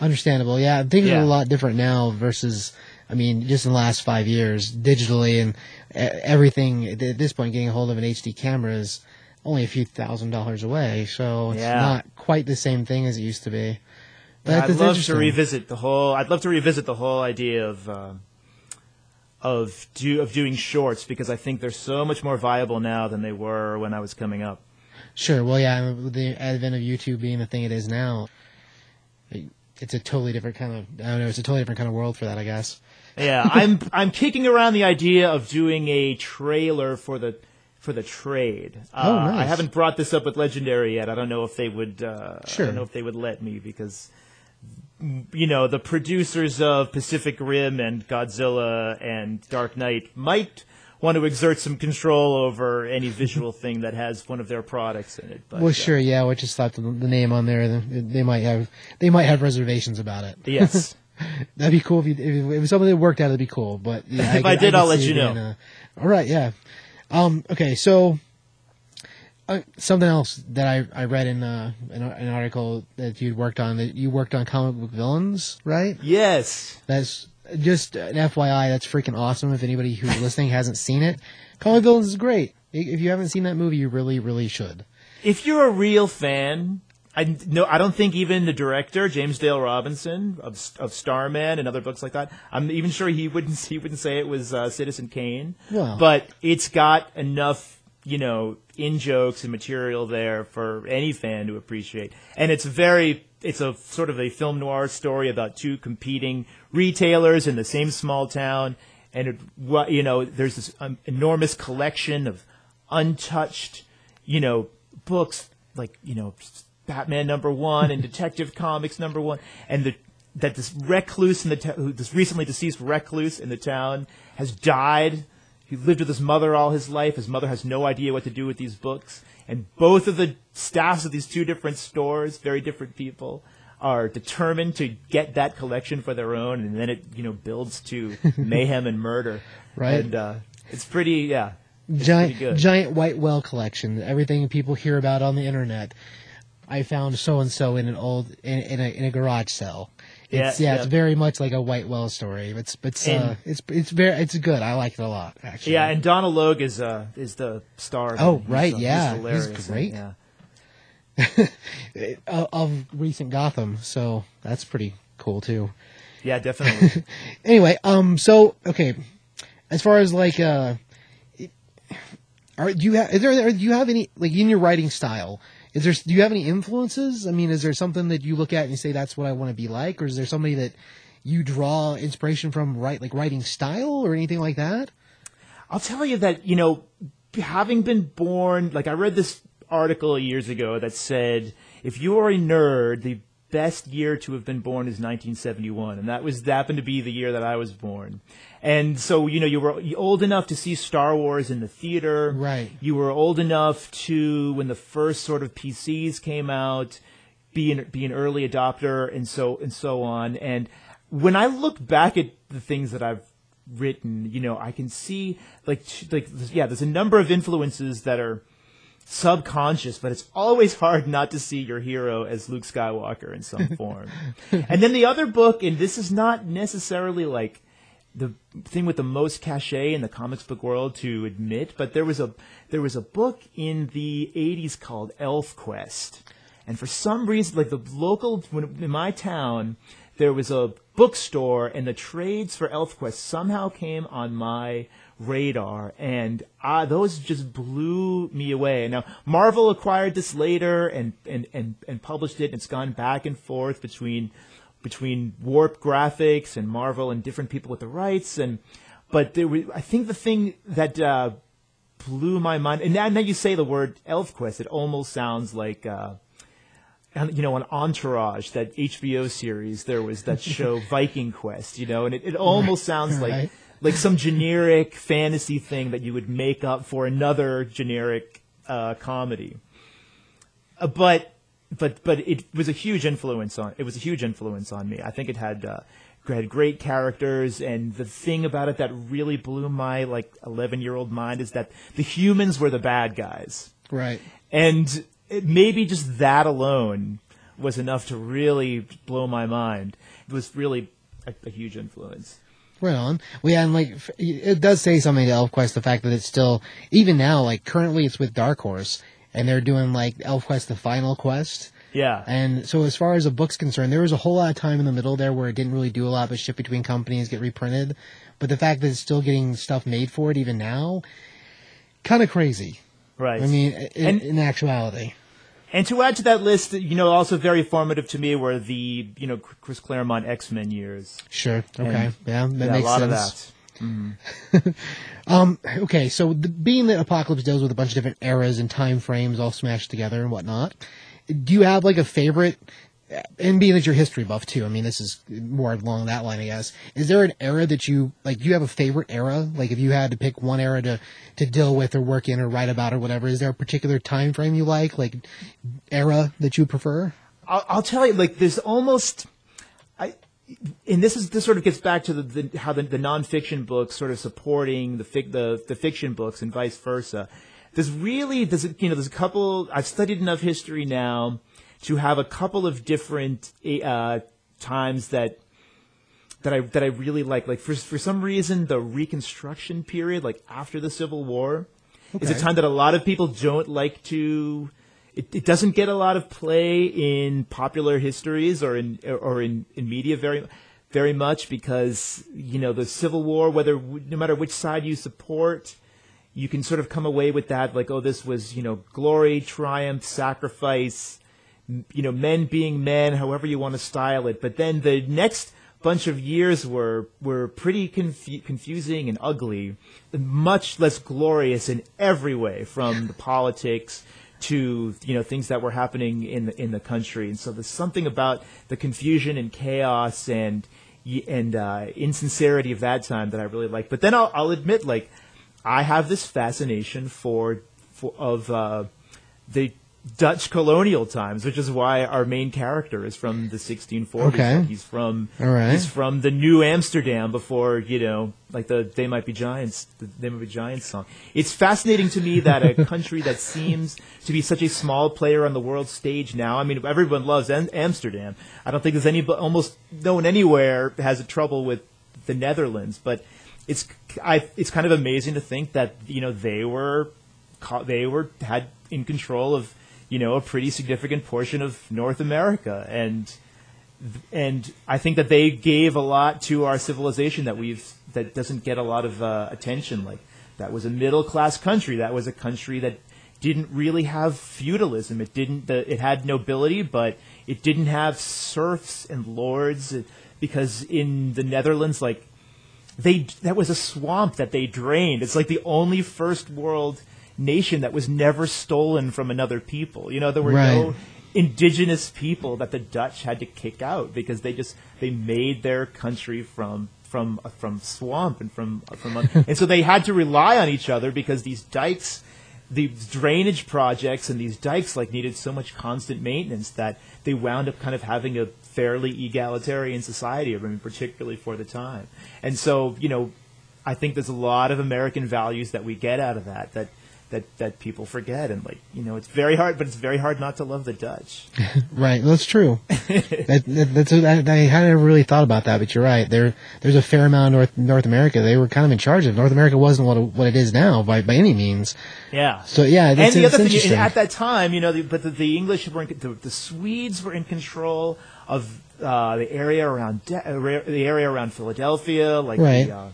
Understandable. Yeah, things are Yeah. a lot different now versus. I mean, just in the last five years, digitally and everything at this point, getting a hold of an HD camera is only a few thousand dollars away. So it's Yeah. not quite the same thing as it used to be. But I'd love to revisit the whole. I'd love to revisit the whole idea of uh, of do of doing shorts because I think they're so much more viable now than they were when I was coming up. Sure. Well, yeah, the advent of YouTube being the thing it is now, it's a totally different kind of. I don't know. It's a totally different kind of world for that, I guess. Yeah, I'm I'm kicking around the idea of doing a trailer for the for the trade. Uh, Oh, nice. I haven't brought this up with Legendary yet. I don't know if they would. Uh, Sure. I don't know if they would let me because. You know, the producers of Pacific Rim and Godzilla and Dark Knight might want to exert some control over any visual thing that has one of their products in it. But, well, uh, sure. Yeah, we just thought the, the name on there. They they might have they might have reservations about it. Yes. That'd be cool if, you, if it was something that worked out. It'd be cool. But yeah, If I could- did, could I'll let you know. being, uh, all right. Yeah. Um. Okay. So. Uh, something else that I, I read in uh, an, an article that you'd worked on that you worked on comic book villains, right? Yes. That's just an FYI. That's freaking awesome. If anybody who's listening hasn't seen it, Comic Villains is great. If you haven't seen that movie, you really, really should. If you're a real fan, I no, I don't think even the director James Dale Robinson of of Starman and other books like that. I'm even sure he wouldn't he wouldn't say it was uh, Citizen Kane. Well. but it's got enough you know in jokes and material there for any fan to appreciate, and it's very. It's a sort of a film noir story about two competing retailers in the same small town, and it, you know, there's this um, enormous collection of untouched, you know, books like you know Batman number one and Detective Comics number one, and the that this recluse in the ta- this recently deceased recluse in the town has died. He lived with his mother all his life. His mother has no idea what to do with these books, and both of the staffs of these two different stores, very different people, are determined to get that collection for their own, and then it you know builds to mayhem and murder. Right. And uh, it's pretty, yeah. It's giant, pretty good. giant white whale collection. Everything people hear about on the internet. I found so and so in an old in, in a in a garage cell. It's, Yeah, yeah, yeah. it's very much like a white whale story. It's it's uh, it's it's very it's good. I like it a lot actually. Yeah, and Donal Logue is uh is the star. of. Oh, He's, right, uh, he's yeah, he's hilarious, great. Yeah. of, of recent Gotham, so that's pretty cool too. Yeah, definitely. anyway, um, so okay, as far as like, uh, are do you have is there do you have any like in your writing style? Is there do you have any influences? I mean, is there something that you look at and you say that's what I want to be like, or is there somebody that you draw inspiration from, right? Like writing style or anything like that? I'll tell you that, you know, having been born, like I read this article years ago that said, if you are a nerd, the best year to have been born is 1971. And that was, that happened to be the year that I was born. And so, you know, you were old enough to see Star Wars in the theater. Right. You were old enough to, when the first sort of PCs came out, be an, be an early adopter and so, and so on. And when I look back at the things that I've written, you know, I can see like like yeah, there's a number of influences that are subconscious, but it's always hard not to see your hero as Luke Skywalker in some form. and then the other book, and this is not necessarily like the thing with the most cachet in the comics book world to admit, but there was a there was a book in the '80s called Elf Quest, and for some reason, like the local in my town, there was a bookstore, and the trades for Elf Quest somehow came on my radar, and uh, those just blew me away. Now Marvel acquired this later and and and and published it, and it's gone back and forth between between Warp Graphics and Marvel and different people with the rights, and but there was, I think the thing that uh, blew my mind, and now, now you say the word ElfQuest, it almost sounds like. Uh, you know, an Entourage, that HBO series, there was that show Viking Quest, you know, and it, it almost sounds like Right. Like some generic fantasy thing that you would make up for another generic uh, comedy. Uh, but but but it was a huge influence on it was a huge influence on me. I think it had uh, had great characters, and the thing about it that really blew my like eleven year old mind is that the humans were the bad guys, Right. and it, maybe just that alone was enough to really blow my mind. It was really a, a huge influence. Right on. Well, yeah, and like it does say something to ElfQuest the fact that it's still even now like currently it's with Dark Horse and they're doing like ElfQuest the final quest. Yeah. And so as far as a book's concerned, there was a whole lot of time in the middle there where it didn't really do a lot but ship between companies, get reprinted. But the fact that it's still getting stuff made for it even now, kind of crazy. Right. I mean, in, And- in actuality. And to add to that list, you know, also very formative to me were the, you know, Chris Claremont X Men years. Sure. Okay. And- yeah, that yeah, makes a lot sense. of that. Um, okay, so the, being that Epochalypse deals with a bunch of different eras and time frames all smashed together and whatnot, do you have like a favorite? And being that you're history buff too, I mean, this is more along that line, I guess. Is there an era that you like? Do you have a favorite era? Like, if you had to pick one era to to deal with or work in or write about or whatever, is there a particular time frame you like, like era that you prefer? I'll, I'll tell you, like, there's almost, I, and this is this sort of gets back to the, the how the, the nonfiction books sort of supporting the fic, the the fiction books and vice versa. There's really there's you know there's a couple. I've studied enough history now to have a couple of different uh, times that that I that I really like. Like for for some reason, the Reconstruction period, like after the Civil War, is a time that a lot of people don't like to. It, it doesn't get a lot of play in popular histories or in or in, in media very very much because you know the Civil War, whether no matter which side you support, you can sort of come away with that like oh this was you know glory, triumph, sacrifice you know, men being men, however you want to style it. But then the next bunch of years were were pretty confu- confusing and ugly, much less glorious in every way, from the politics to you know things that were happening in the in the country. And so there's something about the confusion and chaos and and uh, insincerity of that time that I really like. But then I'll, I'll admit, like, I have this fascination for, for of uh, the Dutch colonial times, which is why our main character is from the 1640s. Okay. He's from right. he's from the New Amsterdam before you know, like the They Might Be Giants, the They Might Be Giants song. It's fascinating to me that a country that seems to be such a small player on the world stage now. I mean, everyone loves Am- Amsterdam. I don't think there's any, almost no one anywhere has a trouble with the Netherlands, but it's I, it's kind of amazing to think that you know they were they were had in control of you know a pretty significant portion of North America and and I think that they gave a lot to our civilization that we've that doesn't get a lot of uh, attention. Like that was a middle class country. That was a country that didn't really have feudalism. It didn't. The, it had nobility, but it didn't have serfs and lords. Because in the Netherlands, like they that was a swamp that they drained. It's like the only first world nation that was never stolen from another people. You know, there were no indigenous people that the Dutch had to kick out because they just they made their country from from from swamp and from from and so they had to rely on each other because these dikes these drainage projects and these dikes like needed so much constant maintenance that they wound up kind of having a fairly egalitarian society I mean particularly for the time and so you know I think there's a lot of American values that we get out of that that that that people forget, and like you know, it's very hard, but it's very hard not to love the Dutch. Right, that's true. that, that, that's I, I hadn't really thought about that, but you're right. There, there's a fair amount of North North America. They were kind of in charge of. North America wasn't what what it is now by by any means. Yeah. So yeah, and the other thing, at that time, you know, the, but the, the English were in, the, the Swedes were in control of uh, the area around De- uh, the area around Philadelphia, like Right. the, uh,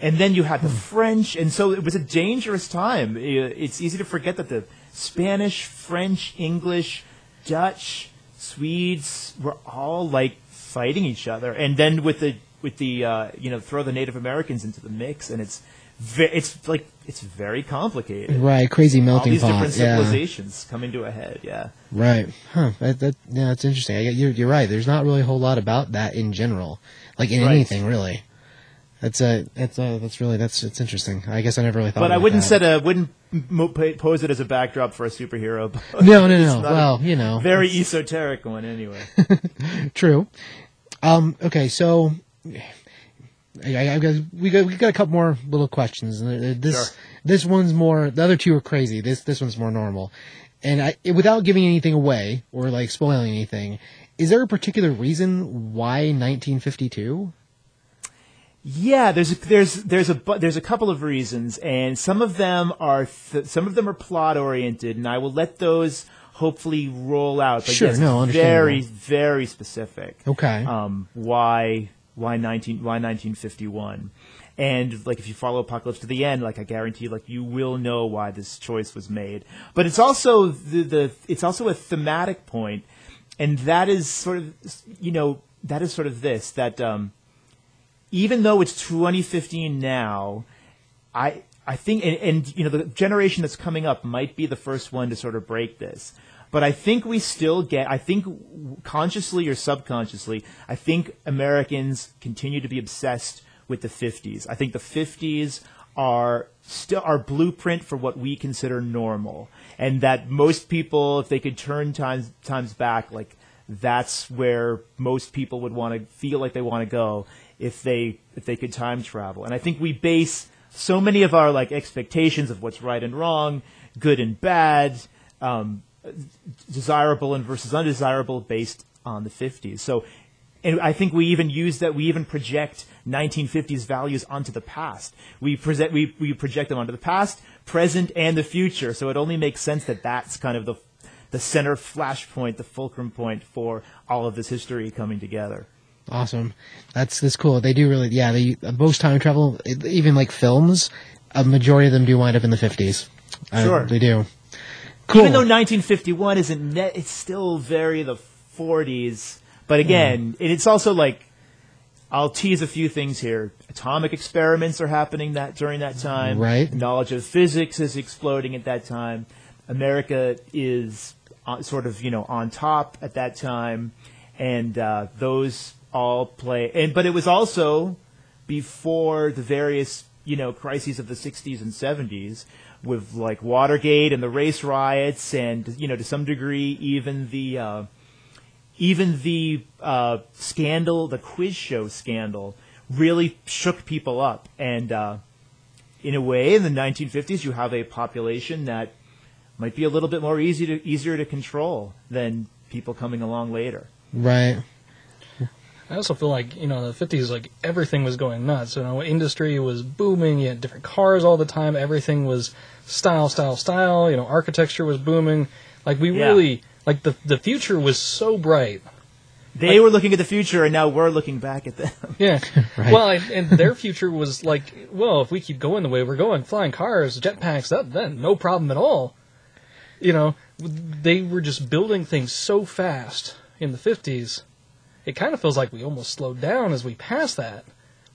and then you had the French, and so it was a dangerous time. It's easy to forget that the Spanish, French, English, Dutch, Swedes were all like fighting each other, and then with the with the uh, you know throw the Native Americans into the mix, and it's ve- it's like it's very complicated right, crazy all melting these pot. different Yeah, civilizations coming to a head. Yeah, right. Huh. That, that yeah, that's interesting. I, you're you're right. There's not really a whole lot about that in general, like in Right. anything really. That's a that's a that's really that's it's interesting. I guess I never really thought. but I about wouldn't that. set a wouldn't mo- pose it as a backdrop for a superhero. No, no, no. Well, you know, very esoteric one anyway. True. Um, okay, so I, I, got, we got we got a couple more little questions. and uh, This Sure. this one's more. The other two are crazy. This this one's more normal. And I, without giving anything away or like spoiling anything, is there a particular reason why 1952? Yeah, there's a, there's there's a there's a couple of reasons, and some of them are th- some of them are plot oriented, and I will let those hopefully roll out. But Sure, yes, no, very very specific. Okay. Um, why why nineteen why nineteen fifty one, and like if you follow Epochalypse to the end, like I guarantee, like you will know why this choice was made. But it's also the the it's also a thematic point, and that is sort of you know that is sort of this that. Um, even though it's 2015 now, I I think and, and you know the generation that's coming up might be the first one to sort of break this. But I think we still get I think consciously or subconsciously, I think Americans continue to be obsessed with the 50s. I think the 50s are still our blueprint for what we consider normal. And that most people if they could turn times times back like that's where most people would want to feel like they want to go if they if they could time travel. And I think we base so many of our like expectations of what's right and wrong, good and bad, um, desirable and versus undesirable based on the 50s. So and I think we even use that we even project 1950s values onto the past. We present we, we project them onto the past, present, and the future. So it only makes sense that that's kind of the the center flashpoint, the fulcrum point for all of this history coming together. Awesome. That's that's cool. They do really, yeah. They most time travel, even like films, a majority of them do wind up in the 50s. Uh, Sure. they do. Cool. Even though 1951 isn't net, it's still very the 40s. But again, and it's also like I'll tease a few things here. Atomic experiments are happening that during that time. Right. Knowledge of physics is exploding at that time. America is uh, sort of you know on top at that time, and uh, those all play. And but it was also before the various you know crises of the 60s and 70s with like Watergate and the race riots and you know to some degree even the uh, even the uh, scandal the quiz show scandal really shook people up and uh, in a way in the 1950s you have a population that might be a little bit more easy to easier to control than people coming along later right. I also feel like you know in the fifties, like everything was going nuts. You know, industry was booming. You had different cars all the time. Everything was style, style, style. You know, architecture was booming. Like we Yeah. really like the the future was so bright. they were looking at the future and now we're looking back at them Yeah. Right. Well, and, and their future was like, well, if we keep going the way we're going, flying cars, jetpacks, that then no problem at all. You know, they were just building things so fast in the fifties. It kind of feels like we almost slowed down as we pass that,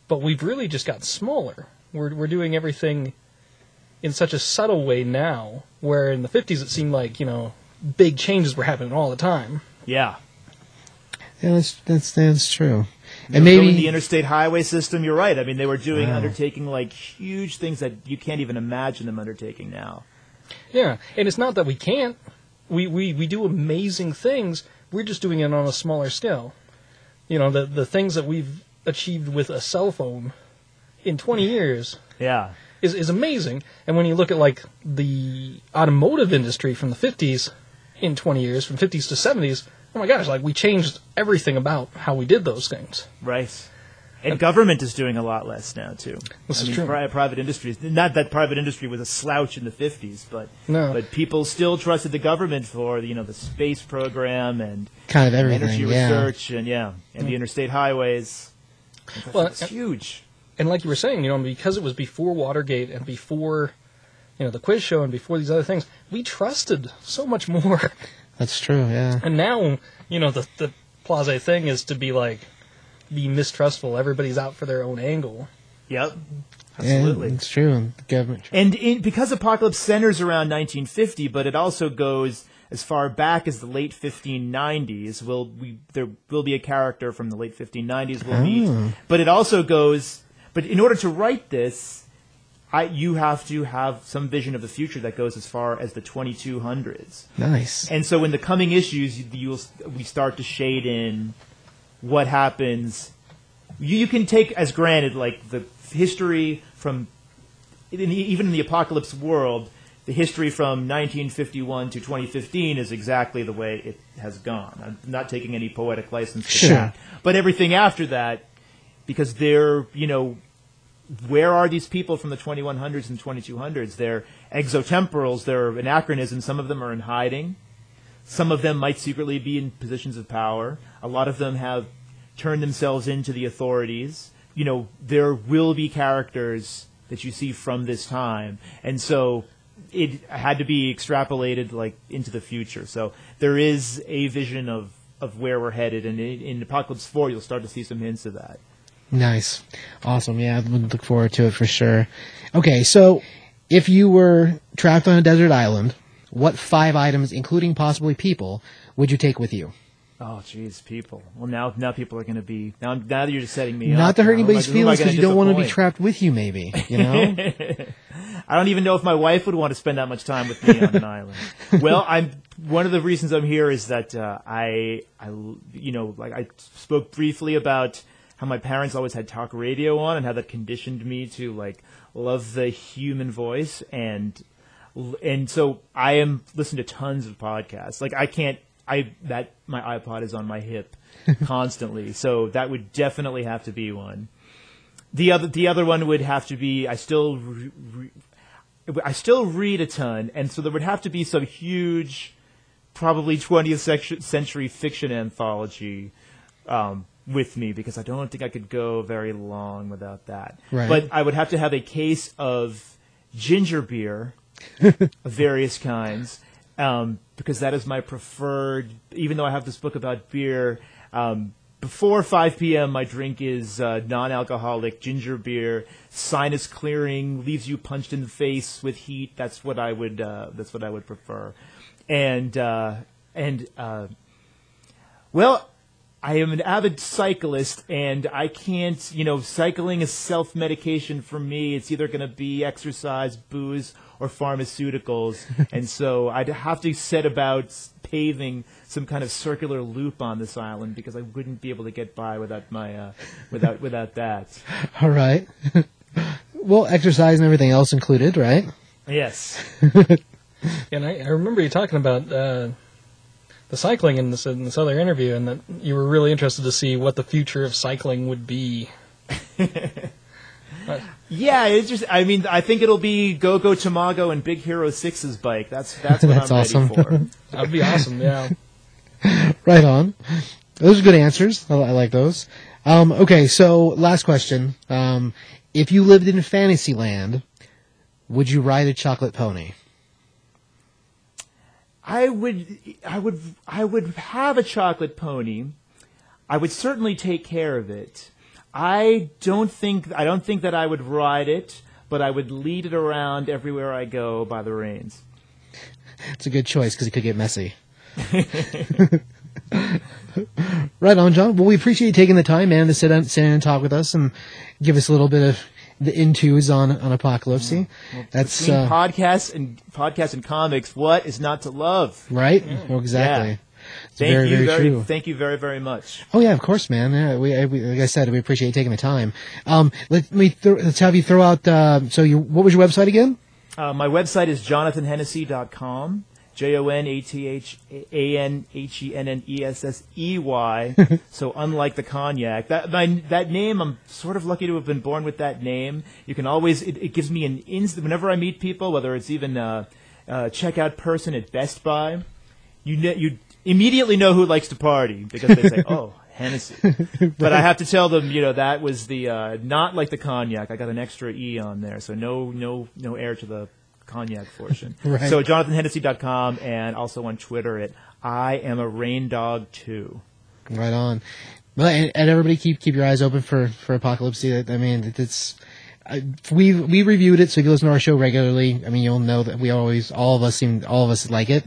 but we've really just got smaller. We're we're doing everything in such a subtle way now, where in the fifties it seemed like you know big changes were happening all the time. yeah Yeah, that's that's that's true. And maybe the interstate highway system. You're right. I mean, they were doing Wow. undertaking like huge things that you can't even imagine them undertaking now. Yeah, and it's not that we can't. We, we, we do amazing things. We're just doing it on a smaller scale. You know, the the things that we've achieved with a cell phone in 20 years, Yeah, is is amazing. And when you look at like the automotive industry from the 50s in 20 years, from 50s to 70s, oh my gosh, like we changed everything about how we did those things. Right. And government is doing a lot less now too. This I is mean, true. pri- private industry. Not that private industry was a slouch in the fifties, but No. but people still trusted the government for you know the space program and Kind of everything, energy yeah. research and yeah and the interstate highways. Well, it's huge. and like you were saying, you know, because it was before Watergate and before, you know, the quiz show and before these other things, we trusted so much more. That's true. Yeah. And now, you know, the the Plaza thing is to be like, be mistrustful. Everybody's out for their own angle. Yep. Yeah, Absolutely. it's true. The government. And in, because Epochalypse centers around 1950, but it also goes as far back as the late 1590s. Will we there will be a character from the late 1590s we'll Oh. meet, but it also goes. But in order to write this, I you have to have some vision of the future that goes as far as the 2200s. Nice. And so in the coming issues, you- you'll we start to shade in what happens. You, you can take as granted like the history from in the, even in the Epochalypse world, the history from 1951 to 2015 is exactly the way it has gone. I'm not taking any poetic license to Sure. that. But everything after that, because they're, you know, where are these people from the 2100s and 2200s? They're exotemporals, they're anachronisms. Some of them are in hiding. Some of them might secretly be in positions of power. A lot of them have turned themselves into the authorities. You know, there will be characters that you see from this time. And so it had to be extrapolated like into the future. So there is a vision of, of where we're headed. And in, in Epochalypse 4, you'll start to see some hints of that. Nice. Awesome. Yeah, I would look forward to it for sure. Okay, so if you were trapped on a desert island, what five items, including possibly people, would you take with you? Oh, jeez, people. Well, now now people are going to be now. Now that you're just setting me up. Not to hurt now, who am I- anybody's who am I feelings gonna because you don't want to be disappoint? trapped with you, maybe. You know? I don't even know if my wife would want to spend that much time with me on an island. Well, I'm one of the reasons I'm here is that uh, I, I, you know, like I spoke briefly about how my parents always had talk radio on and how that conditioned me to like love the human voice and and so I am listening to tons of podcasts. Like I can't, I that my iPod is on my hip constantly, so that would definitely have to be one. The other, the other one would have to be. I still, re, re, I still read a ton, and so there would have to be some huge, probably 20th century fiction anthology um, with me because I don't think I could go very long without that. Right. But I would have to have a case of ginger beer of various kinds um, because that is my preferred. Even though I have this book about beer, um, before 5 p.m. my drink is uh, non-alcoholic ginger beer, sinus clearing, leaves you punched in the face with heat. That's what I would. Uh, that's what I would prefer, and uh, and uh, well. I am an avid cyclist, and I can't, you know, cycling is self medication for me. It's either going to be exercise, booze, or pharmaceuticals. and so I'd have to set about paving some kind of circular loop on this island because I wouldn't be able to get by without my, uh, without, without that. All right. well, exercise and everything else included, right? Yes. And I, I remember you talking about uh, the cycling in this in this other interview, and that you were really interested to see what the future of cycling would be. Yeah, it's just, I mean, I think it'll be Go Go Tomago and Big Hero 6's bike. That's, that's what That's I'm awesome. ready for. That'd be awesome. Yeah. Right on. Those are good answers. I, I like those. Um, okay, so last question. Um, if you lived in Fantasyland, would you ride a chocolate pony? I would, I would, I would have a chocolate pony. I would certainly take care of it. I don't think, I don't think that I would ride it, but I would lead it around everywhere I go by the reins. It's a good choice because it could get messy. right on, John. Well, we appreciate you taking the time, man, to sit, on, sit in and talk with us and give us a little bit of the intos on on Epochalypse. That's uh, podcasts and podcasts and comics, what is not to love? right. Well, exactly. It's Thank very, you very, very, thank you very, very much. Oh yeah, of course, man. Yeah, we, we like I said, we appreciate you taking the time. Um, let me th- let's have you throw out. Uh, so, you, what was your website again? Uh, my website is jonathanhennessey.com. J O N A T H A N H E N N E S S E Y. So unlike the cognac, that my, that name, I'm sort of lucky to have been born with that name. You can always it, it gives me an instant whenever I meet people, whether it's even a, a checkout person at Best Buy, you you immediately know who likes to party because they say, "Oh, Hennessy." But I have to tell them, you know, that was the uh, not like the cognac. I got an extra e on there, so no no no air to the cognac portion. Right. So jonathanhennessey.com and also on Twitter at I am a rain dog too. Right on. Well, and, and everybody keep keep your eyes open for for Epochalypse. I mean, it's uh, we we reviewed it, so if you listen to our show regularly, I mean, you'll know that we always all of us seem all of us like it.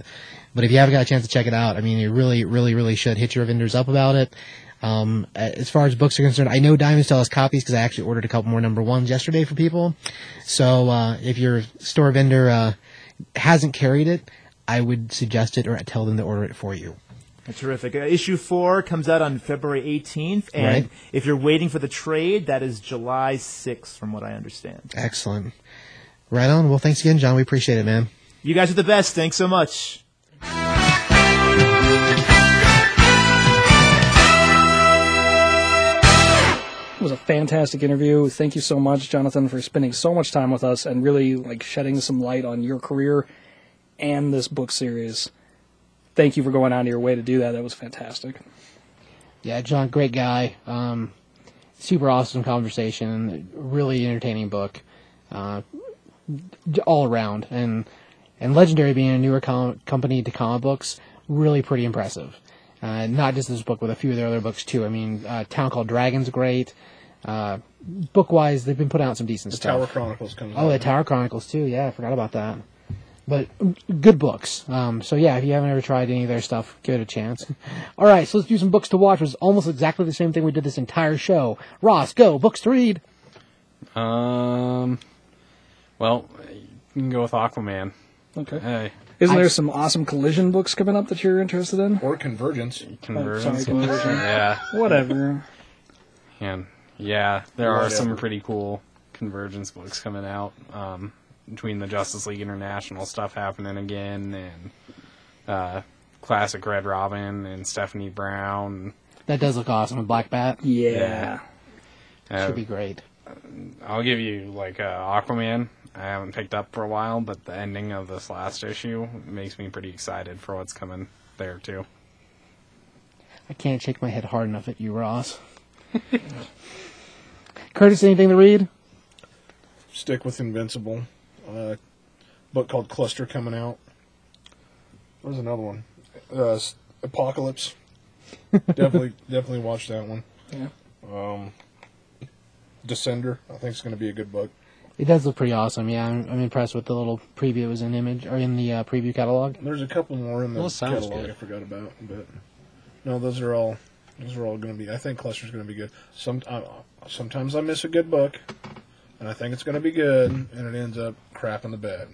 But if you haven't got a chance to check it out, I mean, you really, really, really should hit your vendors up about it. Um, as far as books are concerned, I know Diamond still has copies because I actually ordered a couple more number ones yesterday for people. So uh, if your store vendor uh, hasn't carried it, I would suggest it or tell them to order it for you. Terrific. Uh, issue four comes out on February 18th, and Right. if you're waiting for the trade, that is July 6th, from what I understand. Excellent. Right on. Well, thanks again, John. We appreciate it, man. You guys are the best. Thanks so much. It was a fantastic interview. Thank you so much, Jonathan, for spending so much time with us and really like shedding some light on your career and this book series. Thank you for going out of your way to do that. That was fantastic. Yeah, John, great guy. Um, super awesome conversation. Really entertaining book. Uh, all around, and and Legendary being a newer com- company to comic books, really pretty impressive. Uh, not just this book, but a few of their other books too. I mean, uh, Town Called Dragons, great. Uh, book wise, they've been putting out some decent The stuff. Tower Chronicles comes Oh, out. the Tower Chronicles too. Yeah, I forgot about that. But mm, good books. Um, so yeah, if you haven't ever tried any of their stuff, give it a chance. All right, so let's do some books to watch. Which is almost exactly the same thing we did this entire show. Ross, go books to read. Um, well, you can go with Aquaman. Okay. Hey, Isn't I- there some awesome collision books coming up that you're interested in? Or Convergence. conversions. sorry, conversion. yeah, Whatever. and yeah, there are some pretty cool convergence books coming out. Um, between the Justice League International stuff happening again, and uh, classic Red Robin and Stephanie Brown. That does look awesome with Black Bat. Yeah. Uh, Should be great. I'll give you like uh, Aquaman. I haven't picked up for a while, but the ending of this last issue makes me pretty excited for what's coming there too. I can't shake my head hard enough at you, Ross. Curtis, anything to read? Stick with Invincible. Uh, book called Cluster coming out. There's another one. Uh, Epochalypse. definitely, definitely watch that one. Yeah. Um, Descender. I think it's going to be a good book. It does look pretty awesome. Yeah, I'm, I'm impressed with the little preview. It was in image or in the uh, preview catalog. There's a couple more in the Well, sounds catalog good. I forgot about, but no, those are all. Those are all going to be. I think Cluster's going to be good. Some uh, sometimes I miss a good book, and I think it's going to be good, and it ends up crap in the bed.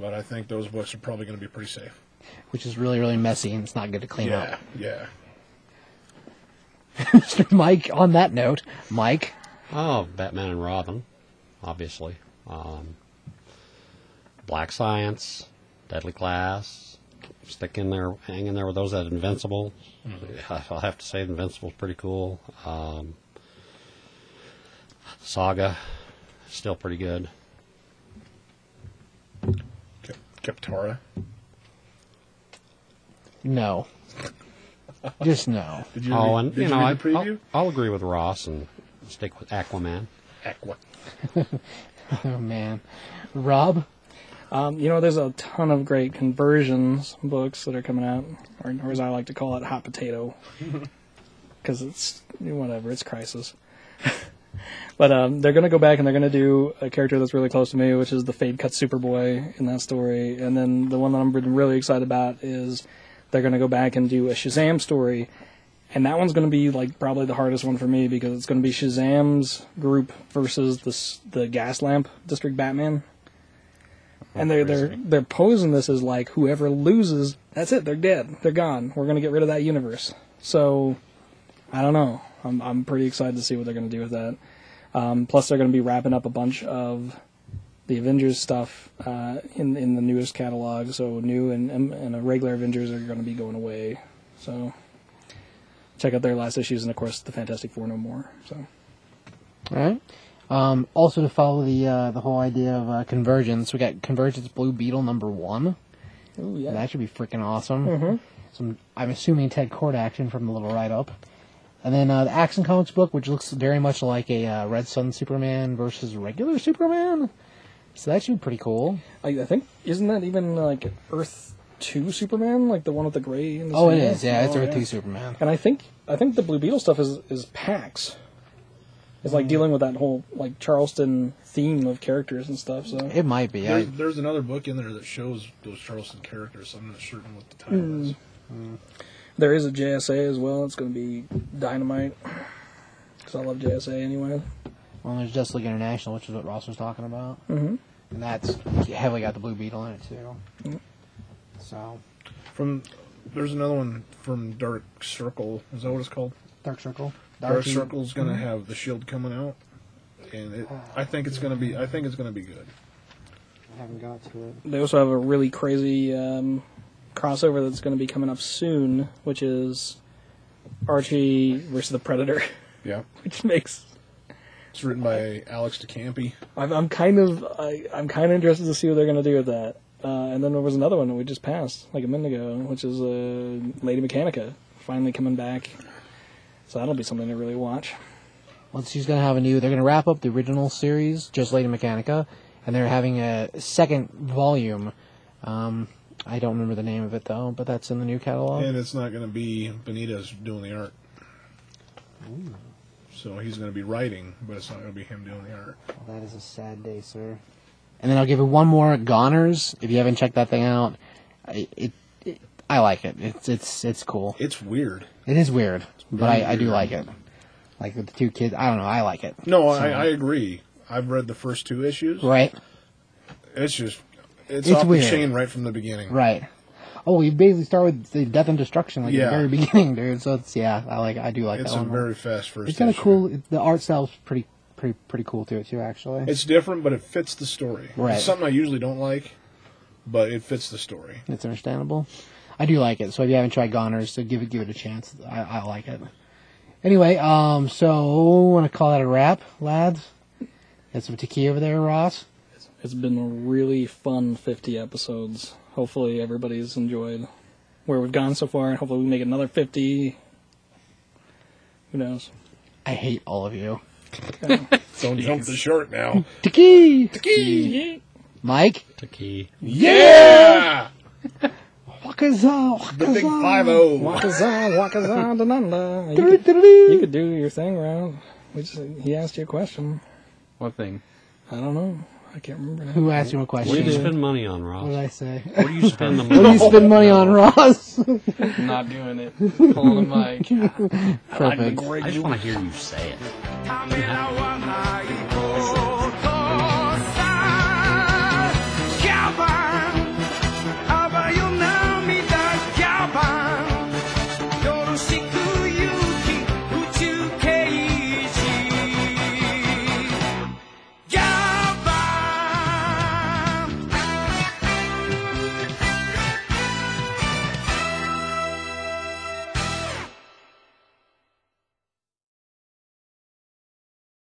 But I think those books are probably going to be pretty safe. which is really, really messy and it's not good to clean Yeah, up. yeah. Mr. Mike, on that note, Mike, Oh, Batman and Robin, obviously. Um, Black Science, Deadly Class. Stick in there, hang in there with those at Invincible. I'll have to say, Invincible's pretty cool. Um, Saga, still pretty good. Kep- Kaptara. no. Just no. Did you? oh, read, and did you you know, read I, the preview? I'll, I'll agree with Ross and stick with Aquaman. Aqua. Oh, man. Rob? Um, you know, there's a ton of great conversions books that are coming out, or, or as I like to call it, hot potato, because it's whatever, it's crisis. but um, they're going to go back and they're going to do a character that's really close to me, which is the Fade Cut Superboy in that story. And then the one that I'm really excited about is they're going to go back and do a Shazam story. And that one's going to be like probably the hardest one for me because it's going to be Shazam's group versus the the Gaslamp District Batman. and they're they're they're posing this as like whoever loses, that's it, they're dead, they're gone. We're gonna get rid of that universe. So, I don't know. I'm I'm pretty excited to see what they're gonna do with that. Um, plus, they're gonna be wrapping up a bunch of the Avengers stuff uh, in in the newest catalog. So new and and, and regular Avengers are gonna be going away. So. Check out their last issues, and of course, the Fantastic Four no more. So, All right. Um, also, to follow the uh, the whole idea of uh, convergence, we got Convergence Blue Beetle number one. oh yeah, That should be freaking awesome. Mhm. Some, I'm assuming Ted Kord action from the little write up. And then uh, the Action Comics book, which looks very much like a uh, Red Sun Superman versus regular Superman. So that should be pretty cool. I, I think isn't that even like Earth Two Superman, like the one with the gray? And the Oh, it silver? is. Yeah, it's Oh, Earth 2 Superman. And I think I think the Blue Beetle stuff is is PAX. It's Mm. like dealing with that whole like Charlton theme of characters and stuff. So It might be. There's, I, there's another book in there that shows those Charlton characters. So I'm not certain what the title is. there is a JSA as well. It's going to be dynamite. Because I love JSA anyway. well, there's Justice League International, which is what Ross was talking about. Mhm. And that's heavily got the Blue Beetle in it, too. So, From there's another one from Dark Circle. Is that what it's called? Dark Circle. Dark Darky- Circle's going to have the shield coming out, and it, I think it's going to be. I think it's going to be good. I haven't got to it. They also have a really crazy um, crossover that's going to be coming up soon, which is Archie versus the Predator, Yeah, which makes it's written by Alex DeCampi. I'm, I'm kind of I, I'm kind of interested to see what they're going to do with that. Uh, and then there was another one that we just passed like a minute ago, which is uh, Lady Mechanika finally coming back. So that'll be something to really watch. Well, she's going to have a new. They're going to wrap up the original series, just Lady Mechanika, and they're having a second volume. Um, I don't remember the name of it though, but that's in the new catalog. And it's not going to be Benitez doing the art. Ooh. So he's going to be writing, but it's not going to be him doing the art. Well, that is a sad day, sir. And then I'll give you one more, Goners. If you haven't checked that thing out, I, it, it I like it. It's it's it's cool. It's weird. It is weird, but I, I do weird. like it. Like with the two kids, I don't know. I like it. No, So- I, I agree. I've read the first two issues. Right, It's just it's, It's off weird. the chain right from the beginning. right. Oh, you basically start with the death and destruction, like Yeah. the very beginning, dude. So it's yeah, I like. I do like It's that a very fast first. it's kind of cool. The art style's pretty pretty pretty cool to it too, actually. It's different, but it fits the story. Right. It's something I usually don't like, but it fits the story. It's understandable. I do like it. So if you haven't tried Goners, so give it give it a chance. I, I like it. Anyway, um, so want to call that a wrap, lads? Got some tequila over there, Ross. It's been a really fun 50 episodes. Hopefully everybody's enjoyed where we've gone so far, and hopefully we make another 50. Who knows? I hate all of you. Don't jump the short now. Tequila. Mike. Taki. Yeah! Wakaza. The big five oh. Wakaza, wakaza, dananda. You could, you could do your thing, Round. We just, he asked you a question. What thing? I don't know. I can't remember. Who asked you a question? What do you spend money on, Ross? What did I say? What do you spend the money? what do you spend money on, Ross? Not doing it. Pulling the mic. Perfect. I, I just want to hear you say it.